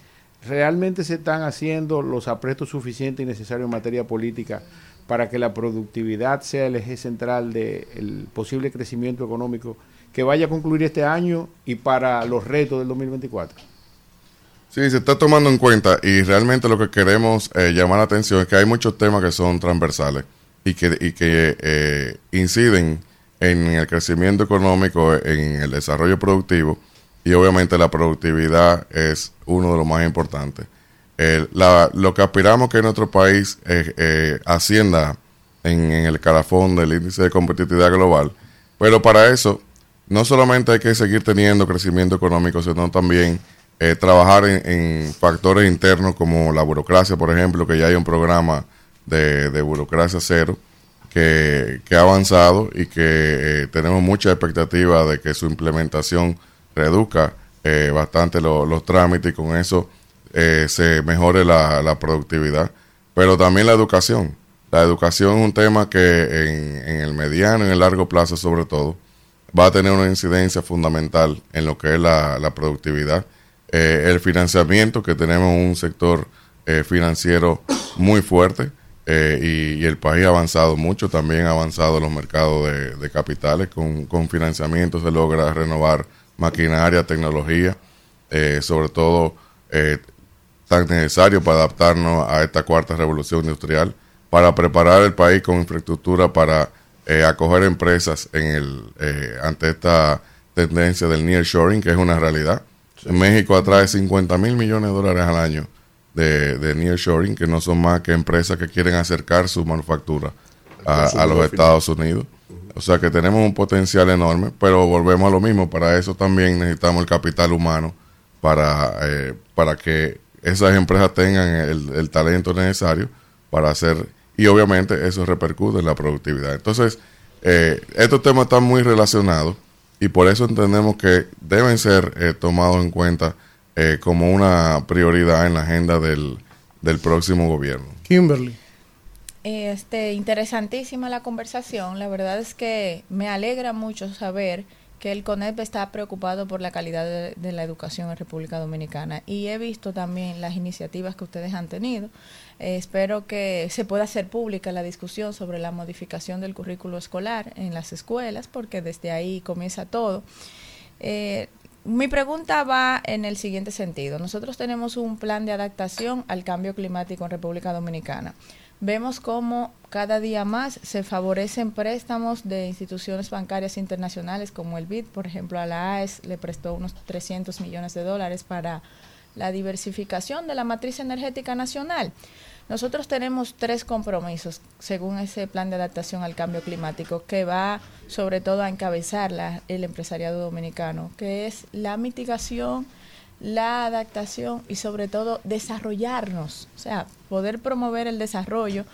¿realmente se están haciendo los aprestos suficientes y necesarios en materia política para que la productividad sea el eje central del posible crecimiento económico que vaya a concluir este año y para los retos del 2024? Sí, se está tomando en cuenta y realmente lo que queremos eh, llamar la atención es que hay muchos temas que son transversales y que, y que eh, inciden en el crecimiento económico, en el desarrollo productivo y obviamente la productividad es uno de los más importantes. El- la- lo que aspiramos que nuestro país eh, eh, ascienda en, en el calafón del índice de competitividad global, pero para eso no solamente hay que seguir teniendo crecimiento económico, sino también eh, trabajar en, factores internos como la burocracia, por ejemplo, que ya hay un programa de, de burocracia cero que, que ha avanzado y que eh, tenemos mucha expectativa de que su implementación reduzca eh, bastante lo- los trámites y con eso eh, se mejore la, la productividad. Pero también la educación. La educación es un tema que en, en el mediano y en el largo plazo sobre todo va a tener una incidencia fundamental en lo que es la, la productividad. Eh, el financiamiento, que tenemos un sector eh, financiero muy fuerte eh, y, el país ha avanzado mucho, también ha avanzado los mercados de, de capitales. Con, con financiamiento se logra renovar maquinaria, tecnología, sobre todo tan necesario para adaptarnos a esta cuarta revolución industrial, para preparar el país con infraestructura para eh, acoger empresas en el eh, ante esta tendencia del nearshoring, que es una realidad. México atrae 50 mil millones de dólares al año de, de nearshoring, que no son más que empresas que quieren acercar su manufactura a, a los Estados Unidos. O sea que tenemos un potencial enorme, pero volvemos a lo mismo. Para eso también necesitamos el capital humano para, eh, para que esas empresas tengan el, el talento necesario para hacer, y obviamente eso repercute en la productividad. Entonces, eh, estos temas están muy relacionados y por eso entendemos que deben ser eh, tomados en cuenta eh, como una prioridad en la agenda del, del próximo gobierno. Kimberly. Este, interesantísima la conversación. La verdad es que me alegra mucho saber que el CONEP está preocupado por la calidad de, de, la educación en República Dominicana y he visto también las iniciativas que ustedes han tenido. Eh, espero que se pueda hacer pública la discusión sobre la modificación del currículo escolar en las escuelas porque desde ahí comienza todo. Eh, mi pregunta va en el siguiente sentido. Nosotros tenemos un plan de adaptación al cambio climático en República Dominicana vemos cómo cada día más se favorecen préstamos de instituciones bancarias internacionales como el BID, por ejemplo, a la AES le prestó unos 300 millones de dólares para la diversificación de la matriz energética nacional. Nosotros tenemos tres compromisos según ese plan de adaptación al cambio climático que va sobre todo a encabezar la, el empresariado dominicano, que es la mitigación, la adaptación y sobre todo desarrollarnos, o sea, poder promover el desarrollo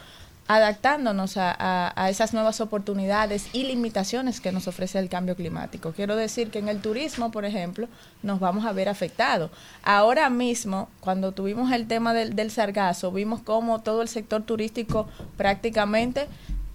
adaptándonos a, a, a, esas nuevas oportunidades y limitaciones que nos ofrece el cambio climático. Quiero decir que en el turismo, por ejemplo, nos vamos a ver afectados. Ahora mismo, cuando tuvimos el tema del, del sargazo, vimos cómo todo el sector turístico prácticamente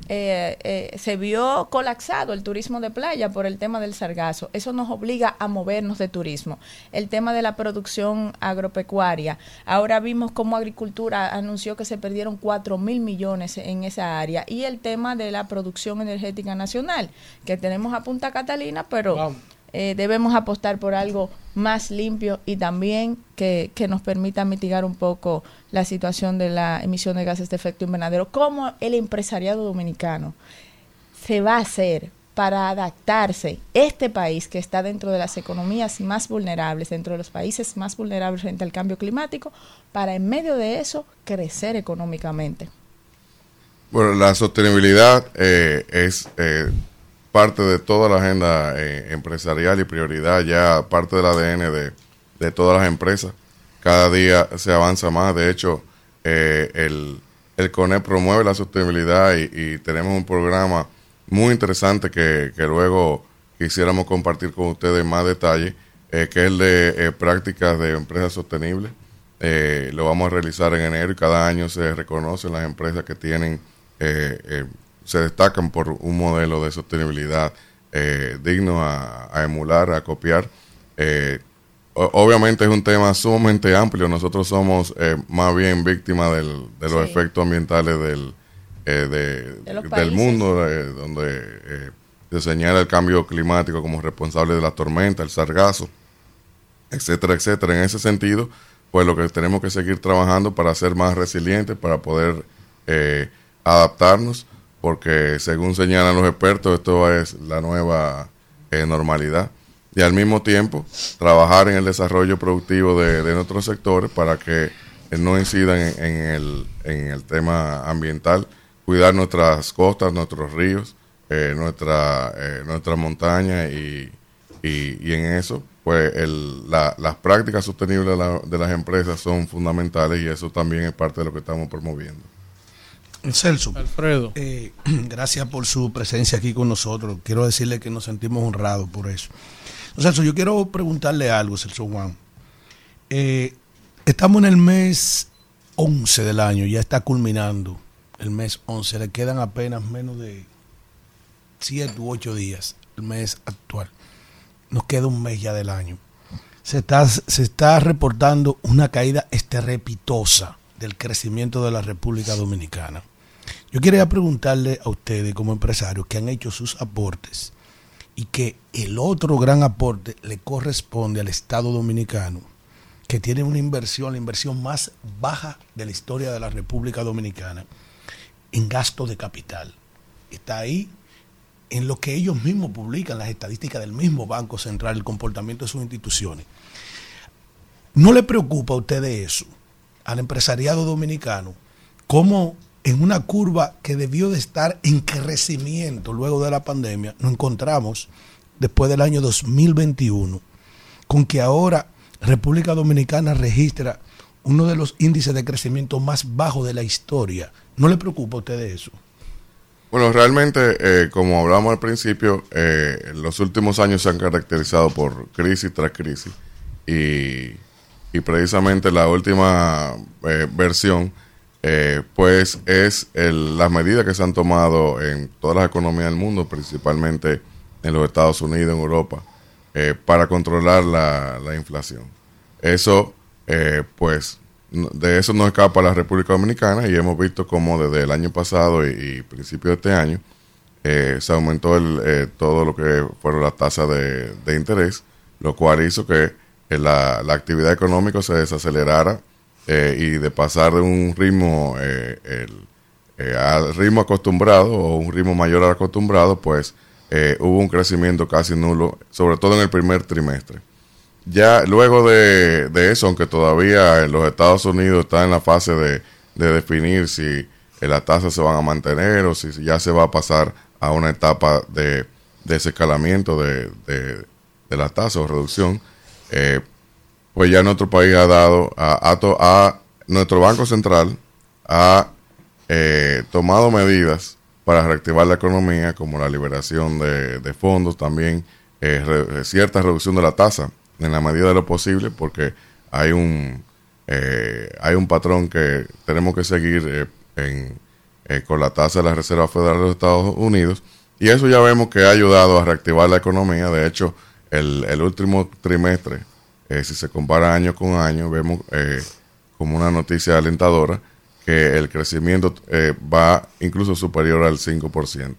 eh, eh, se vio colapsado el turismo de playa por el tema del sargazo. Eso nos obliga a movernos de turismo. El tema de la producción agropecuaria. Ahora vimos cómo Agricultura anunció que se perdieron 4 mil millones en esa área. Y el tema de la producción energética nacional, que tenemos a Punta Catalina, pero... Eh, debemos apostar por algo más limpio y también que, que, nos permita mitigar un poco la situación de la emisión de gases de efecto invernadero. ¿Cómo el empresariado dominicano se va a hacer para adaptarse este país que está dentro de las economías más vulnerables, dentro de los países más vulnerables frente al cambio climático, para en medio de eso crecer económicamente? Bueno, la sostenibilidad eh, es... Eh parte de toda la agenda eh, empresarial y prioridad, ya parte del ADN de, de, todas las empresas. Cada día se avanza más. De hecho, eh, el, el CONE promueve la sostenibilidad y, tenemos un programa muy interesante que, que, luego quisiéramos compartir con ustedes en más detalle, eh, que es el de prácticas de empresas sostenibles. Lo vamos a realizar en enero y cada año se reconocen las empresas que tienen se destacan por un modelo de sostenibilidad eh, digno a, a, emular, a copiar. Eh, obviamente es un tema sumamente amplio. Nosotros somos eh, más bien víctimas del, de los sí. efectos ambientales del, eh, de, de del mundo, donde se señala el cambio climático como responsable de la tormenta, el sargazo, etcétera, etcétera. En ese sentido, pues lo que tenemos que seguir trabajando para ser más resilientes, para poder adaptarnos porque según señalan los expertos, esto es la nueva eh, normalidad. Y al mismo tiempo, trabajar en el desarrollo productivo de, nuestros sectores para que eh, no incidan en, en, el, en el tema ambiental, cuidar nuestras costas, nuestros ríos, eh, nuestra, eh, nuestra montaña y, y, y, en eso, pues el, la, las prácticas sostenibles de, la, de las empresas son fundamentales y eso también es parte de lo que estamos promoviendo. Celso. Alfredo. Eh, gracias por su presencia aquí con nosotros. Quiero decirle que nos sentimos honrados por eso. Celso, yo quiero preguntarle algo, Celso Juan. Eh, estamos en el mes 11 del año, ya está culminando el mes 11. Le quedan apenas menos de 7 u 8 días, el mes actual. Nos queda un mes ya del año. Se está, se está reportando una caída estrepitosa del crecimiento de la República Dominicana. Yo quería preguntarle a ustedes como empresarios que han hecho sus aportes y que el otro gran aporte le corresponde al Estado Dominicano, que tiene una inversión, la inversión más baja de la historia de la República Dominicana, en gasto de capital. Está ahí en lo que ellos mismos publican, las estadísticas del mismo Banco Central, el comportamiento de sus instituciones. ¿No le preocupa a ustedes eso? Al empresariado dominicano, como en una curva que debió de estar en crecimiento luego de la pandemia, nos encontramos después del año 2021, con que ahora República Dominicana registra uno de los índices de crecimiento más bajos de la historia ¿No le preocupa a usted de eso? Bueno, realmente, eh, como hablamos al principio, eh, los últimos años se han caracterizado por crisis tras crisis y, y precisamente la última eh, versión, eh, pues es el- las medidas que se han tomado en todas las economías del mundo, principalmente en los Estados Unidos, en Europa, eh, para controlar la, la inflación. Eso, eh, pues, de eso no escapa la República Dominicana y hemos visto como desde el año pasado y, y principio de este año se aumentó el, todo lo que fueron las tasas de, de interés, lo cual hizo que la, la actividad económica se desacelerara eh, y de pasar de un ritmo eh, el- eh, al ritmo acostumbrado o un ritmo mayor al acostumbrado, pues eh, hubo un crecimiento casi nulo, sobre todo en el primer trimestre. Ya luego de, eso, aunque todavía los Estados Unidos está en la fase de, de definir si eh, las tasas se van a mantener o si ya se va a pasar a una etapa de, de desescalamiento de, de, de las tasas o reducción, eh, pues ya nuestro país ha dado, a, a, nuestro Banco Central ha eh, tomado medidas para reactivar la economía, como la liberación de, fondos, también eh, re- cierta reducción de la tasa en la medida de lo posible, porque hay un eh, hay un patrón que tenemos que seguir eh, en, eh, con la tasa de la Reserva Federal de los Estados Unidos, y eso ya vemos que ha ayudado a reactivar la economía. De hecho, el, el último trimestre, eh, si se compara año con año, vemos eh, como una noticia alentadora que el crecimiento eh, va incluso superior al 5%.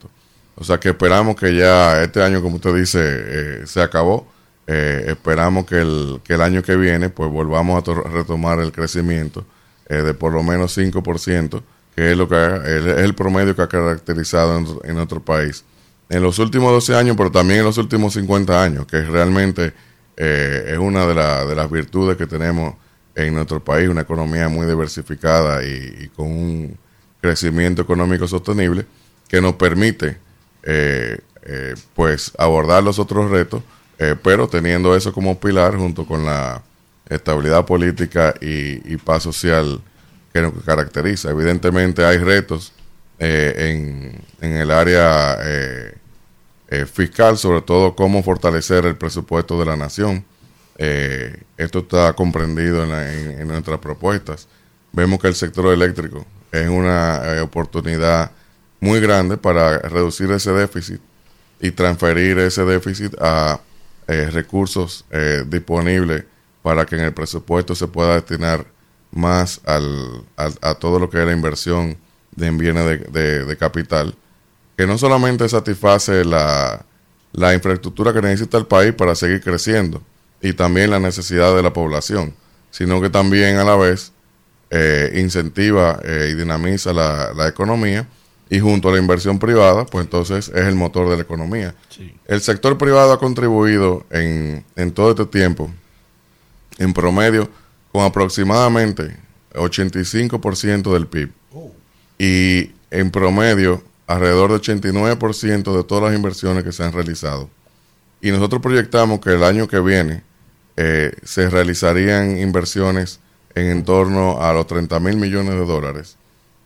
O sea que esperamos que ya este año, como usted dice, se acabó. Esperamos que el, que el año que viene pues volvamos a to- retomar el crecimiento de por lo menos 5%, que es lo que es el promedio que ha caracterizado en, en nuestro país en los últimos 12 años, pero también en los últimos 50 años, que realmente eh, es una de, la- de las virtudes que tenemos en nuestro país, una economía muy diversificada y, y con un crecimiento económico sostenible que nos permite eh, eh, pues abordar los otros retos, eh, pero teniendo eso como pilar junto con la estabilidad política y, y paz social que nos caracteriza. Evidentemente hay retos en, en el área eh, eh, fiscal, sobre todo cómo fortalecer el presupuesto de la nación. Eh, esto está comprendido en, la- en- nuestras propuestas. Vemos que el sector eléctrico es una eh, oportunidad muy grande para reducir ese déficit y transferir ese déficit a eh, recursos eh, disponibles para que en el presupuesto se pueda destinar más al, al- a todo lo que es la inversión de en bienes de, de- de capital, que no solamente satisface la, la infraestructura que necesita el país para seguir creciendo y también la necesidad de la población, sino que también a la vez eh, incentiva eh, y dinamiza la, la economía y junto a la inversión privada, pues entonces es el motor de la economía. El sector privado ha contribuido en, en todo este tiempo, en promedio, con aproximadamente 85% del PIB. Y en promedio, alrededor del 89% de todas las inversiones que se han realizado. Y nosotros proyectamos que el año que viene eh, se realizarían inversiones en torno a los 30 mil millones de dólares.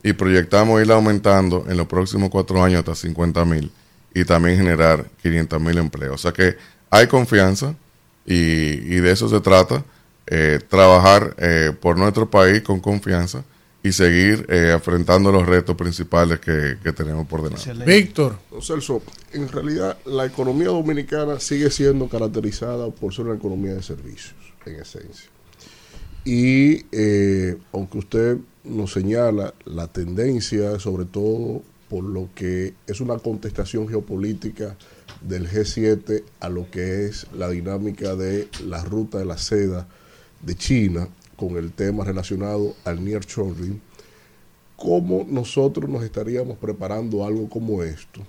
Y proyectamos ir aumentando en los próximos cuatro años hasta 50 mil y también generar 500 mil empleos. O sea que hay confianza y, y de eso se trata, eh, trabajar eh, por nuestro país con confianza y seguir eh, enfrentando los retos principales que, que tenemos por delante. Víctor. Celso, en realidad la economía dominicana sigue siendo caracterizada por ser una economía de servicios, en esencia. Y eh, aunque usted nos señala la tendencia, sobre todo por lo que es una contestación geopolítica del G7 a lo que es la dinámica de la ruta de la seda de China con el tema relacionado al nearshoring, ¿cómo nosotros nos estaríamos preparando algo como esto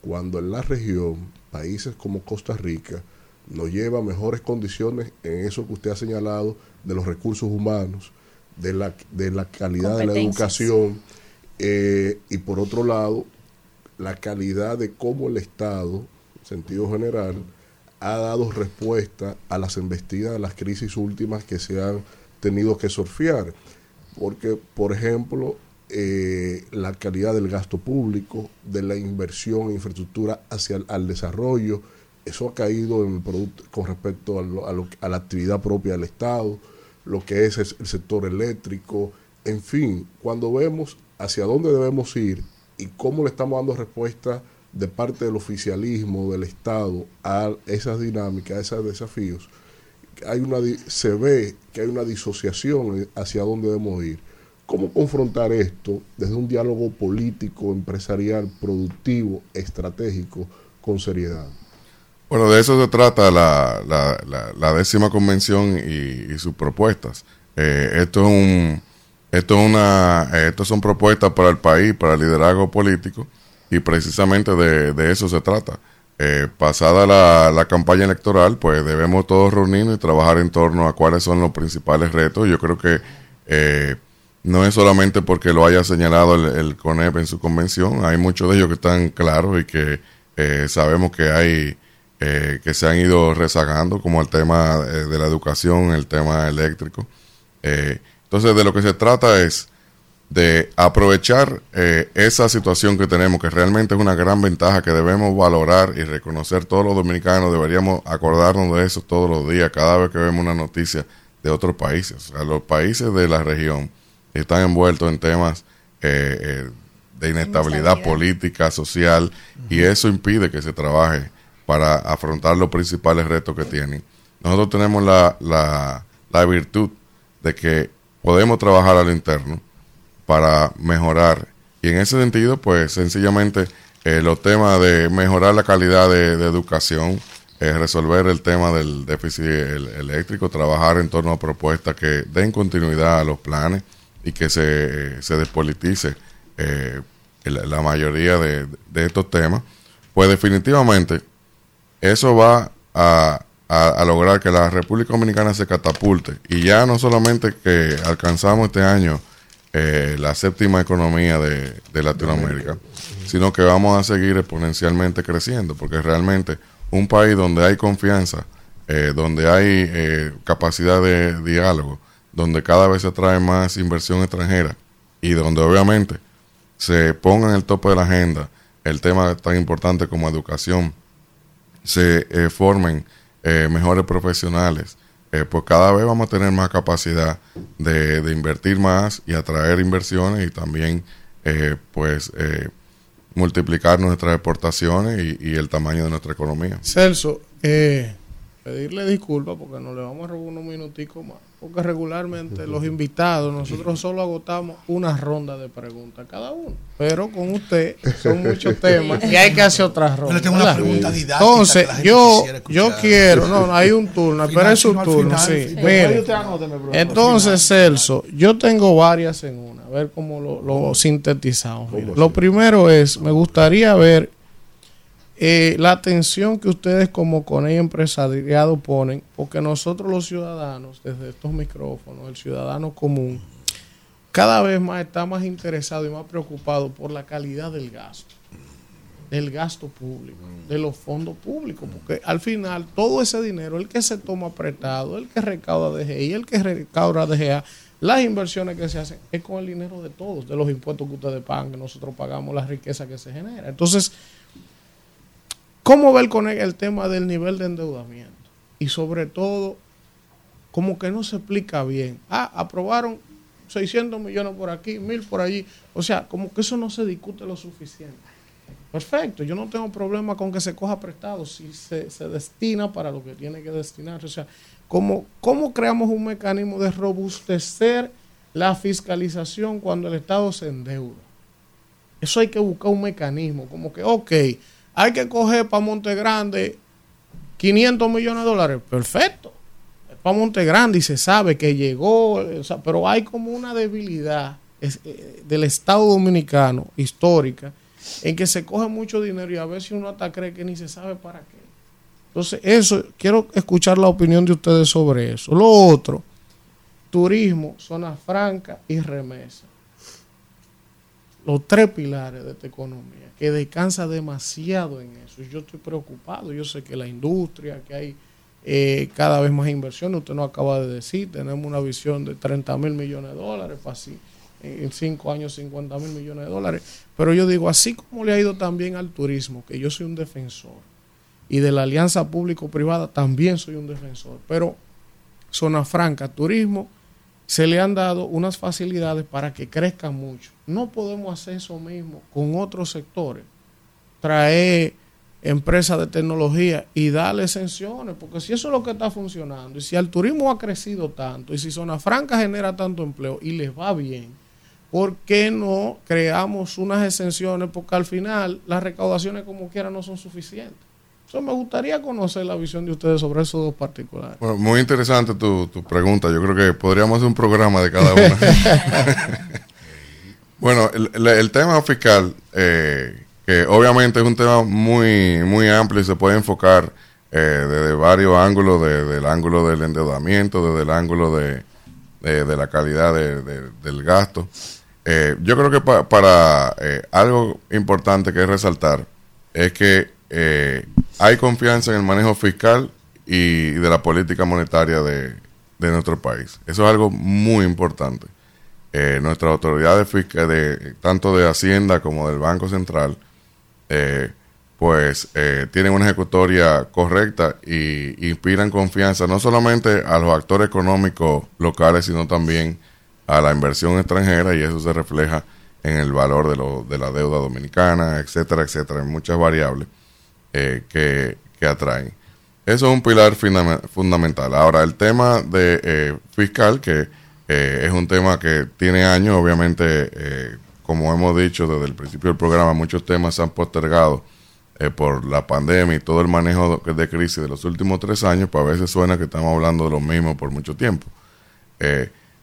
cuando en la región, países como Costa Rica, nos lleva a mejores condiciones en eso que usted ha señalado de los recursos humanos, de la, de la calidad de la educación eh, y por otro lado, la calidad de cómo el Estado, en sentido general, ha dado respuesta a las embestidas de las crisis últimas que se han tenido que surfear. Porque, por ejemplo, eh, la calidad del gasto público, de la inversión en infraestructura hacia el al desarrollo. Eso ha caído en producto, con respecto a, lo- a lo- a la actividad propia del Estado, lo que es el sector eléctrico, en fin, cuando vemos hacia dónde debemos ir y cómo le estamos dando respuesta de parte del oficialismo, del Estado, a esas dinámicas, a esos desafíos, hay una, se ve que hay una disociación hacia dónde debemos ir. ¿Cómo confrontar esto desde un diálogo político, empresarial, productivo, estratégico, con seriedad? Bueno, de eso se trata la, la, la- la décima convención y, y sus propuestas. Eh, esto es un, esto es una, eh, esto son propuestas para el país, para el liderazgo político y precisamente de eso se trata. Eh, pasada la, la campaña electoral, pues debemos todos reunirnos y trabajar en torno a cuáles son los principales retos. Yo creo que eh, no es solamente porque lo haya señalado el, el CONEP en su convención, hay muchos de ellos que están claros y que eh, sabemos que hay eh, que se han ido rezagando, como el tema eh, de la educación, el tema eléctrico. Eh, entonces, de lo que se trata es de aprovechar eh, esa situación que tenemos, que realmente es una gran ventaja que debemos valorar y reconocer todos los dominicanos, deberíamos acordarnos de eso todos los días, cada vez que vemos una noticia de otros países. O sea, los países de la región están envueltos en temas eh, eh, de inestabilidad política, social, y eso impide que se trabaje para afrontar los principales retos que tienen. Nosotros tenemos la, la, la virtud de que podemos trabajar al interno para mejorar. Y en ese sentido, pues sencillamente eh, los temas de mejorar la calidad de, educación, eh, resolver el tema del déficit el- eléctrico, trabajar en torno a propuestas que den continuidad a los planes y que se, se despolitice eh, la, mayoría de, estos temas, pues definitivamente eso va a- a lograr que la República Dominicana se catapulte y ya no solamente que alcanzamos este año eh, la séptima economía de, Latinoamérica, sino que vamos a seguir exponencialmente creciendo, porque realmente un país donde hay confianza, eh, donde hay eh, capacidad de diálogo, donde cada vez se trae más inversión extranjera y donde obviamente se ponga en el tope de la agenda el tema tan importante como educación, se eh, formen eh, mejores profesionales, eh, pues cada vez vamos a tener más capacidad de, de invertir más y atraer inversiones y también eh, pues eh, multiplicar nuestras exportaciones y, el tamaño de nuestra economía. Celso, eh, pedirle disculpas porque nos le vamos a robar unos minuticos más. Porque regularmente los invitados, nosotros solo agotamos una ronda de preguntas cada uno. Pero con usted son muchos temas y hay que hacer otra ronda. Yo le tengo una pregunta didáctica Entonces, que la gente yo, yo quiero, no, no, hay un turno, Final, espera su final, turno, final, sí. Mire, entonces, Celso, yo tengo varias en una, a ver cómo lo, lo sintetizamos. Mira, Lo primero es, me gustaría ver eh, la atención que ustedes como CONEI empresariado ponen, porque nosotros los ciudadanos, desde estos micrófonos, el ciudadano común, cada vez más está más interesado y más preocupado por la calidad del gasto, del gasto público, de los fondos públicos, porque al final todo ese dinero, el que se toma prestado, el que recauda DGI, el que recauda DGA, las inversiones que se hacen es con el dinero de todos, de los impuestos que ustedes pagan, que nosotros pagamos, la riqueza que se genera. Entonces, ¿cómo ver con el tema del nivel de endeudamiento? Y sobre todo, como que no se explica bien. Ah, aprobaron 600 millones por aquí, 1000 por allí. O sea, como que eso no se discute lo suficiente. Perfecto, yo no tengo problema con que se coja prestado si se, se destina para lo que tiene que destinarse. O sea, ¿cómo, ¿cómo creamos un mecanismo de robustecer la fiscalización cuando el Estado se endeuda? Eso hay que buscar un mecanismo, como que, ok, hay que coger para Monte Grande 500 millones de dólares. Perfecto. Para Monte Grande y se sabe que llegó, eh, pero hay como una debilidad eh, del Estado dominicano histórica en que se coge mucho dinero y a veces uno hasta cree que ni se sabe para qué. Entonces, eso, quiero escuchar la opinión de ustedes sobre eso. Lo otro, turismo, zona franca y remesa. Los tres pilares de esta economía, que descansa demasiado en eso. Yo estoy preocupado. Yo sé que la industria, que hay eh, cada vez más inversiones, usted nos acaba de decir, tenemos una visión de 30 mil millones de dólares, así. en cinco años 50 mil millones de dólares. Pero yo digo, así como le ha ido también al turismo, que yo soy un defensor, y de la alianza público-privada también soy un defensor, pero zona franca, turismo, se le han dado unas facilidades para que crezca mucho. No podemos hacer eso mismo con otros sectores. Traer empresas de tecnología y darle exenciones, porque si eso es lo que está funcionando, y si el turismo ha crecido tanto, y si Zona Franca genera tanto empleo y les va bien, ¿por qué no creamos unas exenciones? Porque al final las recaudaciones como quiera no son suficientes. Eso me gustaría conocer la visión de ustedes sobre esos dos particulares. Bueno, muy interesante tu, tu pregunta. Yo creo que podríamos hacer un programa de cada una. bueno, el, el- tema fiscal, eh, que obviamente es un tema muy, muy amplio y se puede enfocar eh, desde varios ángulos, desde el ángulo del endeudamiento, desde el ángulo de, de- de la calidad de- de- del gasto. Eh, yo creo que pa- para eh, algo importante que resaltar es que eh, hay confianza en el manejo fiscal y de la política monetaria de, de nuestro país. Eso es algo muy importante. Eh, nuestras autoridades fiscales, de, tanto de Hacienda como del Banco Central, eh, pues eh, tienen una ejecutoria correcta y inspiran confianza no solamente a los actores económicos locales, sino también a la inversión extranjera y eso se refleja en el valor de, lo- de la deuda dominicana, etcétera, etcétera, en muchas variables eh, que, que atraen. Eso es un pilar fundam- fundamental. Ahora, el tema de eh, fiscal, que eh, es un tema que tiene años, obviamente, eh, como hemos dicho desde el principio del programa, muchos temas se han postergado eh, por la pandemia y todo el manejo de crisis de los últimos tres años, pues a veces suena que estamos hablando de lo mismo por mucho tiempo.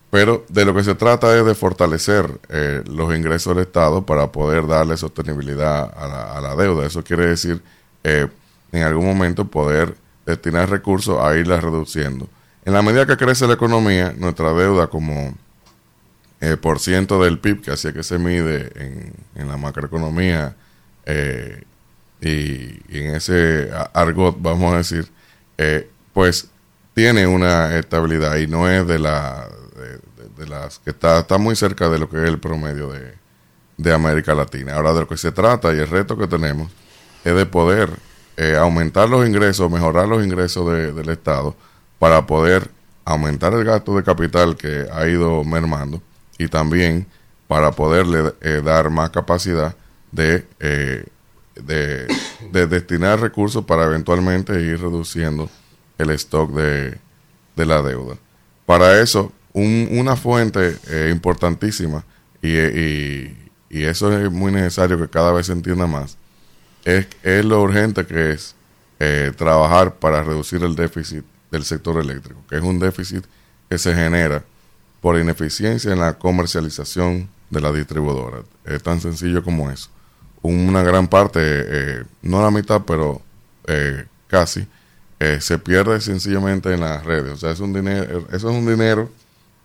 Pero de lo que se trata es de fortalecer eh, los ingresos del Estado para poder darle sostenibilidad a la, a la deuda. Eso quiere decir, eh, en algún momento, poder destinar recursos a irla reduciendo. En la medida que crece la economía, nuestra deuda como eh, por ciento del PIB, que así es que se mide en, en la macroeconomía eh, y, en ese argot, vamos a decir, eh, pues tiene una estabilidad y no es de la de- de las que está, está muy cerca de lo que es el promedio de, de América Latina. Ahora de lo que se trata y el reto que tenemos es de poder eh, aumentar los ingresos, mejorar los ingresos de- del Estado para poder aumentar el gasto de capital que ha ido mermando y también para poderle eh, dar más capacidad de, eh, de, de destinar recursos para eventualmente ir reduciendo el stock de, de la deuda. Para eso, un- una fuente importantísima, y, y- y eso es muy necesario que cada vez se entienda más, es, es lo urgente que es eh, trabajar para reducir el déficit del sector eléctrico, que es un déficit que se genera por ineficiencia en la comercialización de la distribuidora. Es tan sencillo como eso. Una gran parte, eh, no la mitad, pero eh, casi, eh, se pierde sencillamente en las redes. O sea, es un dinero, eso es un dinero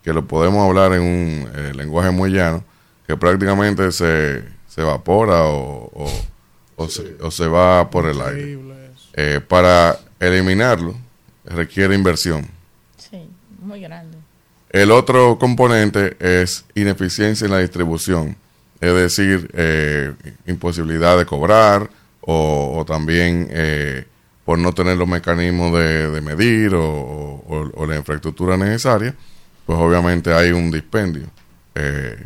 que lo podemos hablar en un lenguaje muy llano, que prácticamente se, se evapora o- o se, o se va por el aire. Eh, para eliminarlo requiere inversión. Sí, muy grande. El otro componente es ineficiencia en la distribución, es decir, eh, imposibilidad de cobrar o, o también eh, por no tener los mecanismos de, de medir o, o- o la infraestructura necesaria, pues obviamente hay un dispendio. Eh,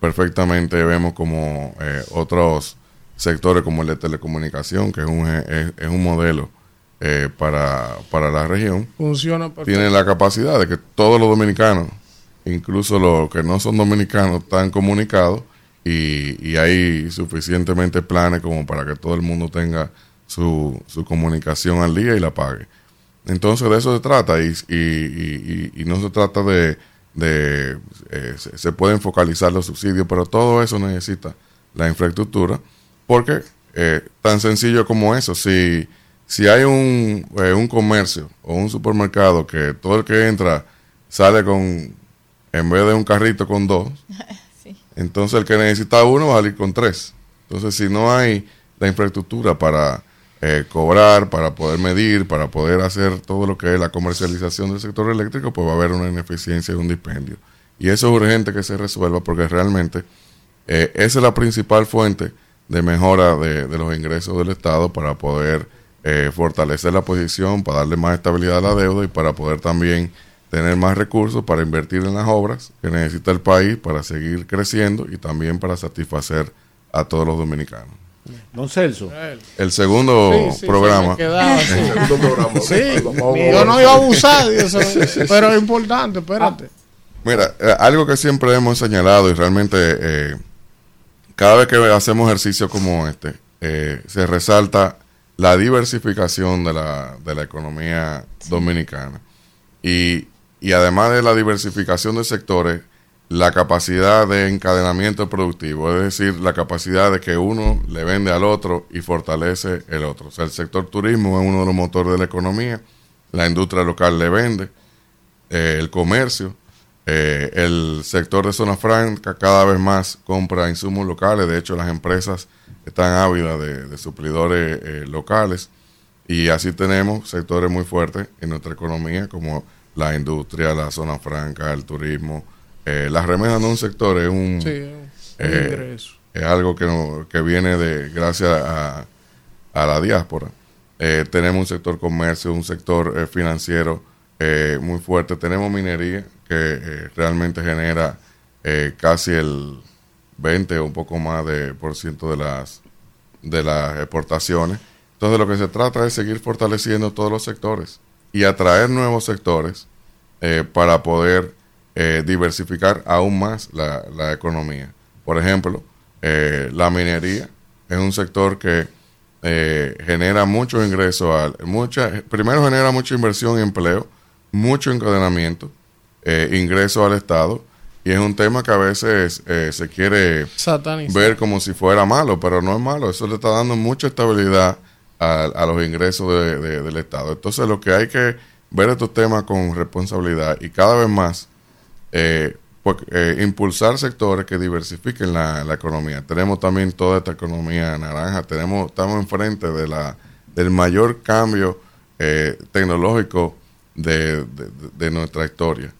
perfectamente vemos como eh, otros sectores como el de telecomunicación, que es un, es, es un modelo eh, para, para la región, Funciona tienen la capacidad de que todos los dominicanos, incluso los que no son dominicanos, están comunicados y, y hay suficientemente planes como para que todo el mundo tenga su, su comunicación al día y la pague. Entonces de eso se trata y, y, y- no se trata de, de eh, se pueden focalizar los subsidios, pero todo eso necesita la infraestructura porque eh, tan sencillo como eso, si, si hay un, eh, un comercio o un supermercado que todo el que entra sale con, en vez de un carrito con dos, entonces el que necesita uno va a salir con tres. Entonces si no hay la infraestructura para eh, cobrar, para poder medir, para poder hacer todo lo que es la comercialización del sector eléctrico, pues va a haber una ineficiencia y un dispendio. Y eso es urgente que se resuelva porque realmente eh, esa es la principal fuente de mejora de, de los ingresos del Estado para poder eh, fortalecer la posición, para darle más estabilidad a la deuda y para poder también tener más recursos para invertir en las obras que necesita el país para seguir creciendo y también para satisfacer a todos los dominicanos. Don Celso. El segundo Sí, sí, programa. se quedaba. El segundo programa. Yo no iba a abusar de eso, pero es importante, espérate. Mira, eh, algo que siempre hemos señalado y realmente eh, cada vez que hacemos ejercicios como este, eh, se resalta la diversificación de la, de la economía dominicana. Y, y además de la diversificación de sectores, la capacidad de encadenamiento productivo, es decir, la capacidad de que uno le vende al otro y fortalece el otro. O sea, el sector turismo es uno de los motores de la economía, la industria local le vende, eh, el comercio, eh, el sector de zona franca cada vez más compra insumos locales, de hecho las empresas están ávidas de, de suplidores eh, locales y así tenemos sectores muy fuertes en nuestra economía como la industria, la zona franca, el turismo. Eh, las remesas no es un sector, es un, Sí, eh, ingreso. es algo que, no- que viene de gracias a, a la diáspora. Eh, tenemos un sector comercio, un sector financiero eh, muy fuerte. Tenemos minería que eh, realmente genera eh, casi el 20 o un poco más de por ciento de las de las exportaciones. Entonces lo que se trata es seguir fortaleciendo todos los sectores y atraer nuevos sectores eh, para poder diversificar aún más la, la economía. Por ejemplo, la minería es un sector que genera muchos ingresos, al, mucha, primero genera mucha inversión y empleo, mucho encadenamiento, eh, ingresos al Estado, y es un tema que a veces eh, se quiere ver como si fuera malo, pero no es malo, eso le está dando mucha estabilidad a, a los ingresos de- de- del Estado. Entonces lo que hay que ver estos temas con responsabilidad y cada vez más eh, pues, eh, impulsar sectores que diversifiquen la, la economía. Tenemos también toda esta economía naranja, tenemos estamos enfrente de la del mayor cambio eh, tecnológico de, de- de nuestra historia,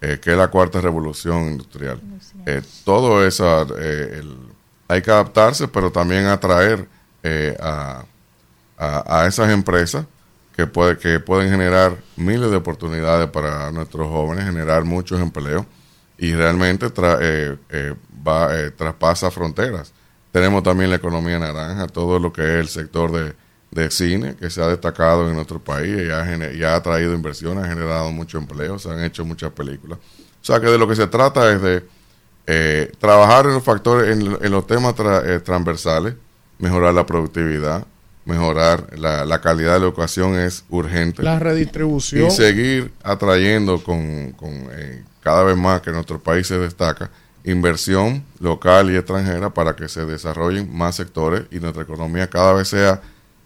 eh, que es la cuarta revolución industrial. Eh, todo eso eh, el- hay que adaptarse, pero también atraer eh, a, a, a esas empresas que, puede, que pueden generar miles de oportunidades para nuestros jóvenes, generar muchos empleos y realmente tra- eh, eh, va, eh, traspasa fronteras. Tenemos también la economía naranja, todo lo que es el sector de, de cine que se ha destacado en nuestro país y ha, y ha traído inversiones, ha generado mucho empleo, se han hecho muchas películas. O sea que de lo que se trata es de eh, trabajar en los factores, en, en los temas tra- eh, transversales, mejorar la productividad, mejorar la, la calidad de la educación es urgente. La redistribución. Y seguir atrayendo con, con, eh, cada vez más que nuestro país se destaca inversión local y extranjera para que se desarrollen más sectores y nuestra economía cada vez sea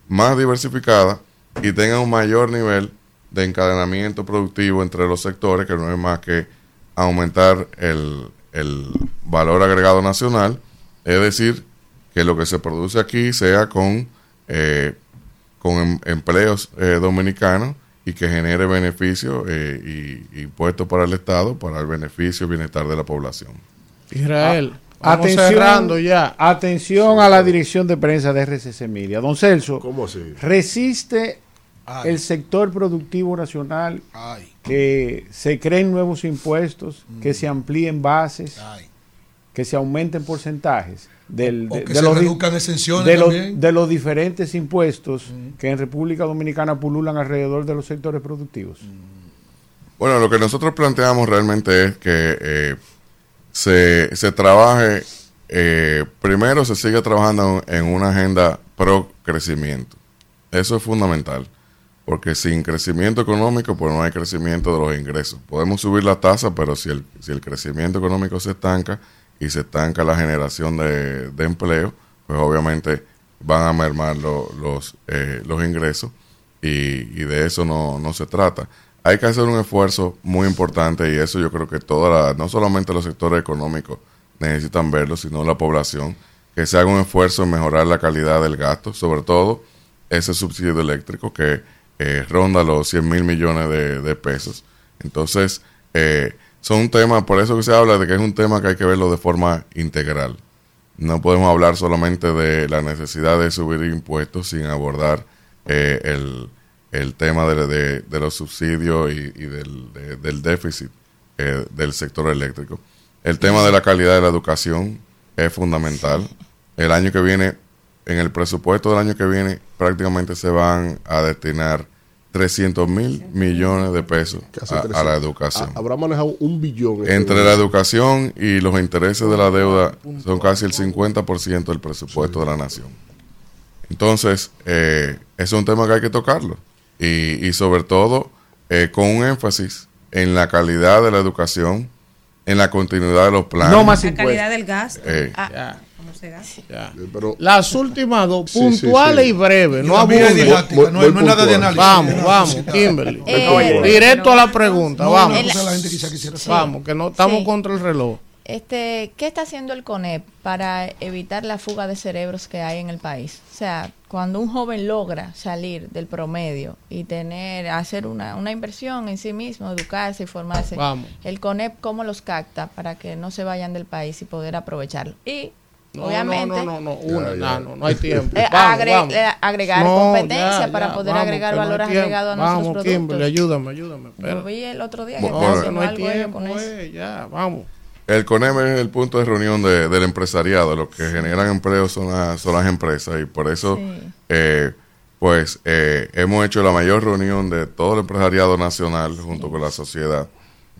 más diversificada y tenga un mayor nivel de encadenamiento productivo entre los sectores, que no es más que aumentar el, el valor agregado nacional, es decir, que lo que se produce aquí sea con, eh, con em- empleos eh, dominicanos y que genere beneficios eh, y impuestos para el Estado, para el beneficio y bienestar de la población. Israel, Ah, vamos atención, cerrando ya. Atención a la dirección de prensa de RCC Media. Don Celso, ¿Cómo así? ¿resiste Ay. el sector productivo nacional Ay. que se creen nuevos impuestos, Mm. que se amplíen bases, que se aumenten porcentajes del, O de, que de se los, di- reduzcan exenciones de, los, también. Mm. de los diferentes impuestos que en República Dominicana pululan alrededor de los sectores productivos? Bueno, lo que nosotros planteamos realmente es que eh, se, se trabaje, eh, primero se siga trabajando en una agenda pro crecimiento. Eso es fundamental, porque sin crecimiento económico, pues no hay crecimiento de los ingresos. Podemos subir la tasa, pero si el, si el crecimiento económico se estanca y se estanca la generación de, de empleo, pues obviamente van a mermar lo- los, eh, los ingresos y, y de eso no, no se trata. Hay que hacer un esfuerzo muy importante y eso yo creo que toda la- no solamente los sectores económicos necesitan verlo, sino la población, que se haga un esfuerzo en mejorar la calidad del gasto, sobre todo ese subsidio eléctrico que eh, ronda los 100 mil millones de, pesos. Entonces, eh, son temas, por eso que se habla de que es un tema que hay que verlo de forma integral. No podemos hablar solamente de la necesidad de subir impuestos sin abordar eh, el, el, tema de, de, de, los subsidios y, y del, de, del, déficit eh, del sector eléctrico. El tema de la calidad de la educación es fundamental. El año que viene, en el presupuesto del año que viene, prácticamente se van a destinar 300 mil millones de pesos a, a, la educación. Habrá manejado un billón. Este Entre la educación y los intereses de la deuda son casi el 50% del presupuesto sí. de la nación. Entonces, eh, es un tema que hay que tocarlo. Y, y sobre todo, eh, con un énfasis en la calidad de la educación, en la continuidad de los planes. No más la calidad del gasto. Eh, ah. Ya. Pero, Las últimas dos, puntuales sí, sí, sí. y breves, no abunden. No, no, no, nada de análisis. Vamos, vamos, Kimberly. Eh, Directo a la pregunta, vamos. Vamos, que no estamos contra el reloj. Este, ¿Qué está haciendo el CONEP para evitar la fuga de cerebros que hay en el país? O sea, cuando un joven logra salir del promedio y tener, hacer una, una inversión en sí mismo, educarse y formarse, Vamos. el CONEP, ¿cómo los capta para que no se vayan del país y poder aprovecharlo? Y no, obviamente. No, no, no, no, una, ya, ya. no, no hay tiempo. Eh, vamos, agre vamos. agregar no, competencia ya, para poder vamos, agregar valor no agregado a nuestros vamos, productos. Kimberly, ayúdame, ayúdame. Lo vi el otro día que bueno, no hay algo tiempo, con eso. Eh, ya, vamos. El CONEM es el punto de reunión de, del empresariado. Los que generan empleo son, las, son las empresas y por eso, sí. eh, pues, eh, hemos hecho la mayor reunión de todo el empresariado nacional junto sí. con la sociedad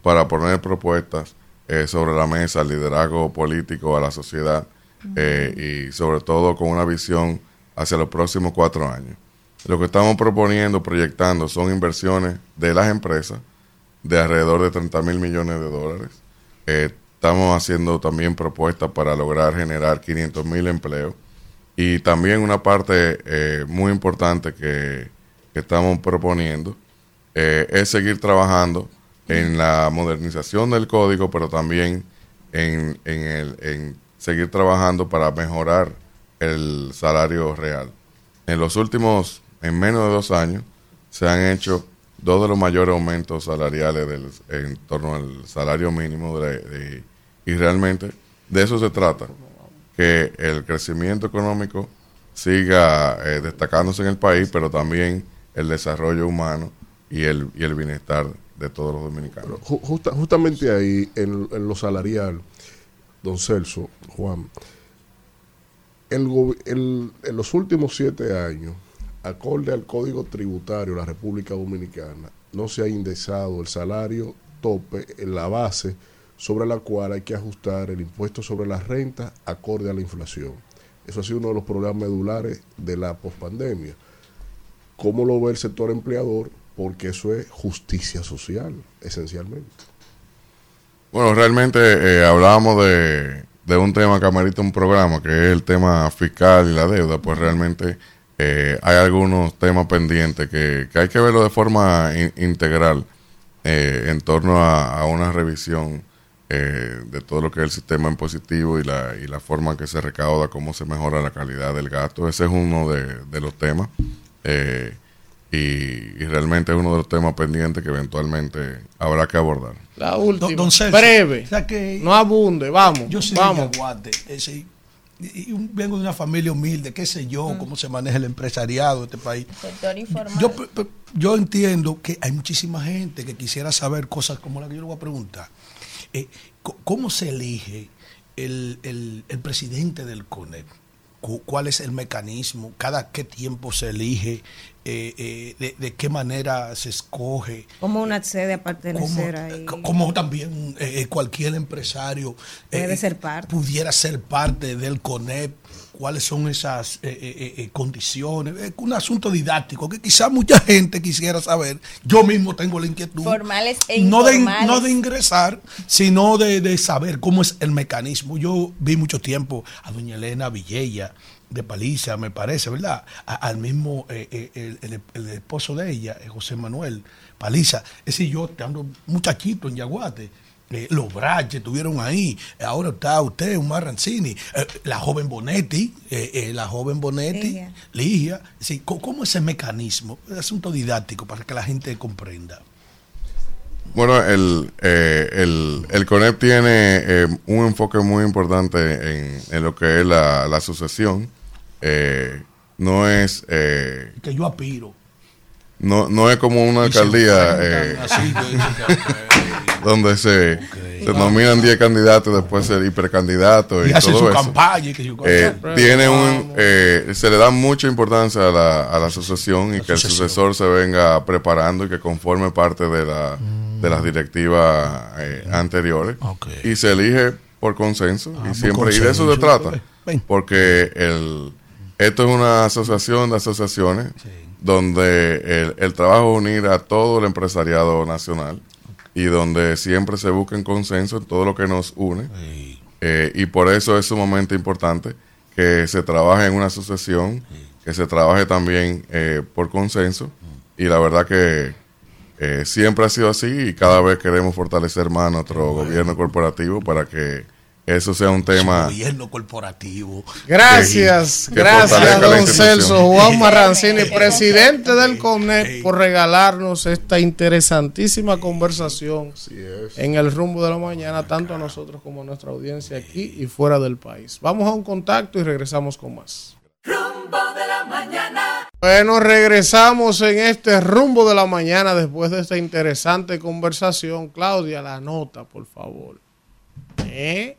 para poner propuestas eh, sobre la mesa, liderazgo político a la sociedad y sobre todo con una visión hacia los próximos cuatro años. Lo que estamos proponiendo, proyectando, son inversiones de las empresas de alrededor de 30 mil millones de dólares. Eh, estamos haciendo también propuestas para lograr generar 500 mil empleos. Y también una parte eh, muy importante que, estamos proponiendo eh, es seguir trabajando en la modernización del código, pero también en, en, el, en seguir trabajando para mejorar el salario real. En los últimos, en menos de dos años, se han hecho dos de los mayores aumentos salariales del, en torno al salario mínimo de, de, y realmente de eso se trata, que el crecimiento económico siga eh, destacándose en el país, pero también el desarrollo humano y el, y el bienestar de todos los dominicanos. Justa, justamente ahí, en, en lo salarial, don Celso, Juan, el, el, en los últimos siete años, acorde al Código Tributario de la República Dominicana, no se ha indexado el salario tope en la base sobre la cual hay que ajustar el impuesto sobre la renta acorde a la inflación. Eso ha sido uno de los problemas medulares de la pospandemia. ¿Cómo lo ve el sector empleador? Porque eso es justicia social, esencialmente. Bueno, realmente eh, hablábamos de, de, un tema que amerita un programa, que es el tema fiscal y la deuda, pues realmente eh, hay algunos temas pendientes que, que, hay que verlo de forma in, integral eh, en torno a una revisión eh, de todo lo que es el sistema impositivo y la, y la forma en que se recauda, cómo se mejora la calidad del gasto. Ese es uno de, de los temas. Eh, y, y, realmente es uno de los temas pendientes que eventualmente habrá que abordar. La última, don, don Celso, breve, o sea que no abunde, vamos. Yo soy vamos. de Aguate, ese, y vengo de una familia humilde, qué sé yo, mm. cómo se maneja el empresariado de este país. Sector informal. Yo, yo entiendo que hay muchísima gente que quisiera saber cosas como la que yo le voy a preguntar. Eh, ¿Cómo se elige el, el, el presidente del CONEP? cuál es el mecanismo, cada qué tiempo se elige, eh, eh, de, de, qué manera se escoge. Como una accede a pertenecer como, ahí. Como también eh, cualquier empresario Puede ser parte. pudiera ser parte del CONEP cuáles son esas eh, eh, eh, condiciones. Es un asunto didáctico que quizá mucha gente quisiera saber. Yo mismo tengo la inquietud. Formales e no de, no de ingresar, sino de, de, saber cómo es el mecanismo. Yo vi mucho tiempo a doña Elena Villella de Paliza, me parece, ¿verdad? A, al mismo, eh, el, el, el, esposo de ella, José Manuel Paliza. Es decir, yo ando muchachito en Yaguate eh, los Braches estuvieron ahí, ahora está usted, un Marrancini, eh, la joven Bonetti, eh, eh la joven Bonetti, Ligia. Ligia. Sí, ¿Cómo es ese mecanismo? Es asunto didáctico para que la gente comprenda. Bueno, el, eh, el, el CONEP tiene eh, un enfoque muy importante en, en lo que es la, la asociación. Eh, no es eh, Que yo aspiro. no, no es como una alcaldía eh, donde se, se nominan 10 candidatos y después ser hipercandidatos y, Y hace todo su eso. campaña que yo- Eh, tiene un, eh, se le da mucha importancia a la, a la asociación y que el sucesor se venga preparando y que conforme parte de, la, de las directivas eh, anteriores. Y se elige por consenso y siempre y de eso se trata. Porque el, esto es una asociación de asociaciones donde el, el trabajo es unir a todo el empresariado nacional y donde siempre se busca en consenso en todo lo que nos une. Eh, y por eso es sumamente importante que se trabaje en una asociación, que se trabaje también eh, por consenso. Y la verdad que eh, siempre ha sido así y cada vez queremos fortalecer más nuestro gobierno corporativo para que eso sea un tema. Gobierno corporativo. Gracias, Que- que gracias, don. Celso Juan Marrancini, presidente del CONEP, por regalarnos esta interesantísima conversación en el rumbo de la mañana, tanto a nosotros como a nuestra audiencia aquí y fuera del país. Vamos a un contacto y regresamos con más. Rumbo de la mañana. Bueno, regresamos en este rumbo de la mañana después de esta interesante conversación. Claudia, la nota, por favor. ¿Eh?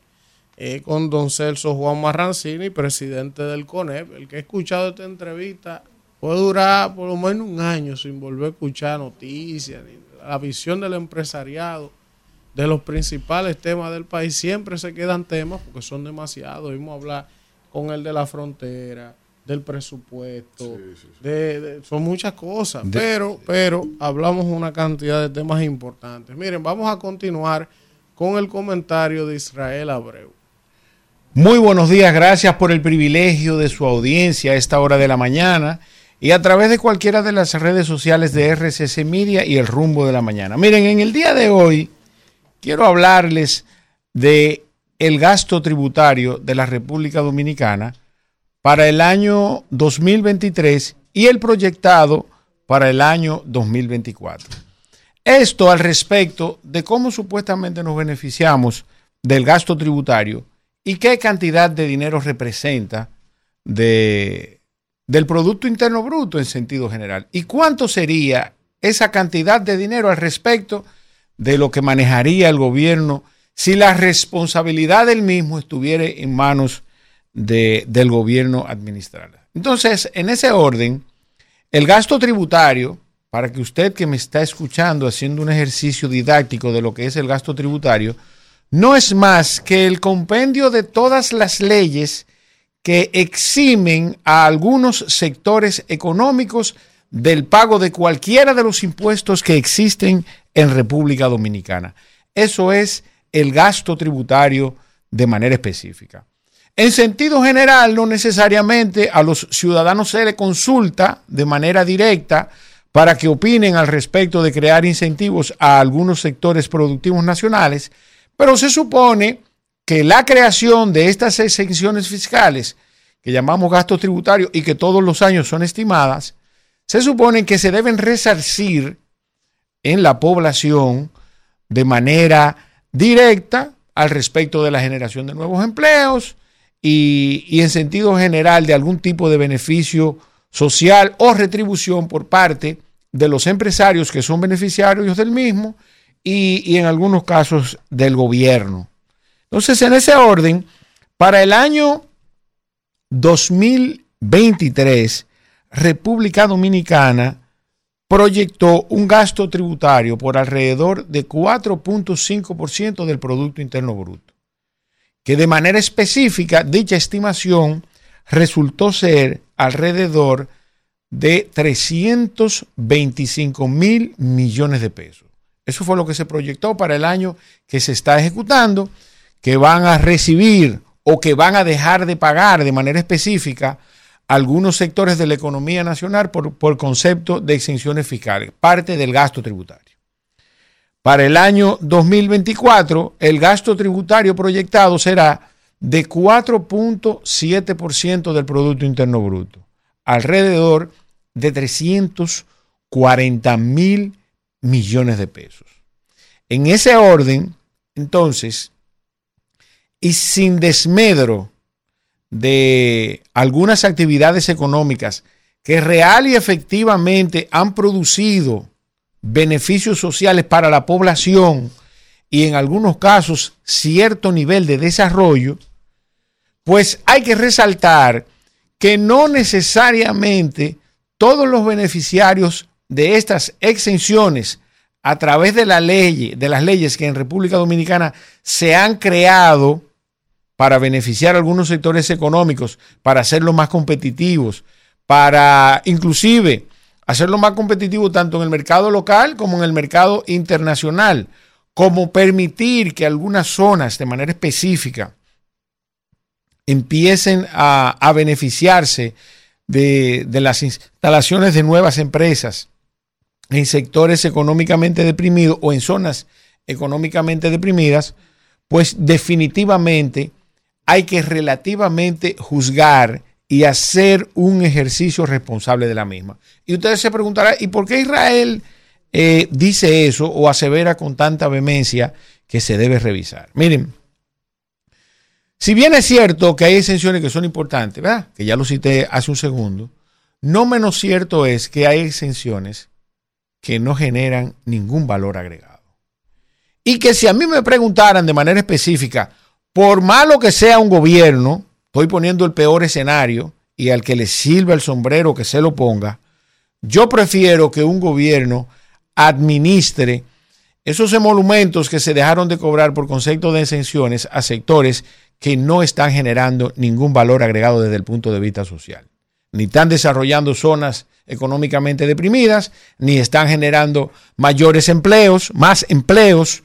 Eh, con don Celso Juan Marrancini, presidente del CONEP. El que ha escuchado esta entrevista puede durar por lo menos un año sin volver a escuchar noticias, la visión del empresariado, de los principales temas del país. Siempre se quedan temas porque son demasiados. Vimos hablar con el de la frontera, del presupuesto, de- de- son muchas cosas, De- pero, pero hablamos una cantidad de temas importantes. Miren, vamos a continuar con el comentario de Israel Abreu. Muy buenos días, gracias por el privilegio de su audiencia a esta hora de la mañana y a través de cualquiera de las redes sociales de RCC Media y el rumbo de la mañana. Miren, en el día de hoy quiero hablarles de el gasto tributario de la República Dominicana para el año 2023 y el proyectado para el año 2024. Esto al respecto de cómo supuestamente nos beneficiamos del gasto tributario y qué cantidad de dinero representa de, del Producto Interno Bruto en sentido general. ¿Y cuánto sería esa cantidad de dinero al respecto de lo que manejaría el gobierno si la responsabilidad del mismo estuviera en manos de- del gobierno administrarla? Entonces, en ese orden, el gasto tributario, para que usted que me está escuchando haciendo un ejercicio didáctico de lo que es el gasto tributario, no es más que el compendio de todas las leyes que eximen a algunos sectores económicos del pago de cualquiera de los impuestos que existen en República Dominicana. Eso es el gasto tributario de manera específica. En sentido general, no necesariamente a los ciudadanos se le consulta de manera directa para que opinen al respecto de crear incentivos a algunos sectores productivos nacionales, pero se supone que la creación de estas exenciones fiscales, que llamamos gastos tributarios y que todos los años son estimadas, se supone que se deben resarcir en la población de manera directa al respecto de la generación de nuevos empleos y, en sentido general de algún tipo de beneficio social o retribución por parte de los empresarios que son beneficiarios del mismo y, y en algunos casos del gobierno. Entonces, en ese orden, para el año 2023, República Dominicana proyectó un gasto tributario por alrededor de 4.5% del Producto Interno Bruto, que de manera específica dicha estimación resultó ser alrededor de 325 mil millones de pesos. Eso fue lo que se proyectó para el año que se está ejecutando, que van a recibir o que van a dejar de pagar de manera específica algunos sectores de la economía nacional por, por concepto de exenciones fiscales, parte del gasto tributario. Para el año 2024, el gasto tributario proyectado será de 4.7% del Producto Interno Bruto, alrededor de 340 mil millones de pesos. En ese orden, entonces, y sin desmedro de algunas actividades económicas que real y efectivamente han producido beneficios sociales para la población y en algunos casos cierto nivel de desarrollo, pues hay que resaltar que no necesariamente todos los beneficiarios de estas exenciones a través de la ley, de las leyes que en República Dominicana se han creado para beneficiar a algunos sectores económicos, para hacerlos más competitivos, para inclusive hacerlo más competitivo tanto en el mercado local como en el mercado internacional, como permitir que algunas zonas de manera específica empiecen a, beneficiarse de, las instalaciones de nuevas empresas en sectores económicamente deprimidos o en zonas económicamente deprimidas, pues definitivamente hay que relativamente juzgar y hacer un ejercicio responsable de la misma. Y ustedes se preguntarán, ¿y por qué Israel eh, dice eso o asevera con tanta vehemencia que se debe revisar? Miren, si bien es cierto que hay exenciones que son importantes, ¿verdad? Que ya lo cité hace un segundo, no menos cierto es que hay exenciones que no generan ningún valor agregado. Y que si a mí me preguntaran de manera específica, por malo que sea un gobierno, estoy poniendo el peor escenario y al que le sirva el sombrero que se lo ponga, yo prefiero que un gobierno administre esos emolumentos que se dejaron de cobrar por concepto de exenciones a sectores que no están generando ningún valor agregado desde el punto de vista social. Ni están desarrollando zonas económicamente deprimidas, ni están generando mayores empleos, más empleos,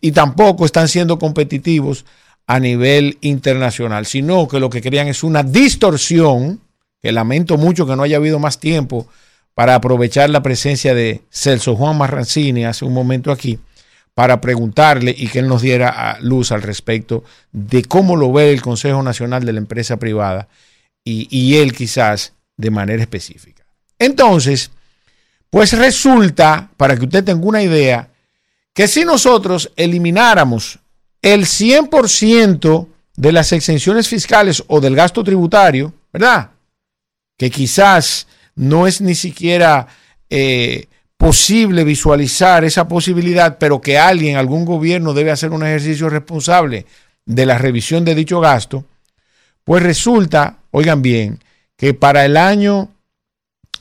y tampoco están siendo competitivos a nivel internacional, sino que lo que crean es una distorsión, que lamento mucho que no haya habido más tiempo para aprovechar la presencia de Celso Juan Marrancini hace un momento aquí, para preguntarle y que él nos diera luz al respecto de cómo lo ve el Consejo Nacional de la Empresa Privada y, y él quizás de manera específica. Entonces, pues resulta, para que usted tenga una idea, que si nosotros elimináramos el 100% de las exenciones fiscales o del gasto tributario, ¿verdad? Que quizás no es ni siquiera eh, posible visualizar esa posibilidad, pero que alguien, algún gobierno debe hacer un ejercicio responsable de la revisión de dicho gasto, pues resulta, oigan bien, que para el año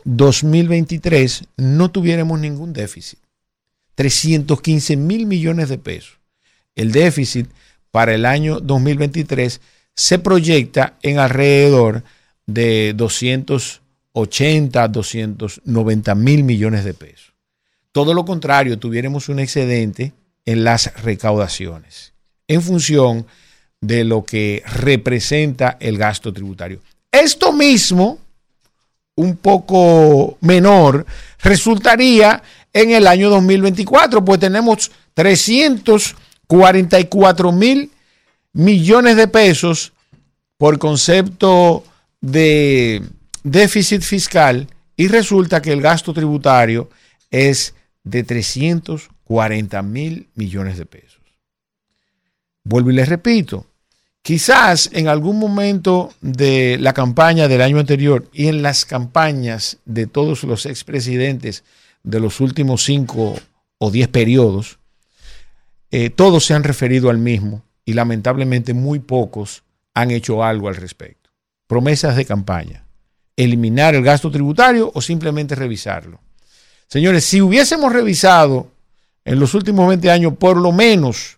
2023 no tuviéramos ningún déficit. 315 mil millones de pesos el déficit para el año 2023 se proyecta en alrededor de 280, 290 mil millones de pesos. Todo lo contrario, tuviéramos un excedente en las recaudaciones en función de lo que representa el gasto tributario. Esto mismo, un poco menor, resultaría en el año 2024, pues tenemos 300 44 mil millones de pesos por concepto de déficit fiscal y resulta que el gasto tributario es de 340 mil millones de pesos. Vuelvo y les repito, quizás en algún momento de la campaña del año anterior y en las campañas de todos los expresidentes de los últimos cinco o diez periodos, eh, todos se han referido al mismo y lamentablemente muy pocos han hecho algo al respecto. Promesas de campaña, eliminar el gasto tributario o simplemente revisarlo. Señores, si hubiésemos revisado en los últimos 20 años por lo menos,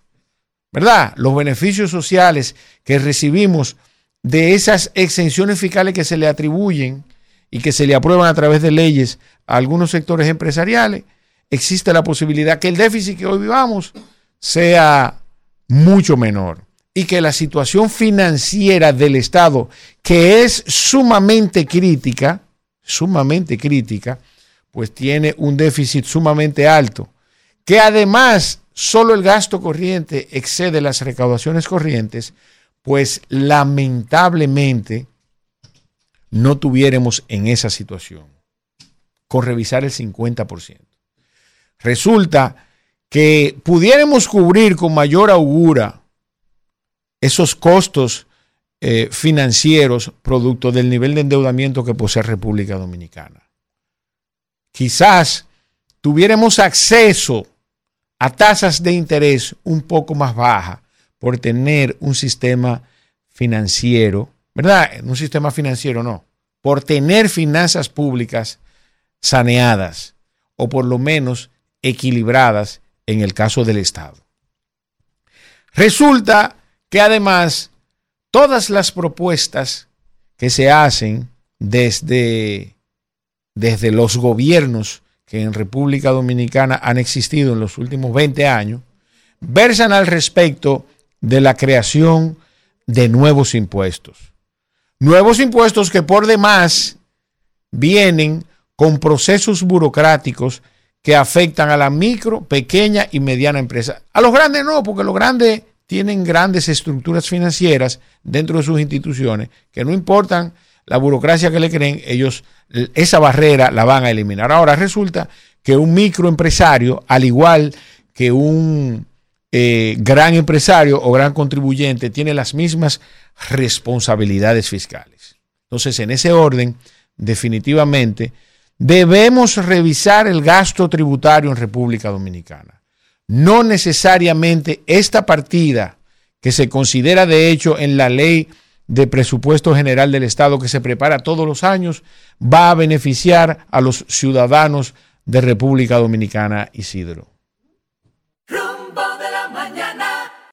¿verdad? Los beneficios sociales que recibimos de esas exenciones fiscales que se le atribuyen y que se le aprueban a través de leyes a algunos sectores empresariales, existe la posibilidad que el déficit que hoy vivamos sea mucho menor y que la situación financiera del Estado, que es sumamente crítica, sumamente crítica, pues tiene un déficit sumamente alto, que además solo el gasto corriente excede las recaudaciones corrientes, pues lamentablemente no tuviéramos en esa situación, con revisar el 50%. Resulta que pudiéramos cubrir con mayor augura esos costos eh, financieros producto del nivel de endeudamiento que posee República Dominicana. Quizás tuviéramos acceso a tasas de interés un poco más bajas por tener un sistema financiero, ¿verdad? Un sistema financiero no, por tener finanzas públicas saneadas o por lo menos equilibradas en el caso del Estado. Resulta que además todas las propuestas que se hacen desde, desde los gobiernos que en República Dominicana han existido en los últimos 20 años, versan al respecto de la creación de nuevos impuestos. Nuevos impuestos que por demás vienen con procesos burocráticos que afectan a la micro, pequeña y mediana empresa. A los grandes no, porque los grandes tienen grandes estructuras financieras dentro de sus instituciones que no importan la burocracia que le creen, ellos esa barrera la van a eliminar. Ahora resulta que un microempresario, al igual que un eh, gran empresario o gran contribuyente, tiene las mismas responsabilidades fiscales. Entonces, en ese orden, definitivamente, debemos revisar el gasto tributario en República Dominicana no necesariamente esta partida que se considera de hecho en la ley de presupuesto general del Estado que se prepara todos los años, va a beneficiar a los ciudadanos de República Dominicana, Isidro.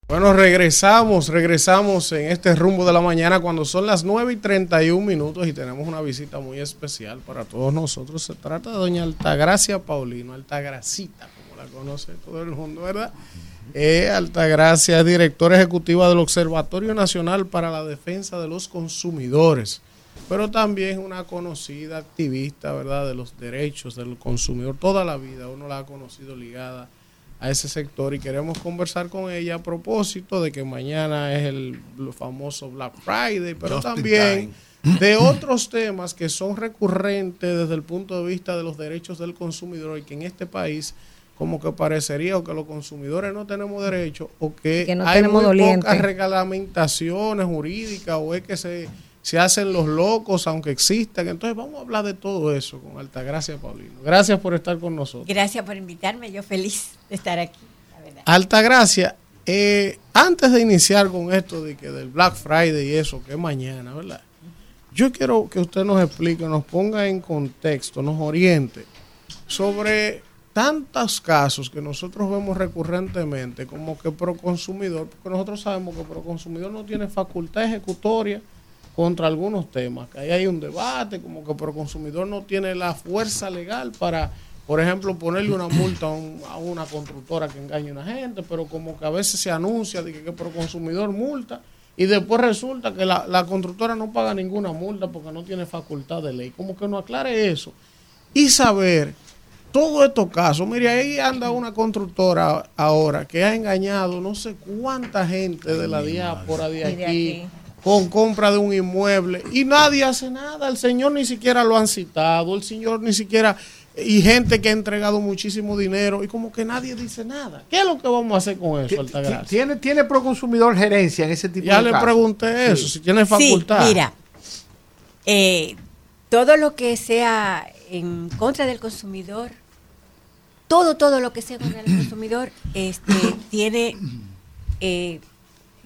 Bueno, regresamos, regresamos en este rumbo de la mañana cuando son las 9 y 31 minutos y tenemos una visita muy especial para todos nosotros. Se trata de doña Altagracia Paulino, Altagracita conoce todo el mundo, ¿verdad? Eh, Altagracia es directora ejecutiva del Observatorio Nacional para la Defensa de los Consumidores, pero también una conocida activista, ¿verdad?, de los derechos del consumidor. Toda la vida uno la ha conocido ligada a ese sector y queremos conversar con ella a propósito de que mañana es el famoso Black Friday, pero también de otros temas que son recurrentes desde el punto de vista de los derechos del consumidor y que en este país como que parecería o que los consumidores no tenemos derecho o que, hay muy pocas reglamentaciones jurídicas o es que se, se hacen los locos aunque existan. Entonces vamos a hablar de todo eso con Altagracia Paulino. Gracias por estar con nosotros. Gracias por invitarme, yo feliz de estar aquí. Altagracia, eh, antes de iniciar con esto de que del Black Friday y eso, que es mañana, ¿verdad? Yo quiero que usted nos explique, nos ponga en contexto, nos oriente sobre tantos casos que nosotros vemos recurrentemente como que Proconsumidor, porque nosotros sabemos que Proconsumidor no tiene facultad ejecutoria contra algunos temas, que ahí hay un debate, como que Proconsumidor no tiene la fuerza legal para, por ejemplo, ponerle una multa a, una constructora que engañe a una gente, pero como que a veces se anuncia de que, que Proconsumidor multa y después resulta que la, la constructora no paga ninguna multa porque no tiene facultad de ley. Como que no aclare eso. Y saber todos estos casos, mire, ahí anda una constructora ahora que ha engañado no sé cuánta gente de la diáspora de aquí, con compra de un inmueble y nadie hace nada. El señor ni siquiera lo han citado, el señor ni siquiera y gente que ha entregado muchísimo dinero y como que nadie dice nada. ¿Qué es lo que vamos a hacer con eso, Altagracia? ¿Tiene, tiene Proconsumidor gerencia en ese tipo ya de Ya le pregunté eso, si tiene facultad. mira, eh, todo lo que sea en contra del consumidor todo, todo lo que sea contra el consumidor este, tiene eh,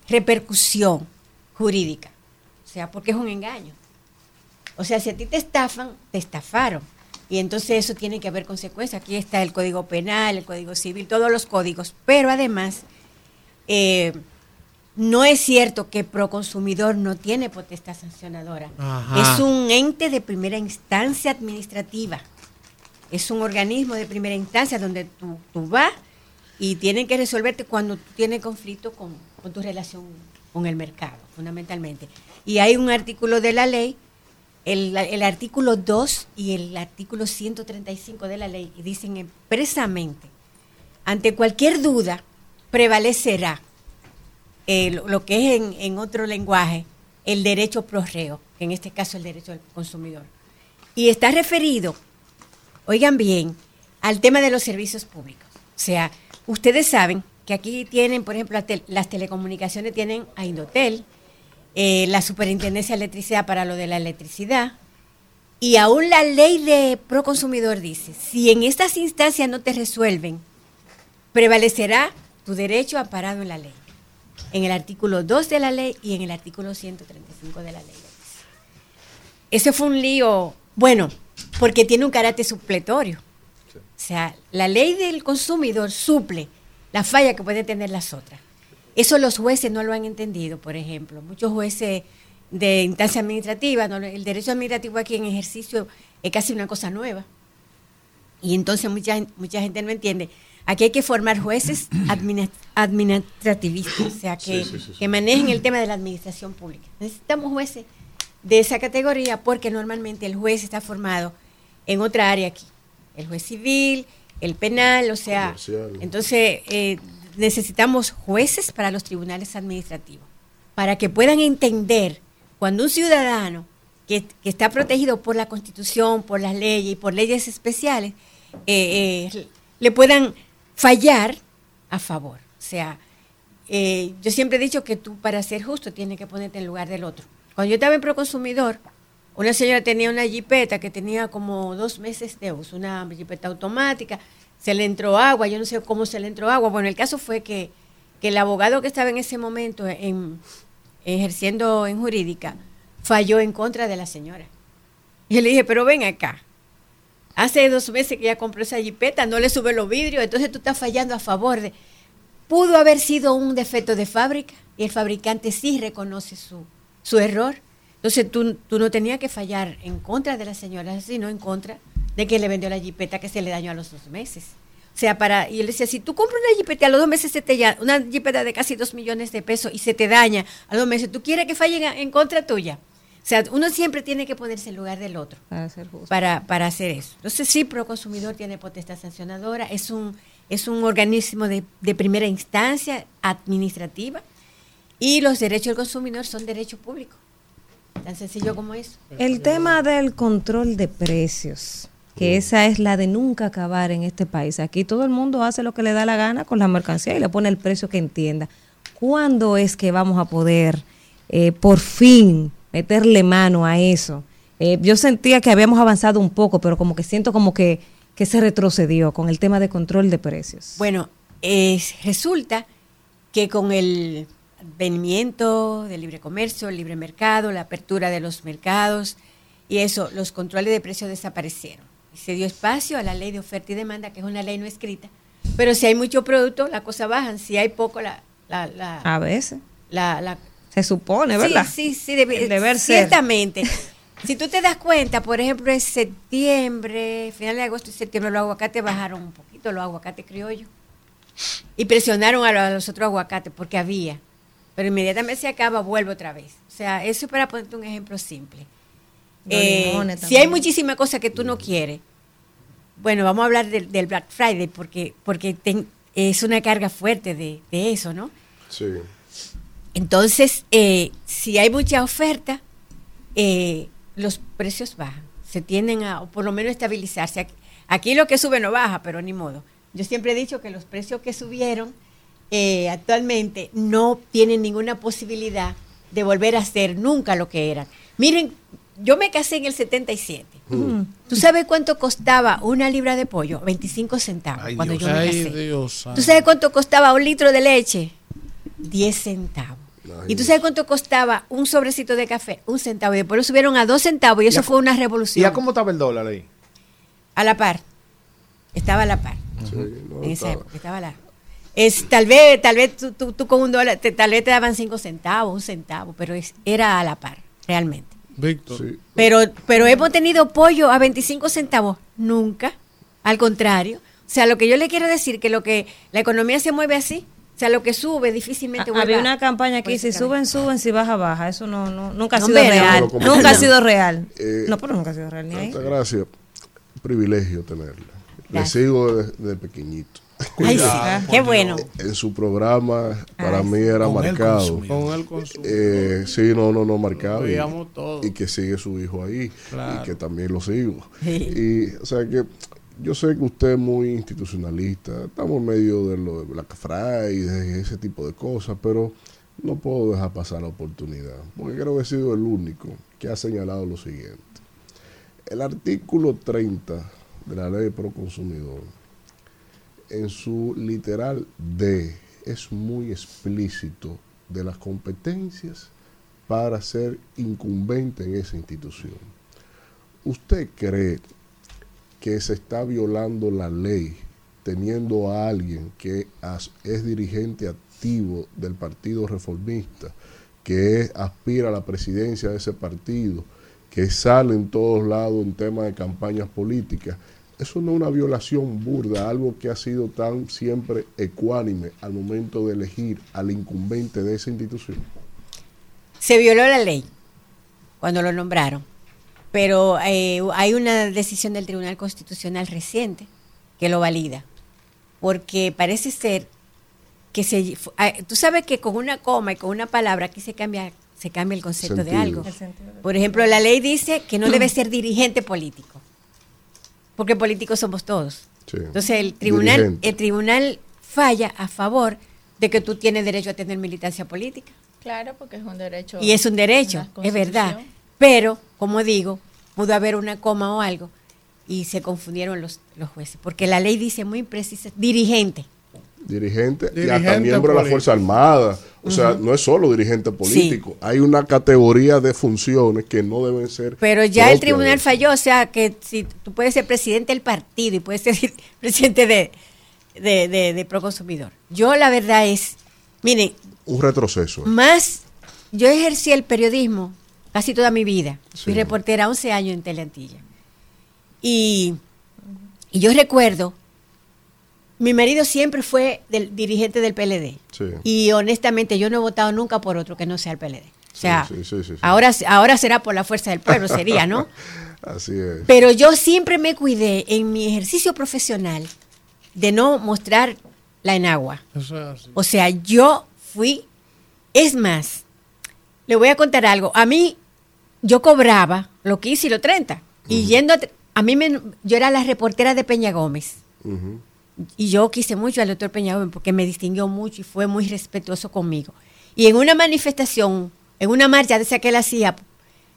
repercusión jurídica. O sea, porque es un engaño. O sea, si a ti te estafan, te estafaron. Y entonces eso tiene que haber consecuencias. Aquí está el Código Penal, el Código Civil, todos los códigos. Pero además, eh, no es cierto que Proconsumidor no tiene potestad sancionadora. Es un ente de primera instancia administrativa es un organismo de primera instancia donde tú, vas y tienen que resolverte cuando tienes conflicto con, tu relación con el mercado, fundamentalmente. Y hay un artículo de la ley, el, el artículo 2 y el artículo 135 de la ley, y dicen expresamente, ante cualquier duda prevalecerá eh, lo, que es en, en, otro lenguaje el derecho pro reo, que en este caso el derecho del consumidor. Y está referido oigan bien, al tema de los servicios públicos. O sea, ustedes saben que aquí tienen, por ejemplo, las telecomunicaciones tienen a Indotel, eh, la Superintendencia de Electricidad para lo de la electricidad, y aún la ley de proconsumidor dice, si en estas instancias no te resuelven, prevalecerá tu derecho amparado en la ley, en el artículo 2 de la ley y en el artículo 135 de la ley. Ese fue un lío, bueno, porque tiene un carácter supletorio. O sea, la ley del consumidor suple la falla que pueden tener las otras. Eso los jueces no lo han entendido, por ejemplo. Muchos jueces de instancia administrativa, no, el derecho administrativo aquí en ejercicio es casi una cosa nueva. Y entonces mucha, mucha gente no entiende. Aquí hay que formar jueces admini- administrativistas, o sea, que, Sí, sí, sí, sí. que manejen el tema de la administración pública. Necesitamos jueces de esa categoría porque normalmente el juez está formado en otra área aquí. El juez civil, el penal, o sea, Comercial. entonces eh, necesitamos jueces para los tribunales administrativos, para que puedan entender cuando un ciudadano que, está protegido por la constitución, por las leyes y por leyes especiales, eh, eh, le puedan fallar a favor. O sea, eh, yo siempre he dicho que tú para ser justo tienes que ponerte en lugar del otro. Cuando yo estaba en Proconsumidor, una señora tenía una jipeta que tenía como dos meses de uso, una jipeta automática, se le entró agua, yo no sé cómo se le entró agua. Bueno, el caso fue que, que el abogado que estaba en ese momento en, ejerciendo en jurídica falló en contra de la señora. Y le dije, pero ven acá, hace dos meses que ya compró esa jipeta, no le sube los vidrios, entonces tú estás fallando a favor de... Pudo haber sido un defecto de fábrica y el fabricante sí reconoce su, su error. Entonces tú, tú no tenías que fallar en contra de la señora, sino en contra de que le vendió la jipeta que se le dañó a los dos meses. O sea, para, y él decía, si tú compras una jipeta a los dos meses se te ya, una jipeta de casi dos millones de pesos y se te daña a los dos meses, ¿tú quieres que fallen a- en contra tuya? O sea, uno siempre tiene que ponerse en lugar del otro Para ser justo. para, para hacer eso. Entonces sí, Proconsumidor tiene potestad sancionadora, es un, es un organismo de, de primera instancia administrativa y los derechos del consumidor son derechos públicos. Tan sencillo como eso. El tema del control de precios, que esa es la de nunca acabar en este país. Aquí todo el mundo hace lo que le da la gana con la mercancía y le pone el precio que entienda. ¿Cuándo es que vamos a poder eh, por fin meterle mano a eso? Eh, yo sentía que habíamos avanzado un poco, pero como que siento como que, que se retrocedió con el tema de control de precios. Bueno, es- resulta que con el advenimiento del libre comercio, el libre mercado, la apertura de los mercados y eso, los controles de precios desaparecieron. Y se dio espacio a la ley de oferta y demanda, que es una ley no escrita. Pero si hay mucho producto, la cosa bajan. Si hay poco, la... la, la A veces. la, la Se supone, ¿verdad? Sí, sí, sí, debe- deber ser. ciertamente. si tú te das cuenta, por ejemplo, en septiembre, final de agosto y septiembre, los aguacates bajaron un poquito, los aguacates criollos. Y presionaron a los, a los otros aguacates porque había. Pero inmediatamente se acaba, vuelve otra vez. O sea, eso es para ponerte un ejemplo simple. Eh, si hay muchísimas cosas que tú no quieres, bueno, vamos a hablar del, del Black Friday porque, porque ten- es una carga fuerte de, de eso, ¿no? Sí. Entonces, eh, si hay mucha oferta, eh, los precios bajan, se tienden a, o por lo menos, estabilizarse. Aquí, aquí lo que sube no baja, pero ni modo. Yo siempre he dicho que los precios que subieron eh, actualmente no tienen ninguna posibilidad de volver a ser nunca lo que eran. Miren, yo me casé en el 77. Mm. ¿Tú sabes cuánto costaba una libra de pollo? 25 centavos Ay, cuando Dios. yo me Ay, casé. Dios ¿Tú sabes cuánto costaba un litro de leche? 10 centavos. ¿Y tú sabes cuánto costaba un sobrecito de café? Un centavo. Y después lo subieron a dos centavos y eso ¿Y a- fue una revolución. ¿Y a cómo estaba el dólar ahí? A la par. Estaba a la par. no, en esa estaba- época, estaba a la es, tal vez, tal vez tú, tú- tú con un dólar, te- tal vez te daban cinco centavos, un centavo, pero es, era a la par, realmente. Víctor. Pero, pero hemos tenido pollo a 25 centavos, nunca. Al contrario. O sea, lo que yo le quiero decir que lo que la economía se mueve así, o sea, lo que sube difícilmente vuelve Había a- una campaña a caer. suben, suben, si baja, baja. Eso no, no nunca ha No, sido real. No, nunca que ha sido real. Eh, no, pero nunca ha sido real ni ahí. Tanta gracia. Privilegio tenerla. Le Gracias. sigo desde de pequeñito. Ay, sí, qué bueno. En su programa, para Ay, mí era Con marcado. Con el consumidor. Eh, sí, no, no, no, marcado. Y que sigue su hijo ahí. Claro. Y que también lo sigo. Sí. Y, o sea, que yo sé que usted es muy institucionalista, estamos en medio de lo de Black Friday, ese tipo de cosas, pero no puedo dejar pasar la oportunidad, porque creo que he sido el único que ha señalado lo siguiente. El artículo 30 de la ley pro consumidor, en su literal D, es muy explícito de las competencias para ser incumbente en esa institución. ¿Usted cree que se está violando la ley teniendo a alguien que es dirigente activo del Partido Reformista, que aspira a la presidencia de ese partido, que sale en todos lados en temas de campañas políticas? Eso no es una violación burda, algo que ha sido tan siempre ecuánime al momento de elegir al incumbente de esa institución. Se violó la ley cuando lo nombraron, pero eh, hay una decisión del Tribunal Constitucional reciente que lo valida, porque parece ser que se, ah, tú sabes que con una coma y con una palabra aquí se cambia se cambia el concepto de algo. Por ejemplo, la ley dice que no debe ser dirigente político, porque políticos somos todos. Sí. Entonces el tribunal, Dirigente. el tribunal falla a favor de que tú tienes derecho a tener militancia política. Claro, porque es un derecho. Y es un derecho, es verdad. Pero, como digo, pudo haber una coma o algo y se confundieron los, los jueces. Porque la ley dice muy precisa, dirigente. Dirigente, y Dirigente hasta miembro de la. Fuerza Armada. O sea, no es solo dirigente político. Hay una categoría de funciones que no deben ser. Pero ya el tribunal falló, o sea, que si tú puedes ser presidente del partido y puedes ser presidente de, de, de, de Proconsumidor. Yo la verdad es, miren, Un retroceso. más, yo ejercí el periodismo casi toda mi vida. Fui Sí. reportera 11 años en Teleantilla. Y, y yo recuerdo, mi marido siempre fue del, dirigente del PLD. Sí. Y honestamente yo no he votado nunca por otro que no sea el PLD. O sea, Sí, sí, sí, sí. ahora, ahora será por la fuerza del pueblo, sería, ¿no? Así es. Pero yo siempre me cuidé en mi ejercicio profesional de no mostrar la enagua. O sea, yo fui, es más, le voy a contar algo. A mí, yo cobraba lo que hice y lo 30. Y yendo, a, a mí, me, yo era la reportera de Peña Gómez. Ujú. Y yo quise mucho al doctor Peña Gómez porque me distinguió mucho y fue muy respetuoso conmigo. Y en una manifestación, en una marcha de esa que él hacía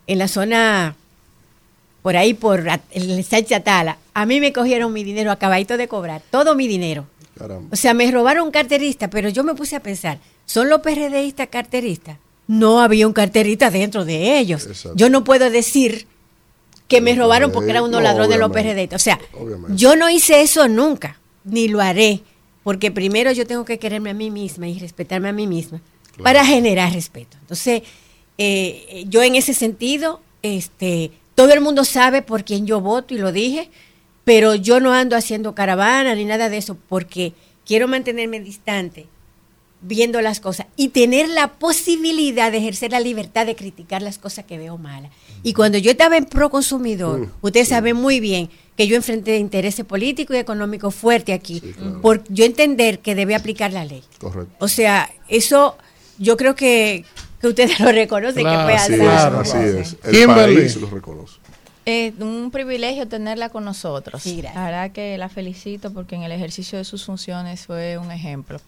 en la zona, por ahí, por el Sánchez Atala, a mí me cogieron mi dinero, acabadito de cobrar, todo mi dinero. Caramba. O sea, me robaron un carterista, pero yo me puse a pensar, ¿son los PRDistas carteristas? No había un carterista dentro de ellos. Exacto. Yo no puedo decir que me robaron porque eran unos No, ladrones de los. PRDistas. O sea, Obviamente. yo no hice eso nunca, ni lo haré, porque primero yo tengo que quererme a mí misma y respetarme a mí misma para generar respeto. Entonces, eh, yo en ese sentido, este, todo el mundo sabe por quién yo voto y lo dije, pero yo no ando haciendo caravana ni nada de eso porque quiero mantenerme distante viendo las cosas y tener la posibilidad de ejercer la libertad de criticar las cosas que veo malas. Y cuando yo estaba en pro consumidor, Mm, ustedes saben muy bien que yo enfrenté intereses políticos y económicos fuertes aquí, por yo entender que debe aplicar la ley. Correcto. O sea, eso yo creo que, que ustedes lo reconocen Claro, que fue así así. es, así es. El país lo reconoce. Es un privilegio tenerla con nosotros. La verdad que la felicito porque en el ejercicio de sus funciones fue un ejemplo.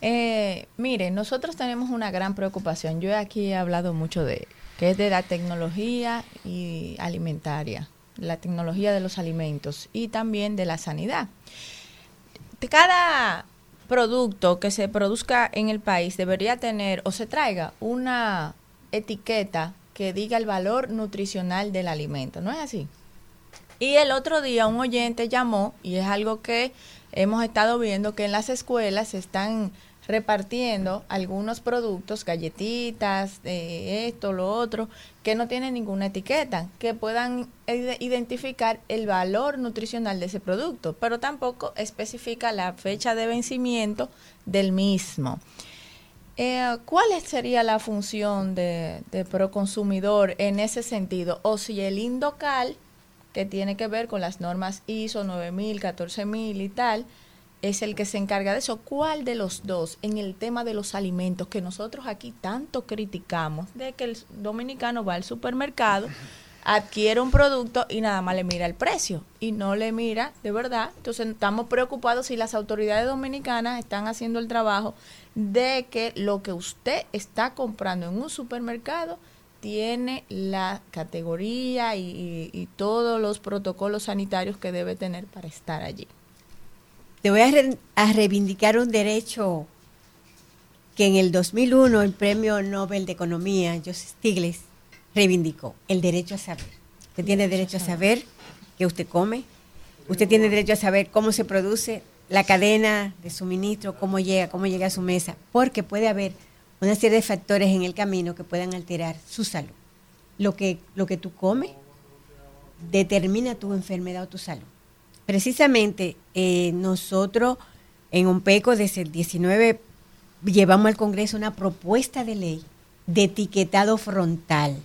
Eh, mire, nosotros tenemos una gran preocupación. Yo aquí he hablado mucho de que es de la tecnología y alimentaria, la tecnología de los alimentos y también de la sanidad. Cada producto que se produzca en el país debería tener o se traiga una etiqueta que diga el valor nutricional del alimento, ¿no es así? Y el otro día un oyente llamó, y es algo que hemos estado viendo, que en las escuelas están repartiendo algunos productos, galletitas, eh, esto, lo otro, que no tienen ninguna etiqueta, que puedan ide- identificar el valor nutricional de ese producto, pero tampoco especifica la fecha de vencimiento del mismo. Eh, ¿Cuál sería la función de, de Proconsumidor en ese sentido? O si el Indocal, que tiene que ver con las normas ISO 9000, 14000 y tal, es el que se encarga de eso. ¿Cuál de los dos en el tema de los alimentos que nosotros aquí tanto criticamos, de que el dominicano va al supermercado, adquiere un producto y nada más le mira el precio y no le mira de verdad. Entonces estamos preocupados si las autoridades dominicanas están haciendo el trabajo de que lo que usted está comprando en un supermercado tiene la categoría y, y- todos los protocolos sanitarios que debe tener para estar allí. Te voy a, re- a reivindicar un derecho que en el 2001 el Premio Nobel de Economía, Joseph Stiglitz, reivindicó, el derecho a saber. Usted tiene derecho a saber qué usted come, usted tiene derecho a saber cómo se produce la cadena de suministro, cómo llega, cómo llega a su mesa, porque puede haber una serie de factores en el camino que puedan alterar su salud. Lo que, lo que tú comes determina tu enfermedad o tu salud. Precisamente eh, nosotros en UNPECO desde el 19 llevamos al Congreso una propuesta de ley de etiquetado frontal,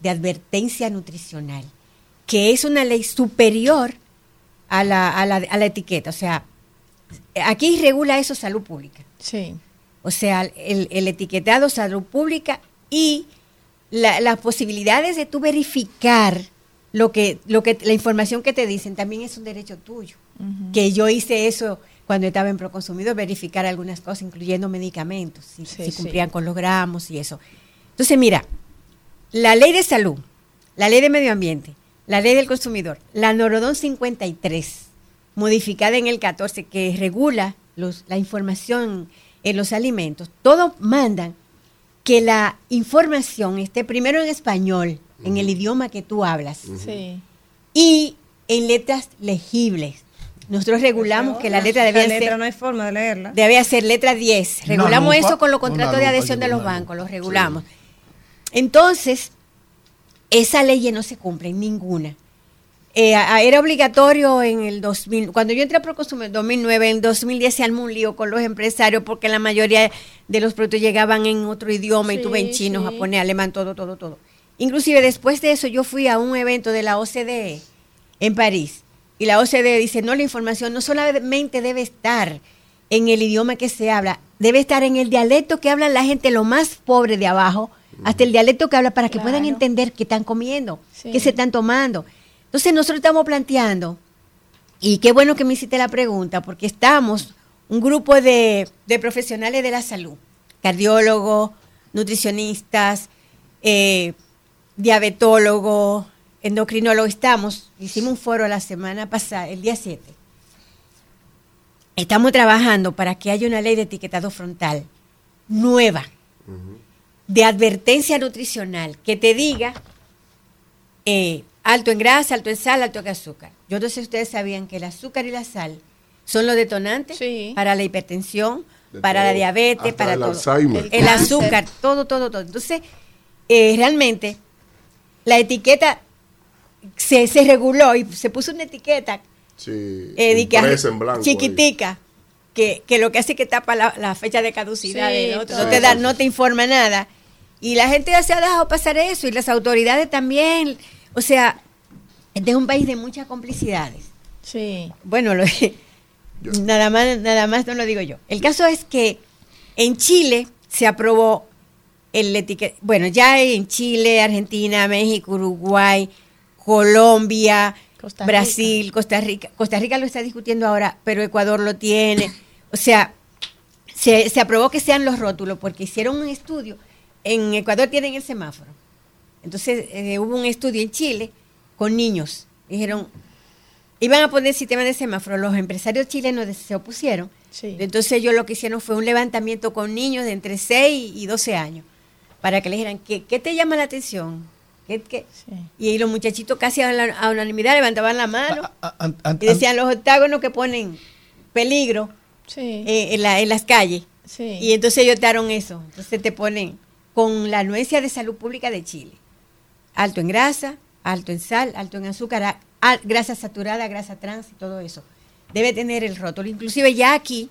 de advertencia nutricional, que es una ley superior a la, a la, a la etiqueta. O sea, aquí regula eso salud pública. Sí. O sea, el, el etiquetado salud pública y la- las posibilidades de tú verificar lo que, lo que, la información que te dicen también es un derecho tuyo. Que yo hice eso cuando estaba en Proconsumidor, verificar algunas cosas, incluyendo medicamentos, si, Sí, si sí. cumplían con los gramos y eso. Entonces, mira, la ley de salud, la ley de medio ambiente, la ley del consumidor, la Norodón 53, modificada en el 14, que regula los- la información en los alimentos, todos mandan que la información esté primero en español, en el idioma que tú hablas, Sí. y en letras legibles. Nosotros regulamos que la letra La debía letra ser no hay forma de leerla. debe ser letra 10. Regulamos lupa, eso con los contratos de adhesión de los bancos, los regulamos. Entonces, esa ley no se cumple en ninguna. Eh, era obligatorio en el 2000, cuando yo entré a Proconsumidor en 2009, en 2010 se armó un lío con los empresarios porque la mayoría de los productos llegaban en otro idioma y tuve en chino, sí. japonés, alemán, todo, todo, todo. Inclusive después de eso yo fui a un evento de la OCDE en París y la OCDE dice, no, la información no solamente debe estar en el idioma que se habla, debe estar en el dialecto que habla la gente lo más pobre de abajo, hasta el dialecto que habla para que puedan entender qué están comiendo, Sí. qué se están tomando. Entonces nosotros estamos planteando, y qué bueno que me hiciste la pregunta, porque estamos un grupo de, de profesionales de la salud, cardiólogos, nutricionistas, eh, diabetólogos, endocrinólogos, estamos, hicimos un foro la semana pasada, el día 7. Estamos trabajando para que haya una ley de etiquetado frontal nueva, de advertencia nutricional, que te diga eh, alto en grasa, alto en sal, alto en azúcar. Yo no sé si ustedes sabían que el azúcar y la sal son los detonantes para la hipertensión, De para todo. la diabetes, para el todo. Alzheimer. El, azúcar, todo, todo, todo. Entonces, eh, realmente, la etiqueta se, se reguló y se puso una etiqueta Sí, eh, di que impresa en blanco ahí. chiquitica, que, que lo que hace es que tapa la, la fecha de caducidad Sí, del otro, todo. no te da, Sí, no te informa nada. Y la gente ya se ha dejado pasar eso, y las autoridades también. O sea, este es un país de muchas complicidades. Sí. Bueno, lo- nada más, nada más no lo digo yo. El caso es que en Chile se aprobó el bueno, ya en Chile, Argentina, México, Uruguay, Colombia, Costa. Brasil, Costa Rica. Costa Rica lo está discutiendo ahora, pero Ecuador lo tiene. O sea, se, se aprobó que sean los rótulos porque hicieron un estudio. En Ecuador tienen el semáforo. Entonces eh, hubo un estudio en Chile con niños. Dijeron, iban a poner sistema de semáforo. Los empresarios chilenos se opusieron. Entonces ellos lo que hicieron fue un levantamiento con niños de entre 6 y 12 años para que les dijeran, ¿qué, qué te llama la atención? ¿Qué, qué? Y los muchachitos casi a, la, a unanimidad levantaban la mano An- an- y decían los octágonos que ponen peligro eh, en, la- en las calles. Sí. Y entonces ellos daron eso. Entonces te ponen con la anuencia de salud pública de Chile. Alto en grasa, alto en sal, alto en azúcar, a- a- grasa saturada, grasa trans y todo eso. Debe tener el rótulo. Inclusive ya aquí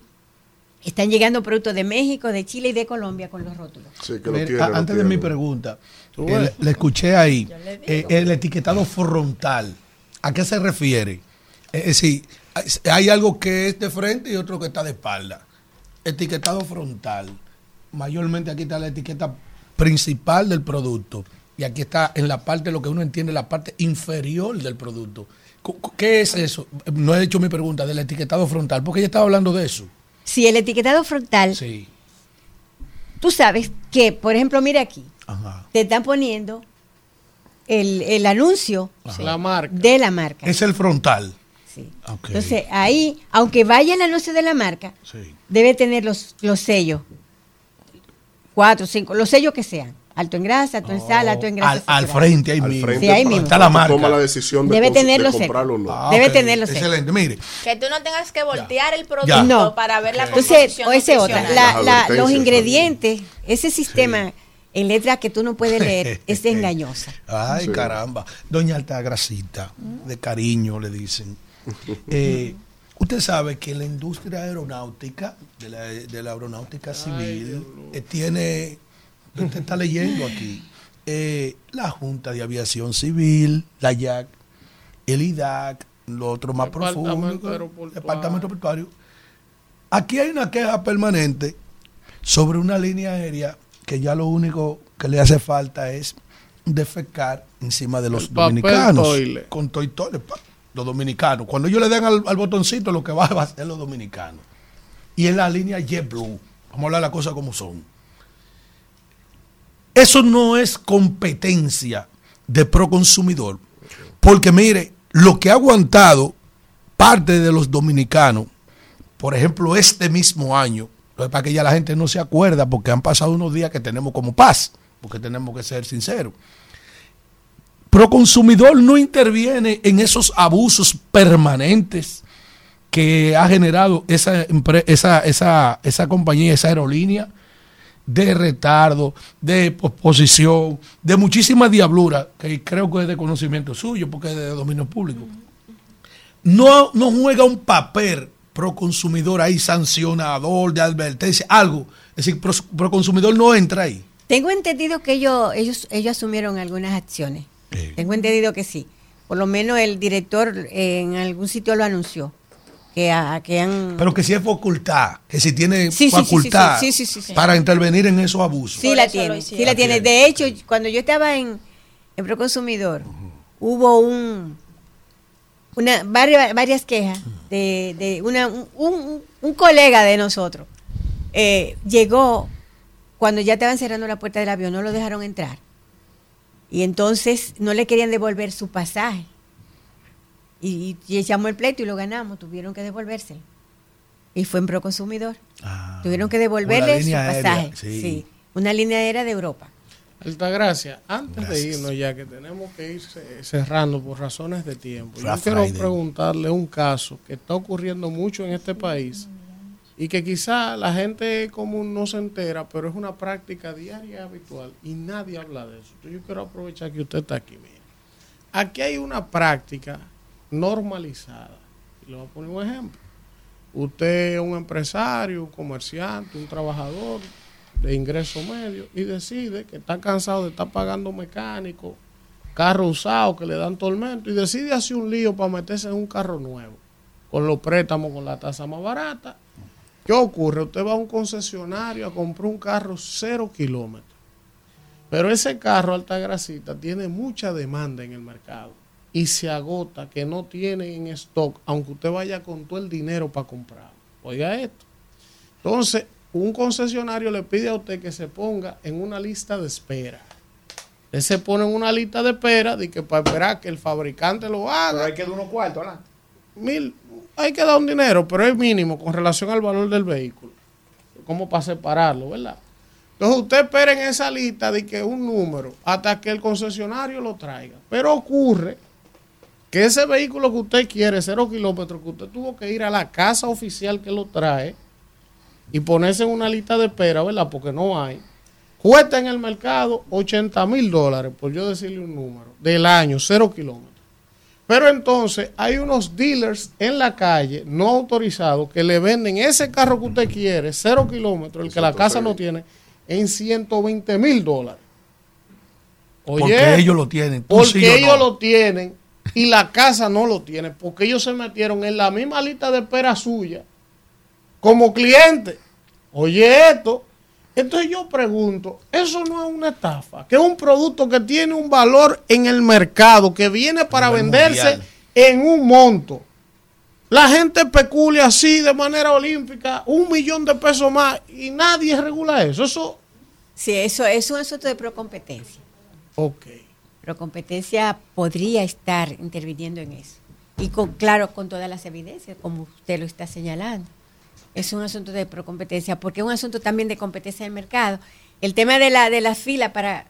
están llegando productos de México, de Chile y de Colombia con los rótulos. Sí, que lo Mire, tiene, a- lo antes de mi pregunta, eh, le, escuché ahí eh, el etiquetado frontal. ¿A qué se refiere? Es decir, hay- algo que es de frente y otro que está de espalda. Etiquetado frontal. Mayormente aquí está la etiqueta principal del producto. y aquí está en la parte, lo que uno entiende, la parte inferior del producto. ¿Qué es eso? No he hecho mi pregunta del etiquetado frontal, porque ella estaba hablando de eso. Si el etiquetado frontal, Sí. tú sabes que, por ejemplo, mira aquí, Ajá. te están poniendo el, el anuncio La marca. de la marca. Es el frontal. Sí. Entonces, ahí, aunque vaya el anuncio de la marca, Sí. debe tener los, los sellos. Cuatro, cinco, los sellos que sean. Alto en grasa, alto en sal, alto en grasa. Al, frente, ahí Al mismo. frente Sí, ahí mismo. Está la marca. Toma la decisión de, Debe cons- tener de los comprarlo o no. Ah, Debe tenerlo. Excelente. Mire, Que tú no tengas que voltear el producto. No. para ver la Entonces, composición o ese otra, la- la- los también. ingredientes, ese sistema en letras que tú no puedes leer es engañosa. Ay, Sí. caramba. Doña Altagrasita, de cariño le dicen. Eh, usted sabe que la industria aeronáutica, de la, de la aeronáutica civil, eh, tiene, usted está leyendo aquí, eh, la Junta de Aviación Civil, la YAC, el IDAC, lo otro más Departamento profundo, Aeroportuario. Departamento Portuario. Aquí hay una queja permanente sobre una línea aérea que ya lo único que le hace falta es defecar encima de los El dominicanos. toile. Con toy toile, los dominicanos. Cuando ellos le den al, al botoncito, lo que va, a ser los dominicanos. Y en la línea JetBlue, vamos a hablar las cosas como son. Eso no es competencia de Proconsumidor. Porque mire, lo que ha aguantado parte de los dominicanos, por ejemplo, este mismo año, lo que ya la gente no se acuerda porque han pasado unos días que tenemos como paz, porque tenemos que ser sinceros. Proconsumidor no interviene en esos abusos permanentes que ha generado esa, esa, esa, esa compañía, esa aerolínea, de retardo, de posposición, de muchísima diablura, que creo que es de conocimiento suyo, porque es de dominio público. No, no juega un papel pro consumidor ahí, sancionador, de advertencia, algo. Es decir, pro, pro consumidor no entra ahí. Tengo entendido que ellos, ellos, ellos asumieron algunas acciones. Tengo entendido que sí. Por lo menos el director eh, en algún sitio lo anunció. Que, a- que han... Pero que si es facultad, que si tiene Sí, sí, sí, sí, facultad sí, sí, sí, sí. para intervenir en esos abusos. Sí la tiene, sí la tiene. De hecho, cuando yo estaba en, en Proconsumidor, hubo un una varias, varias quejas de, de una, un, un- un colega de nosotros. eh, llegó cuando ya estaban cerrando la puerta del avión, no lo dejaron entrar. Y entonces no le querían devolver su pasaje. Y, y echamos el pleito y lo ganamos, tuvieron que devolvérselo. Y fue en Proconsumidor. tuvieron que devolverle su aérea, pasaje. sí. sí. Una línea aérea de Europa. Altagracia, antes de irnos ya, que tenemos que ir ce- cerrando por razones de tiempo, yo quiero Friday. preguntarle un caso que está ocurriendo mucho en este país y que quizá la gente común no se entera, pero es una práctica diaria y habitual y nadie habla de eso. Entonces yo quiero aprovechar que usted está aquí. Mire. Aquí hay una práctica normalizada. Y le voy a poner un ejemplo. Usted es un empresario, un comerciante, un trabajador de ingreso medio y decide que está cansado de estar pagando mecánico, carro usado que le dan tormento y decide hacer un lío para meterse en un carro nuevo, con los préstamos con la tasa más barata. ¿Qué ocurre? Usted va a un concesionario a comprar un carro cero kilómetros. Pero ese carro alta grasita tiene mucha demanda en el mercado y se agota que no tiene en stock, aunque usted vaya con todo el dinero para comprarlo. Oiga esto. Entonces, un concesionario le pide a usted que se ponga en una lista de espera. Usted se pone en una lista de espera de que para esperar que el fabricante lo haga. Pero hay que dar unos cuartos adelante. Mil, hay que dar un dinero, pero es mínimo con relación al valor del vehículo. Como para separarlo, ¿verdad? Entonces usted espera en esa lista de que un número hasta que el concesionario lo traiga. Pero ocurre que ese vehículo que usted quiere, cero kilómetros, que usted tuvo que ir a la casa oficial que lo trae y ponerse en una lista de espera, ¿verdad? Porque no hay. Cuesta en el mercado 80 mil dólares, por yo decirle un número, del año, cero kilómetros. Pero entonces hay unos dealers en la calle no autorizados que le venden ese carro que usted quiere, cero kilómetros, el que la casa no tiene, en 120 mil dólares. Porque ellos lo tienen. tú Porque sí, ellos no. lo tienen y la casa no lo tiene. Porque ellos se metieron en la misma lista de espera suya como cliente. Oye esto. Entonces yo pregunto, eso no es una estafa, que es un producto que tiene un valor en el mercado, que viene para venderse mundial. en un monto. La gente especula así de manera olímpica, un millón de pesos más, y nadie regula eso. Eso, Sí, eso es un asunto de procompetencia. ok. Procompetencia podría estar interviniendo en eso. Y con, claro, con todas las evidencias, como usted lo está señalando. Es un asunto de procompetencia, porque es un asunto también de competencia del mercado. El tema de la, de la fila para.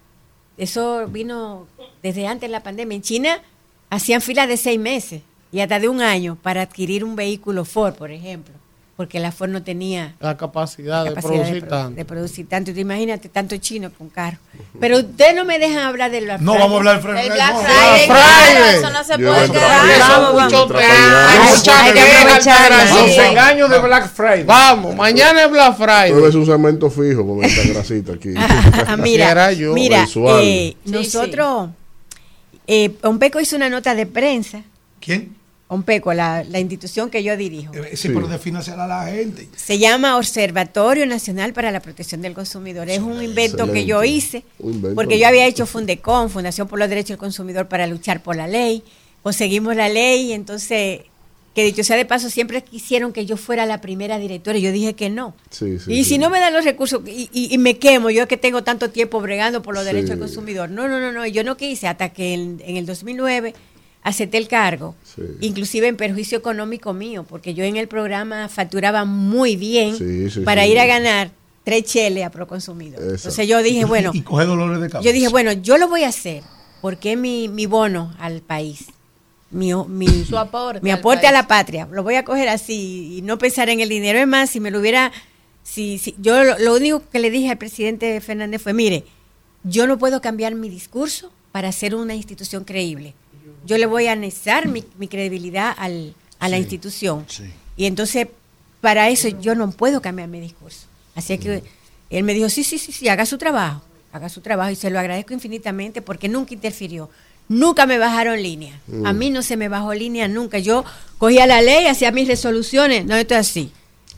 Eso vino desde antes de la pandemia. En China hacían filas de seis meses y hasta de un año para adquirir un vehículo Ford, por ejemplo, porque la Ford no tenía La capacidad, de capacidad producir produ- tanto. de producir tanto. Tú imagínate tanto chino con carro. Pero ustedes no me dejan hablar del Black No, Friday. vamos a hablar del Black No, Friday, Black Friday. eso no se puede quedar. Los engaños de Black Friday. Vamos, mañana es Black Friday. Pero es un segmento fijo con esta grasita aquí. Ah, mira, yo. mira Mensual. eh, nosotros, eh, Ompeco hizo una nota de prensa, ¿Quién? Ompeco, la, la institución que yo dirijo, Eh, Sí, pero defínasela a la gente. se llama Observatorio Nacional para la Protección del Consumidor. Es un invento que yo hice, Un invento. porque yo había hecho Fundecon, Fundación por los Derechos del Consumidor, para luchar por la ley. Conseguimos la ley, y entonces, que dicho sea de paso, siempre quisieron que yo fuera la primera directora. y Yo dije que no. Sí, sí, y sí. si no me dan los recursos y, y- y me quemo, yo que tengo tanto tiempo bregando por los Sí. derechos del consumidor. No, no, no, no, yo no quise hasta que en, en el 2009 acepté el cargo, Sí. inclusive en perjuicio económico mío, porque yo en el programa facturaba muy bien Sí, sí, para sí. ir a ganar tres cheles a Proconsumidor. Exacto. Entonces yo dije, bueno, Y, y coge dolores de cabeza. yo dije, bueno, yo lo voy a hacer porque mi, mi bono al país. Mi, mi, Su aporte mi aporte a la patria. Lo voy a coger así y no pensar en el dinero. Es más, si me lo hubiera. Si, si, yo lo, lo único que le dije al presidente Fernández fue: mire, yo no puedo cambiar mi discurso para ser una institución creíble. Yo le voy a anexar mi, mi credibilidad al, a la Sí, institución. sí. Y entonces, para eso yo no puedo cambiar mi discurso. Así que él me dijo, sí, sí, sí, sí, haga su trabajo, haga su trabajo y se lo agradezco infinitamente porque nunca interfirió. Nunca me bajaron línea. A mí no se me bajó línea nunca. Yo cogía la ley, hacía mis resoluciones. No, esto es así.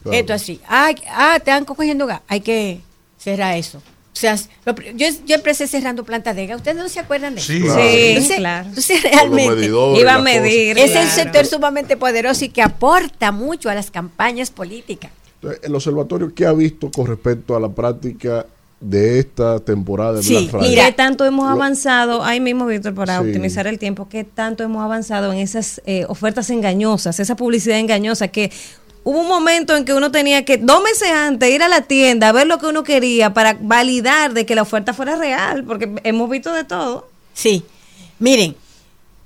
Claro. Esto así. Ah, ah, te están cogiendo gas. Hay que cerrar eso. O sea, lo yo, yo empecé cerrando plantas de gas. ¿Ustedes no se acuerdan de eso? Sí, Claro. Sí, Entonces, claro. entonces Con los realmente medidores, Iba a medir. es el claro. sector sumamente poderoso y que aporta mucho a las campañas políticas. Entonces, el observatorio, ¿qué ha visto con respecto a la práctica de esta temporada de Sí, Black Friday? Mira, ¿qué tanto hemos avanzado? Ahí mismo, Víctor, para Sí. optimizar el tiempo, ¿qué tanto hemos avanzado en esas eh, ofertas engañosas, esa publicidad engañosa que hubo un momento en que uno tenía que, dos meses antes, ir a la tienda a ver lo que uno quería para validar de que la oferta fuera real, porque hemos visto de todo. Sí, miren,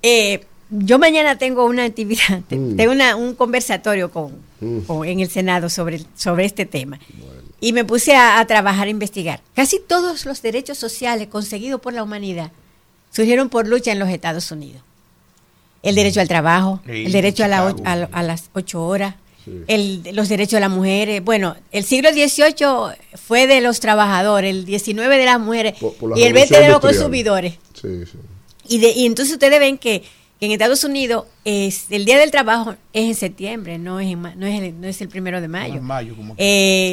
eh, yo mañana tengo una actividad, Mm. tengo una- un conversatorio con, Mm. con- en el Senado sobre, sobre este tema. Y me puse a, a trabajar, a investigar. Casi todos los derechos sociales conseguidos por la humanidad surgieron por lucha en los Estados Unidos. El derecho al trabajo, Sí, el derecho la a las ocho horas, el, los derechos de las mujeres. Bueno, el siglo XVIII fue de los trabajadores, el XIX de las mujeres Por- por la y el XX de los consumidores. Sí, sí. Y, de, y entonces ustedes ven que, que en Estados Unidos es, el Día del Trabajo es en septiembre, no es, en no es, el, no es el primero de mayo. En mayo, como que-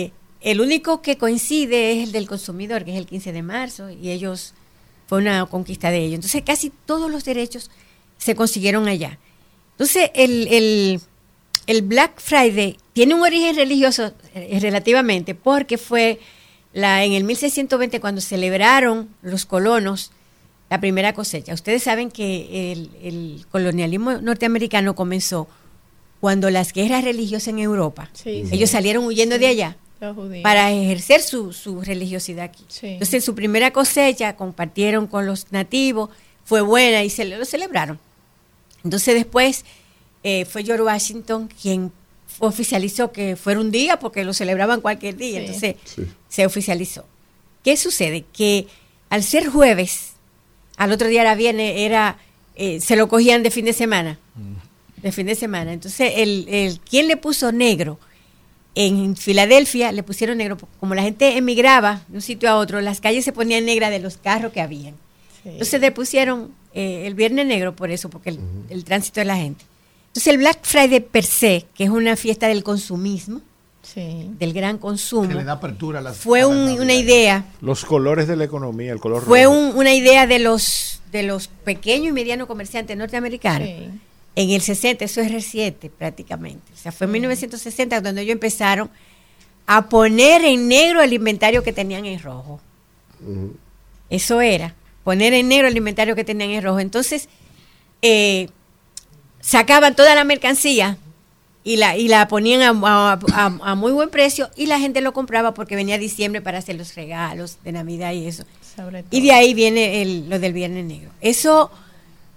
Eh, el único que coincide es el del consumidor, que es el 15 de marzo, y ellos, fue una conquista de ellos. Entonces casi todos los derechos se consiguieron allá. Entonces el, el, el Black Friday tiene un origen religioso eh, relativamente, porque fue la, en el 1620 cuando celebraron los colonos la primera cosecha. Ustedes saben que el, el colonialismo norteamericano comenzó cuando las guerras religiosas en Europa, Sí, sí. ellos salieron huyendo de allá para ejercer su, su religiosidad aquí. Sí. Entonces, su primera cosecha compartieron con los nativos, fue buena y se lo celebraron. Entonces, después eh, fue George Washington quien oficializó que fuera un día porque lo celebraban cualquier día. Sí. Entonces, Sí. se oficializó. ¿Qué sucede? Que al ser jueves, al otro día era viernes, era, eh, se lo cogían de fin de semana. De fin de semana. Entonces, el, el, ¿quién le puso negro? En Filadelfia le pusieron negro, porque como la gente emigraba de un sitio a otro, las calles se ponían negras de los carros que habían. Sí. Entonces le pusieron eh, el viernes negro por eso, porque el, el tránsito de la gente. Entonces el Black Friday per se, que es una fiesta del consumismo, del gran consumo. Que le da apertura a las Fue a un- las una idea, Los colores de la economía, el color fue rojo. un- una idea de los de los pequeños y medianos comerciantes norteamericanos. Sí. En el 60, eso es reciente prácticamente. O sea, fue en 1960 donde ellos empezaron a poner en negro el inventario que tenían en rojo. Eso era, poner en negro el inventario que tenían en rojo. Entonces, eh, sacaban toda la mercancía y la, y la ponían a, a- a- a muy buen precio y la gente lo compraba porque venía diciembre para hacer los regalos de Navidad y eso. Y de ahí viene el- lo del Viernes Negro. Eso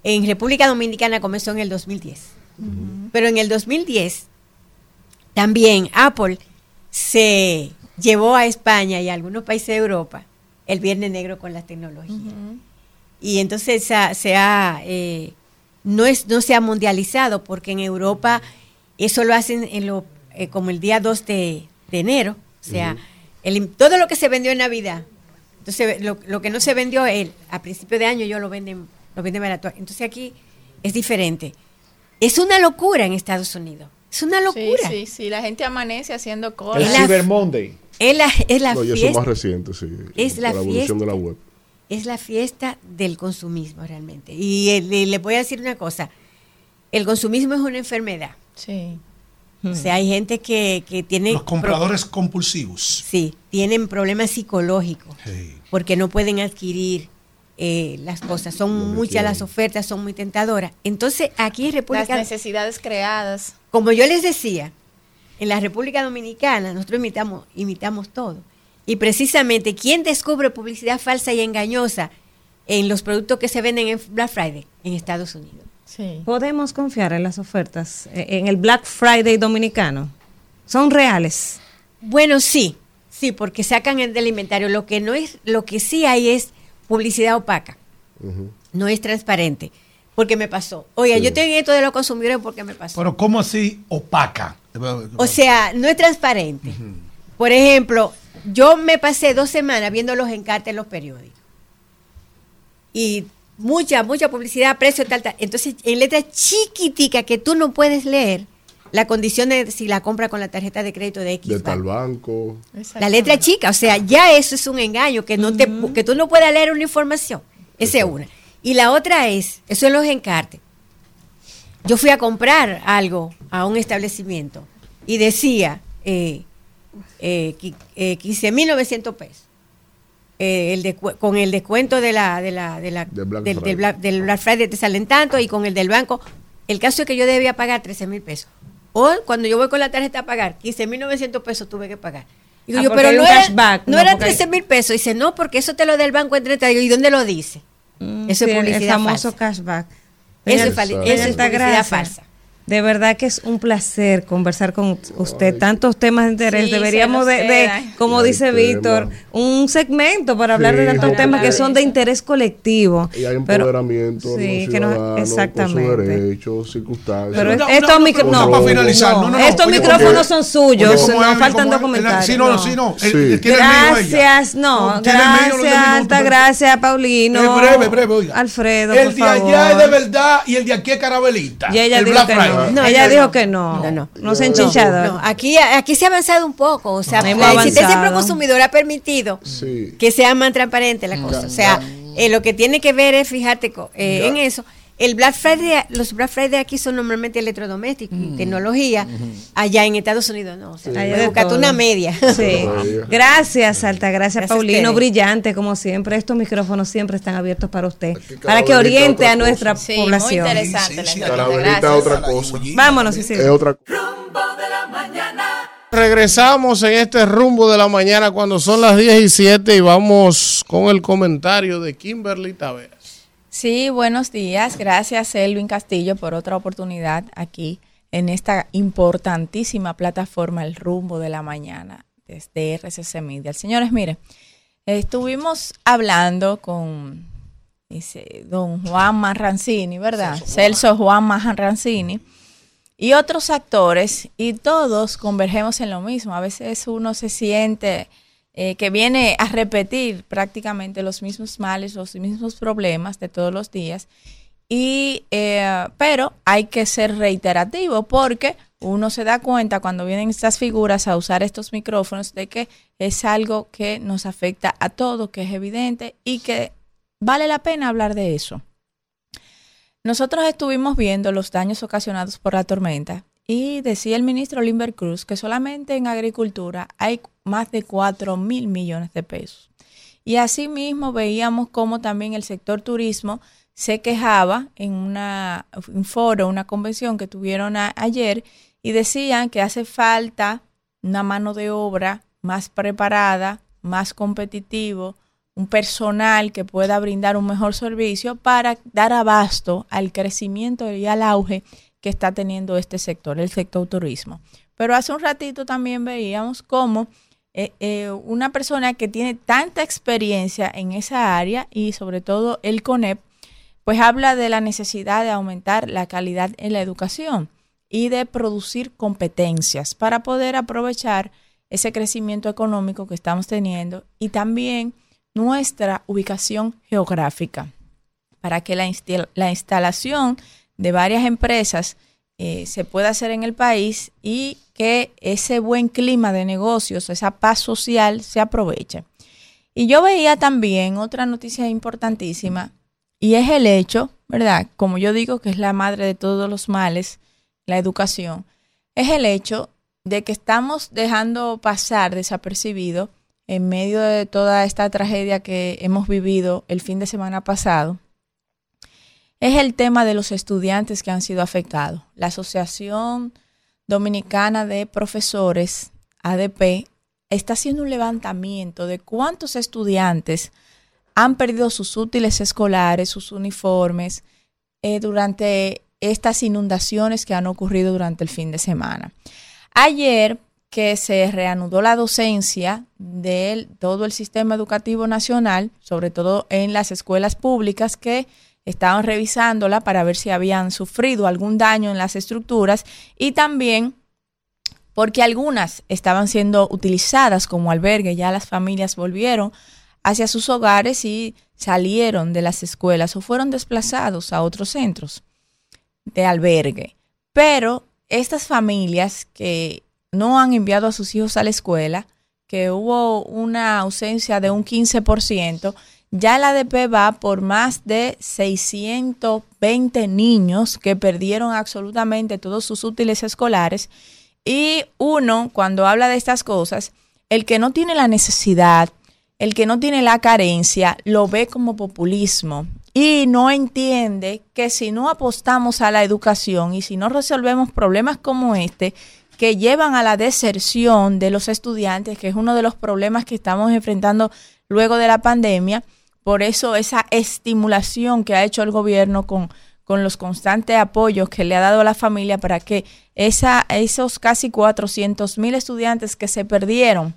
en República Dominicana comenzó en el 2010. Pero en el 2010 también Apple se llevó a España y a algunos países de Europa el Viernes Negro con las tecnologías. Y entonces se ha, se ha, eh, no, es, no se ha mundializado porque en Europa eso lo hacen en lo, eh, como el día 2 de, de enero. O sea, el- todo lo que se vendió en Navidad. Entonces, lo, lo que no se vendió el, a principio de año, yo lo venden, lo venden barato. Entonces aquí es diferente. Es una locura en Estados Unidos. Es una locura. Sí, sí, sí. La gente amanece haciendo El cosas. Es la- Cyber Monday. Es la, es la No, y eso es fiesta. más reciente, sí. Es la por evolución de la fiesta. web. Es la fiesta del consumismo realmente. Y eh, le, le voy a decir una cosa, el consumismo es una enfermedad. Sí. O sea, hay gente que, que tiene... Los compradores compulsivos. Sí, tienen problemas psicológicos Sí. porque no pueden adquirir eh, las cosas. Son muchas quieren. las ofertas, son muy tentadoras. Entonces, aquí en Las República... necesidades creadas. Como yo les decía, en la República Dominicana nosotros imitamos, imitamos todo. Y precisamente, ¿quién descubre publicidad falsa y engañosa en los productos que se venden en Black Friday en Estados Unidos? Sí. Podemos confiar en las ofertas, eh, en el Black Friday dominicano. Son reales. Bueno, sí, sí, porque sacan el del inventario. Lo que no es, lo que sí hay es publicidad opaca, no es transparente. Porque me pasó. Oiga, yo tengo esto de los consumidores porque me pasó. Pero ¿cómo así opaca? O sea, no es transparente. Por ejemplo, yo me pasé dos semanas viendo los encartes en los periódicos. Y mucha, mucha publicidad, precio tal, tal. Entonces, en letra chiquitica que tú no puedes leer, la condición de si la compra con la tarjeta de crédito de X. De tal banco. La letra chica, o sea, ya eso es un engaño, que no te que tú no puedas leer una información. Esa es una. Y la otra es, eso es los encartes. Yo fui a comprar algo a un establecimiento y decía eh, eh, eh, 15.900 pesos. Eh, el descu- con el descuento de la, de la, de la- Del Black del, del Friday. Black, del Black Friday te salen tanto y con el del banco. El caso es que yo debía pagar 13 mil pesos. O cuando yo voy con la tarjeta a pagar, 15.900 pesos tuve que pagar. Digo Ah, yo, pero no, era, cashback, no no, hay- 13 mil pesos. Dice, no, porque eso te lo da el banco entre ¿y dónde lo dice? Eso Mm, Sí, es publicidad el famoso falsa. cashback. Eso es eso es publicidad falsa. De verdad que es un placer conversar con usted. Tantos temas de interés. Sí, Deberíamos de, de, como Hay dice. Víctor, un segmento para hablar de Sí, tantos porque- temas que son de interés colectivo. Y hay Pero- empoderamiento de sí, que no- exactamente. con sus derechos, circunstancias. Pero Una- estos no, para finalizar. No, no, no, estos oye, micrófonos son suyos, Oye, ¿cómo no es? faltan documentarios. Sí, no, no. sí, no. Ella. Gracias, no, gracias, alta pero- gracias, Paulino. Breve, breve, oiga. Alfredo, El de allá es de verdad y el de aquí es carabelita. Y ella el dijo que Friday. No. ella dijo que no. No, no. No, se enchichador. No, aquí, aquí se ha avanzado un poco. O sea, Hemos la existencia del consumidor ha permitido Sí. que sea más transparente la cosa. O sea, eh, lo que tiene que ver es, fíjate, eh, en eso. El Black Friday, los Black Friday aquí son normalmente electrodomésticos y tecnología. Allá en Estados Unidos no. O sea, una media. Sí. Gracias, Alta, gracias, Paulino. Brillante, como siempre. Estos micrófonos siempre están abiertos para usted, para que oriente a nuestra Sí, muy población. interesante Sí, la Gracias. otra cosa. Vámonos, sí, sí. Es otra Rumbo de la mañana. Regresamos en este rumbo de la mañana cuando son las 17 y vamos con el comentario de Kimberly Taveras. Sí, buenos días. Gracias, Elvin Castillo, por otra oportunidad aquí en esta importantísima plataforma El Rumbo de la Mañana desde RCC Media. Señores, mire, estuvimos hablando con dice, don Juan Marrancini, ¿verdad? Celso Juan Marrancini y otros actores y todos convergemos en lo mismo. A veces uno se siente eh, que viene a repetir prácticamente los mismos males, los mismos problemas de todos los días. Y, eh, pero hay que ser reiterativo porque uno se da cuenta cuando vienen estas figuras a usar estos micrófonos de que es algo que nos afecta a todos, que es evidente y que vale la pena hablar de eso. Nosotros estuvimos viendo los daños ocasionados por la tormenta y decía el ministro Limber Cruz que solamente en agricultura hay más de 4 mil millones de pesos. Y asimismo veíamos cómo también el sector turismo se quejaba en una, un foro, una convención que tuvieron ayer y decían que hace falta una mano de obra más preparada, más competitivo, un personal que pueda brindar un mejor servicio para dar abasto al crecimiento y al auge que está teniendo este sector, el sector turismo. Pero hace un ratito también veíamos cómo eh, eh, una persona que tiene tanta experiencia en esa área y sobre todo el CONEP, pues habla de la necesidad de aumentar la calidad en la educación y de producir competencias para poder aprovechar ese crecimiento económico que estamos teniendo y también nuestra ubicación geográfica para que la, la instalación de varias empresas eh, se pueda hacer en el país y que ese buen clima de negocios, esa paz social se aproveche. Y yo veía también otra noticia importantísima y es el hecho, ¿verdad? Como yo digo que es la madre de todos los males, la educación, es el hecho de que estamos dejando pasar desapercibido en medio de toda esta tragedia que hemos vivido el fin de semana pasado, es el tema de los estudiantes que han sido afectados. La Asociación Dominicana de Profesores, ADP, está haciendo un levantamiento de cuántos estudiantes han perdido sus útiles escolares, sus uniformes, eh, durante estas inundaciones que han ocurrido durante el fin de semana. Ayer que se reanudó la docencia de todo el sistema educativo nacional, sobre todo en las escuelas públicas que estaban revisándola para ver si habían sufrido algún daño en las estructuras y también porque algunas estaban siendo utilizadas como albergue, ya las familias volvieron hacia sus hogares y salieron de las escuelas o fueron desplazados a otros centros de albergue. Pero estas familias que no han enviado a sus hijos a la escuela, que hubo una ausencia de un 15%, ya la ADP va por más de 620 niños que perdieron absolutamente todos sus útiles escolares. Y uno, cuando habla de estas cosas, el que no tiene la necesidad, el que no tiene la carencia, lo ve como populismo y no entiende que si no apostamos a la educación y si no resolvemos problemas como este, que llevan a la deserción de los estudiantes, que es uno de los problemas que estamos enfrentando luego de la pandemia, por eso esa estimulación que ha hecho el gobierno con, con los constantes apoyos que le ha dado a la familia para que esa, esos casi 400 mil estudiantes que se perdieron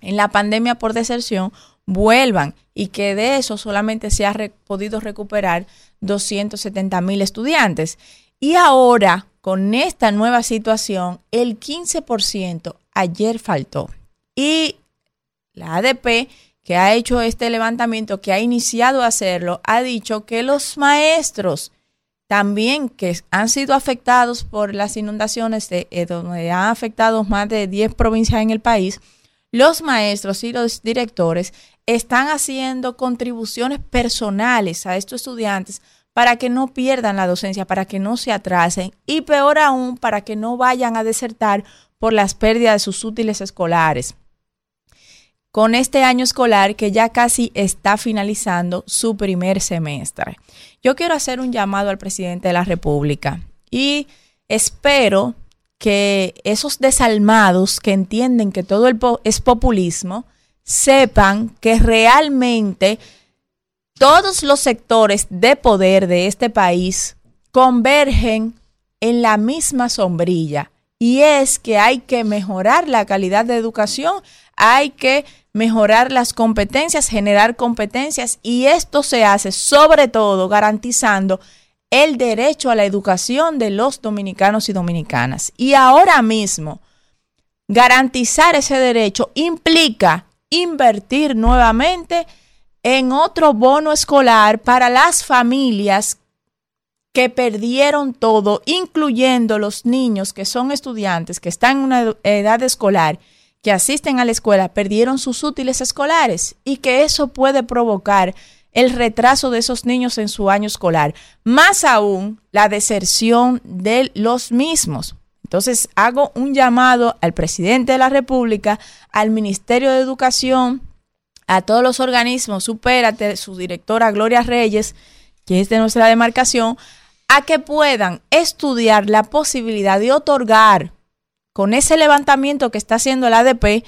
en la pandemia por deserción vuelvan y que de eso solamente se ha podido recuperar 270 mil estudiantes. Y ahora, con esta nueva situación, el 15% ayer faltó. Y la ADP que ha hecho este levantamiento, que ha iniciado a hacerlo, ha dicho que los maestros también que han sido afectados por las inundaciones, de, eh, donde han afectado más de 10 provincias en el país, los maestros y los directores están haciendo contribuciones personales a estos estudiantes para que no pierdan la docencia, para que no se atrasen y peor aún, para que no vayan a desertar por las pérdidas de sus útiles escolares con este año escolar que ya casi está finalizando su primer semestre. Yo quiero hacer un llamado al presidente de la República y espero que esos desalmados que entienden que todo es populismo sepan que realmente todos los sectores de poder de este país convergen en la misma sombrilla y es que hay que mejorar la calidad de educación, hay que mejorar las competencias, generar competencias y esto se hace sobre todo garantizando el derecho a la educación de los dominicanos y dominicanas. Y ahora mismo, garantizar ese derecho implica invertir nuevamente en otro bono escolar para las familias que perdieron todo, incluyendo los niños que son estudiantes, que están en una edad escolar, que asisten a la escuela, perdieron sus útiles escolares y que eso puede provocar el retraso de esos niños en su año escolar, más aún la deserción de los mismos. Entonces hago un llamado al presidente de la República, al Ministerio de Educación, a todos los organismos, supérate, su directora Gloria Reyes, que es de nuestra demarcación, a que puedan estudiar la posibilidad de otorgar con ese levantamiento que está haciendo la ADP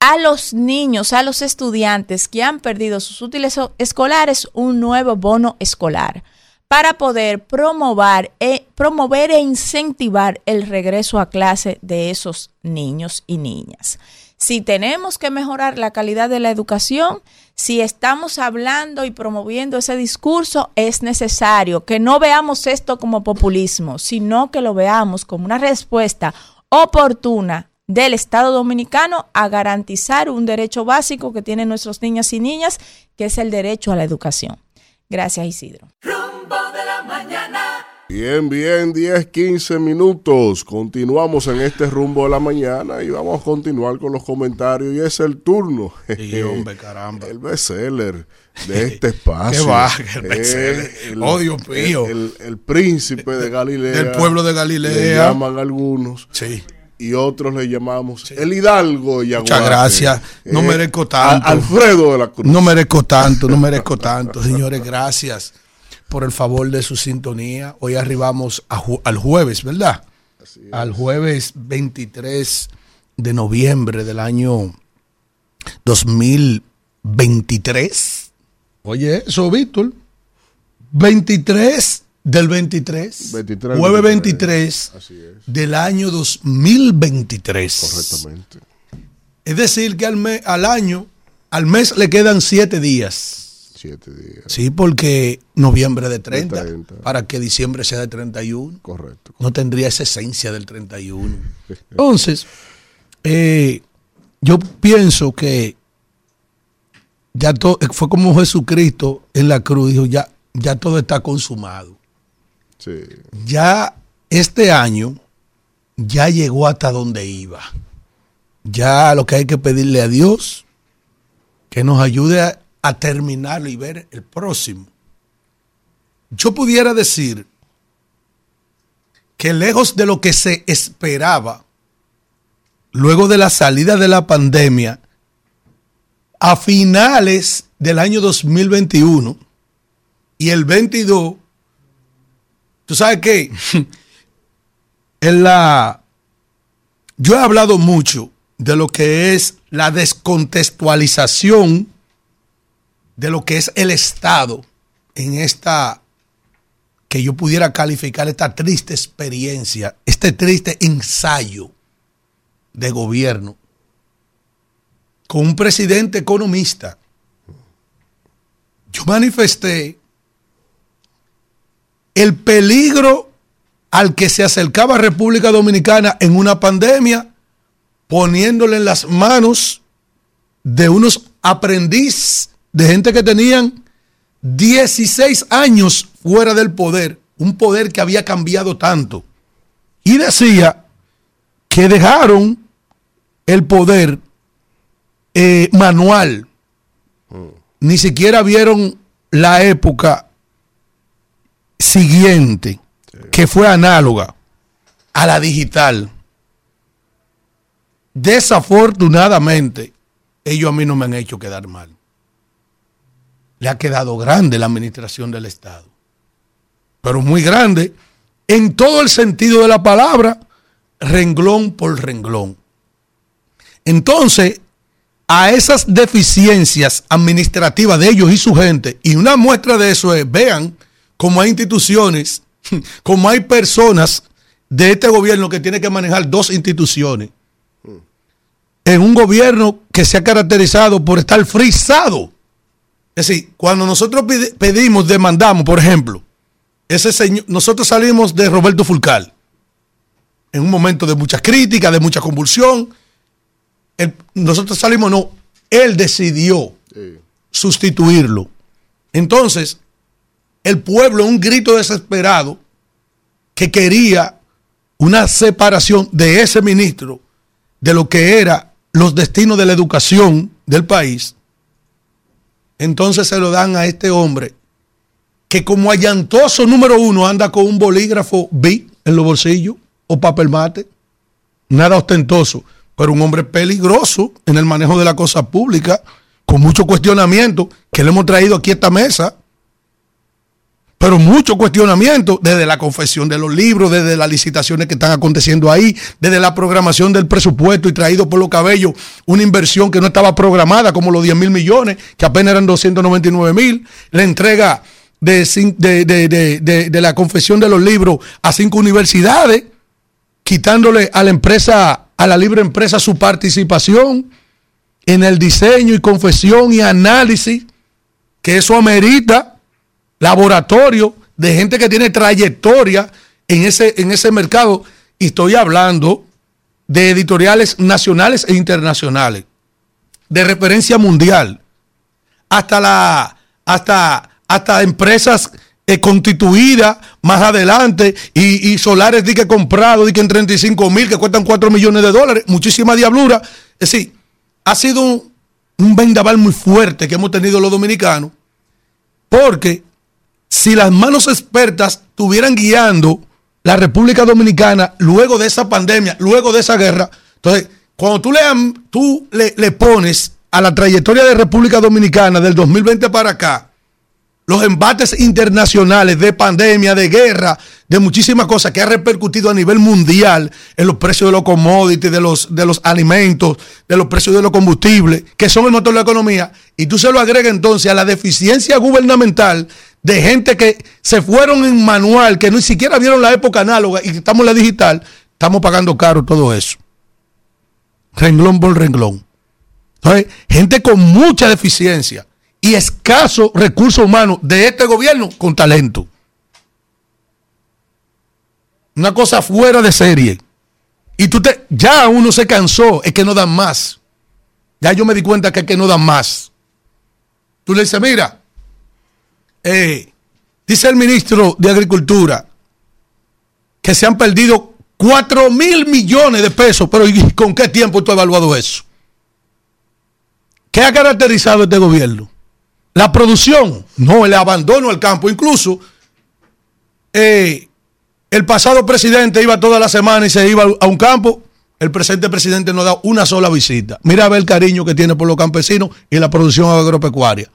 a los niños, a los estudiantes que han perdido sus útiles escolares un nuevo bono escolar para poder promover e, promover e incentivar el regreso a clase de esos niños y niñas. Si tenemos que mejorar la calidad de la educación, si estamos hablando y promoviendo ese discurso, es necesario que no veamos esto como populismo, sino que lo veamos como una respuesta oportuna del Estado dominicano a garantizar un derecho básico que tienen nuestros niñas y niñas, que es el derecho a la educación. Gracias, Isidro. Bien, bien, 10, 15 minutos. Continuamos en este rumbo de la mañana y vamos a continuar con los comentarios. Y es el turno. Sí, hombre, caramba. El bestseller de este espacio. Qué va, el Eh, bestseller. el- Oh, Dios mío. El, el príncipe de Galilea. Del pueblo de Galilea. Le llaman algunos. Sí. Y otros le llamamos el Hidalgo y Muchas gracias. No merezco tanto. Alfredo de la Cruz. No merezco tanto, no merezco tanto. Señores, gracias por el favor de su sintonía. Hoy arribamos a ju- al jueves, ¿verdad? Al jueves 23 de noviembre del año 2023. Oye, eso, Víctor. 23 del 23. 23, jueves 23 Así es. del año 2023. Correctamente. Es decir, que al, al año, al mes le quedan siete días. Siete días. Sí, porque noviembre de 30, De 30. para que diciembre sea de 31. Correcto. No tendría esa esencia del 31. Entonces, eh, yo pienso que ya todo, fue como Jesucristo en la cruz, dijo, ya, ya todo está consumado. Sí. Ya este año ya llegó hasta donde iba. Ya lo que hay que pedirle a Dios que nos ayude a, a terminarlo y ver el próximo. Yo pudiera decir que lejos de lo que se esperaba, luego de la salida de la pandemia, a finales del año 2021 y el 22, tú sabes qué, en la, yo he hablado mucho de lo que es la descontextualización de lo que es el Estado en esta, que yo pudiera calificar esta triste experiencia, este triste ensayo de gobierno con un presidente economista. Yo manifesté el peligro al que se acercaba República Dominicana en una pandemia, poniéndole en las manos de unos aprendiz, de gente que tenían 16 años fuera del poder, un poder que había cambiado tanto. Y decía que dejaron el poder eh, manual, ni siquiera vieron la época siguiente, que fue análoga a la digital. Desafortunadamente, ellos a mí no me han hecho quedar mal. Le ha quedado grande la administración del Estado. Pero muy grande en todo el sentido de la palabra, renglón por renglón. Entonces, a esas deficiencias administrativas de ellos y su gente, y una muestra de eso es, vean cómo hay instituciones, como hay personas de este gobierno que tiene que manejar dos instituciones, en un gobierno que se ha caracterizado por estar frisado. Es decir, cuando nosotros pedimos, demandamos, por ejemplo, ese señor, nosotros salimos de Roberto Fulcal en un momento de mucha crítica, de mucha convulsión. Nosotros salimos, no, él decidió sustituirlo. Entonces, el pueblo un grito desesperado que quería una separación de ese ministro de lo que era los destinos de la educación del país, entonces se lo dan a este hombre que como allantoso número uno anda con un bolígrafo B en los bolsillos o papel mate, nada ostentoso, pero un hombre peligroso en el manejo de la cosa pública, con mucho cuestionamiento que le hemos traído aquí a esta mesa pero mucho cuestionamiento desde la confesión de los libros, desde las licitaciones que están aconteciendo ahí, desde la programación del presupuesto y traído por los cabellos una inversión que no estaba programada, como los 10 mil millones, que apenas eran 299 mil, la entrega de, de, de, la confesión de los libros a cinco universidades, quitándole a la empresa, a la libre empresa su participación en el diseño y confesión y análisis, que eso amerita laboratorio de gente que tiene trayectoria en ese, en ese mercado. Y estoy hablando de editoriales nacionales e internacionales, de referencia mundial, hasta la, hasta, hasta empresas eh, constituidas más adelante y, solares di que comprados, di que en 35 mil, que cuestan 4 millones de dólares, muchísima diablura. Es decir, ha sido un, un vendaval muy fuerte que hemos tenido los dominicanos, porque si las manos expertas estuvieran guiando la República Dominicana luego de esa pandemia, luego de esa guerra, entonces, cuando tú le, tú le, pones a la trayectoria de República Dominicana del 2020 para acá, los embates internacionales de pandemia, de guerra, de muchísimas cosas que ha repercutido a nivel mundial en los precios de los commodities, de los, de los alimentos, de los precios de los combustibles, que son el motor de la economía, y tú se lo agregas entonces a la deficiencia gubernamental de gente que se fueron en manual, que ni siquiera vieron la época análoga y que estamos en la digital, estamos pagando caro todo eso. Renglón por renglón. Entonces, gente con mucha deficiencia y escaso recurso humano de este gobierno con talento. Una cosa fuera de serie. Y tú te, ya uno se cansó, es que no dan más. Ya yo me di cuenta que es que no dan más. Tú le dices, mira, eh, dice el ministro de Agricultura que se han perdido 4 mil millones de pesos, pero ¿con qué tiempo tú has evaluado eso? ¿Qué ha caracterizado este gobierno? La producción, no el abandono al campo. Incluso eh, el pasado presidente iba toda la semana y se iba a un campo. El presente presidente no da una sola visita. Mira a ver el cariño que tiene por los campesinos y la producción agropecuaria.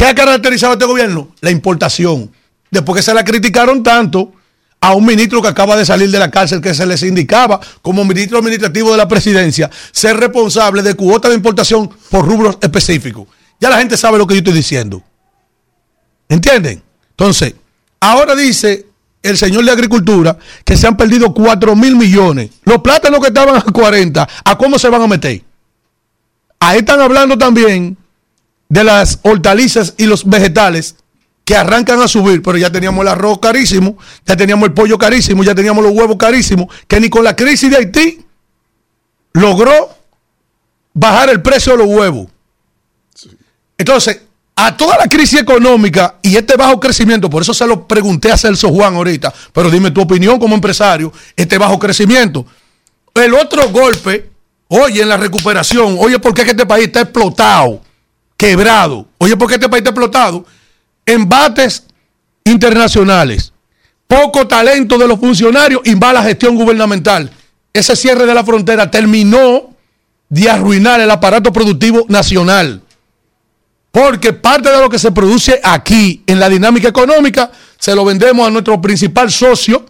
¿Qué ha caracterizado a este gobierno? La importación. Después que se la criticaron tanto a un ministro que acaba de salir de la cárcel que se les indicaba como ministro administrativo de la presidencia ser responsable de cuota de importación por rubros específicos. Ya la gente sabe lo que yo estoy diciendo. ¿Entienden? Entonces, ahora dice el señor de Agricultura que se han perdido 4 mil millones. Los plátanos que estaban a 40, ¿a cómo se van a meter? Ahí están hablando también de las hortalizas y los vegetales que arrancan a subir, pero ya teníamos el arroz carísimo, ya teníamos el pollo carísimo, ya teníamos los huevos carísimos, que ni con la crisis de Haití logró bajar el precio de los huevos. Entonces, a toda la crisis económica y este bajo crecimiento, por eso se lo pregunté a Celso Juan ahorita, pero dime tu opinión como empresario, este bajo crecimiento. El otro golpe, oye, en la recuperación, oye, ¿por qué este país está explotado? Quebrado. Oye, ¿por qué este país está explotado? Embates internacionales, poco talento de los funcionarios y mala gestión gubernamental. Ese cierre de la frontera terminó de arruinar el aparato productivo nacional. Porque parte de lo que se produce aquí en la dinámica económica se lo vendemos a nuestro principal socio,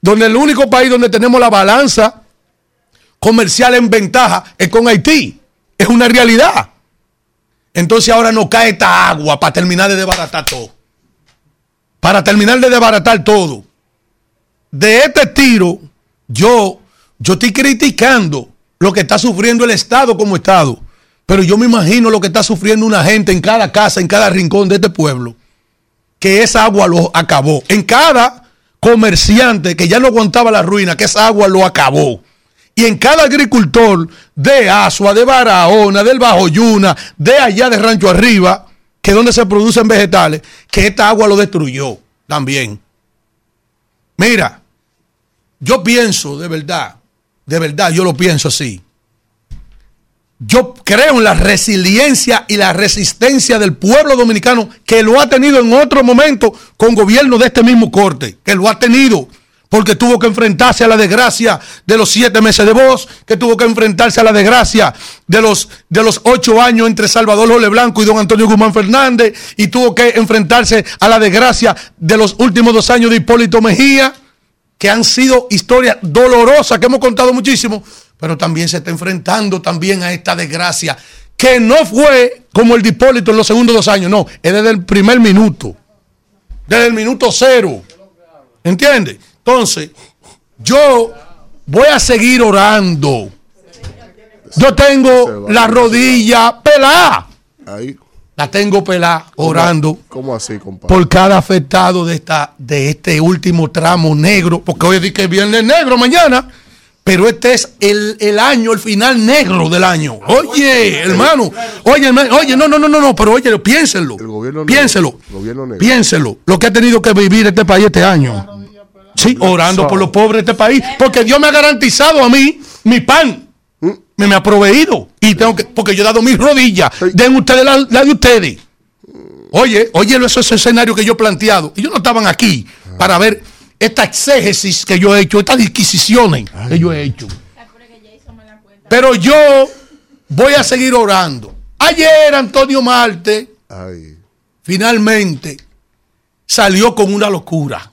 donde el único país donde tenemos la balanza comercial en ventaja es con Haití. Es una realidad. Entonces ahora no cae esta agua para terminar de desbaratar todo. Para terminar de desbaratar todo. De este tiro, yo, yo estoy criticando lo que está sufriendo el Estado como Estado. Pero yo me imagino lo que está sufriendo una gente en cada casa, en cada rincón de este pueblo. Que esa agua lo acabó. En cada comerciante que ya no aguantaba la ruina, que esa agua lo acabó. Y en cada agricultor de Asua, de Barahona, del Bajo Yuna, de allá de Rancho Arriba, que es donde se producen vegetales, que esta agua lo destruyó también. Mira, yo pienso de verdad, de verdad, yo lo pienso así. Yo creo en la resiliencia y la resistencia del pueblo dominicano que lo ha tenido en otro momento con gobierno de este mismo corte, que lo ha tenido porque tuvo que enfrentarse a la desgracia de los siete meses de voz, que tuvo que enfrentarse a la desgracia de los, de los ocho años entre Salvador Jole Blanco y don Antonio Guzmán Fernández, y tuvo que enfrentarse a la desgracia de los últimos dos años de Hipólito Mejía, que han sido historias dolorosas que hemos contado muchísimo, pero también se está enfrentando también a esta desgracia, que no fue como el de Hipólito en los segundos dos años, no, es desde el primer minuto, desde el minuto cero. ¿Entiendes? Entonces, yo voy a seguir orando. Yo tengo la rodilla pelada. Ahí. La tengo pelada orando ¿Cómo así, compadre? por cada afectado de esta de este último tramo negro, porque hoy es que viene negro mañana, pero este es el, el año, el final negro del año. Oye, hermano, oye, hermano, oye, no, no, no, no, no, pero oye, piénsenlo, piénselo, Gobierno negro. piénselo, lo que ha tenido que vivir este país este año. Sí, orando por los pobres de este país, porque Dios me ha garantizado a mí mi pan. Me, me ha proveído y tengo que porque yo he dado mis rodillas den ustedes la, la de ustedes Oye, oye, esos escenarios que yo he planteado. Yo no estaban aquí para ver esta exégesis que yo he hecho, estas disquisiciones que yo he hecho. Pero yo voy a seguir orando. Ayer Antonio Marte finalmente salió con una locura.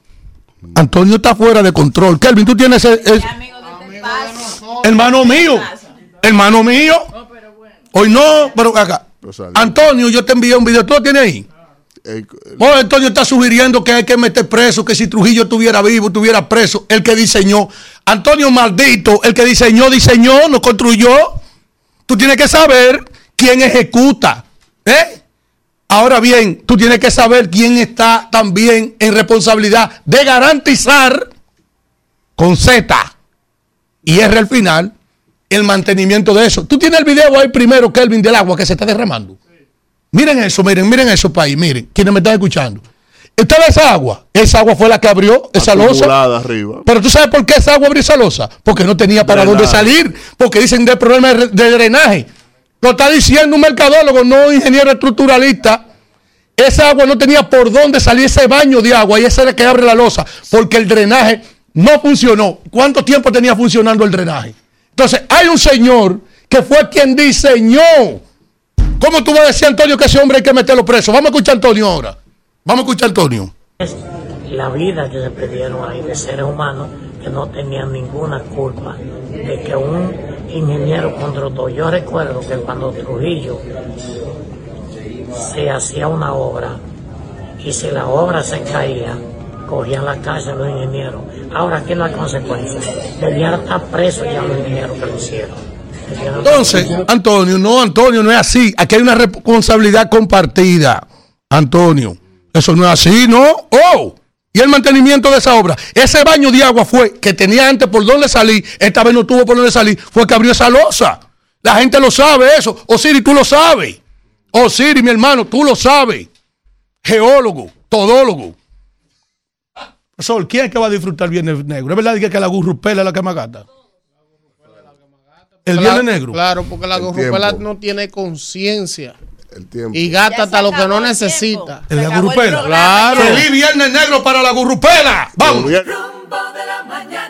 Antonio está fuera de control. Kelvin, tú tienes ese- ese- hermano mío, hermano mío. Hoy no, pero acá. Antonio, yo te envié un video. ¿Tú lo tienes ahí? Oh, Antonio está sugiriendo que hay que meter preso, que si Trujillo estuviera vivo, estuviera preso. El que diseñó. Antonio maldito, el que diseñó, diseñó, no construyó. Tú tienes que saber quién ejecuta. ¿eh? Ahora bien, tú tienes que saber quién está también en responsabilidad de garantizar con Z y R al final el mantenimiento de eso. Tú tienes el video ahí primero, Kelvin, del agua que se está derramando. Miren eso, miren, miren eso, país, miren, quienes me están escuchando. Usted ve esa agua, esa agua fue la que abrió esa losa. Arriba. Pero tú sabes por qué esa agua abrió esa losa. Porque no tenía para Drenaje. dónde salir. Porque dicen del problema de, de drenaje. Lo está diciendo un mercadólogo, no un ingeniero estructuralista. Esa agua no tenía por dónde salir ese baño de agua y ese es el que abre la losa. Porque el drenaje no funcionó. ¿Cuánto tiempo tenía funcionando el drenaje? Entonces, hay un señor que fue quien diseñó. ¿Cómo tú vas a decir, Antonio, que ese hombre hay que meterlo preso? Vamos a escuchar a Antonio ahora. Vamos a escuchar a Antonio. La vida que se perdieron ahí de seres humanos que no tenían ninguna culpa de que un ingeniero contrató. Yo recuerdo que cuando Trujillo se hacía una obra y si la obra se caía, cogían la casa los ingenieros. Ahora, ¿qué es la consecuencia? Debían estar presos ya los ingenieros que lo hicieron. Entonces. Antonio, no, Antonio, no es así. Aquí hay una responsabilidad compartida. Antonio, eso no es así, ¿no? ¡Oh! Y el mantenimiento de esa obra. Ese baño de agua fue que tenía antes por dónde salir, esta vez no tuvo por dónde salir, fue que abrió esa losa. La gente lo sabe eso. Osiri, tú lo sabes. Osiri, mi hermano, tú lo sabes. Geólogo, todólogo. Profesor, ¿quién es que va a disfrutar el Viernes Negro? ¿Es verdad que, que la gurrupela es la que más gata? El Viernes Negro. Claro, porque la El gurrupela no tiene conciencia. El tiempo. Y gasta hasta lo que no necesita. En la gurupela. Claro. Feliz viernes negro para la gurrupela. Vamos. Rumbo de la mañana.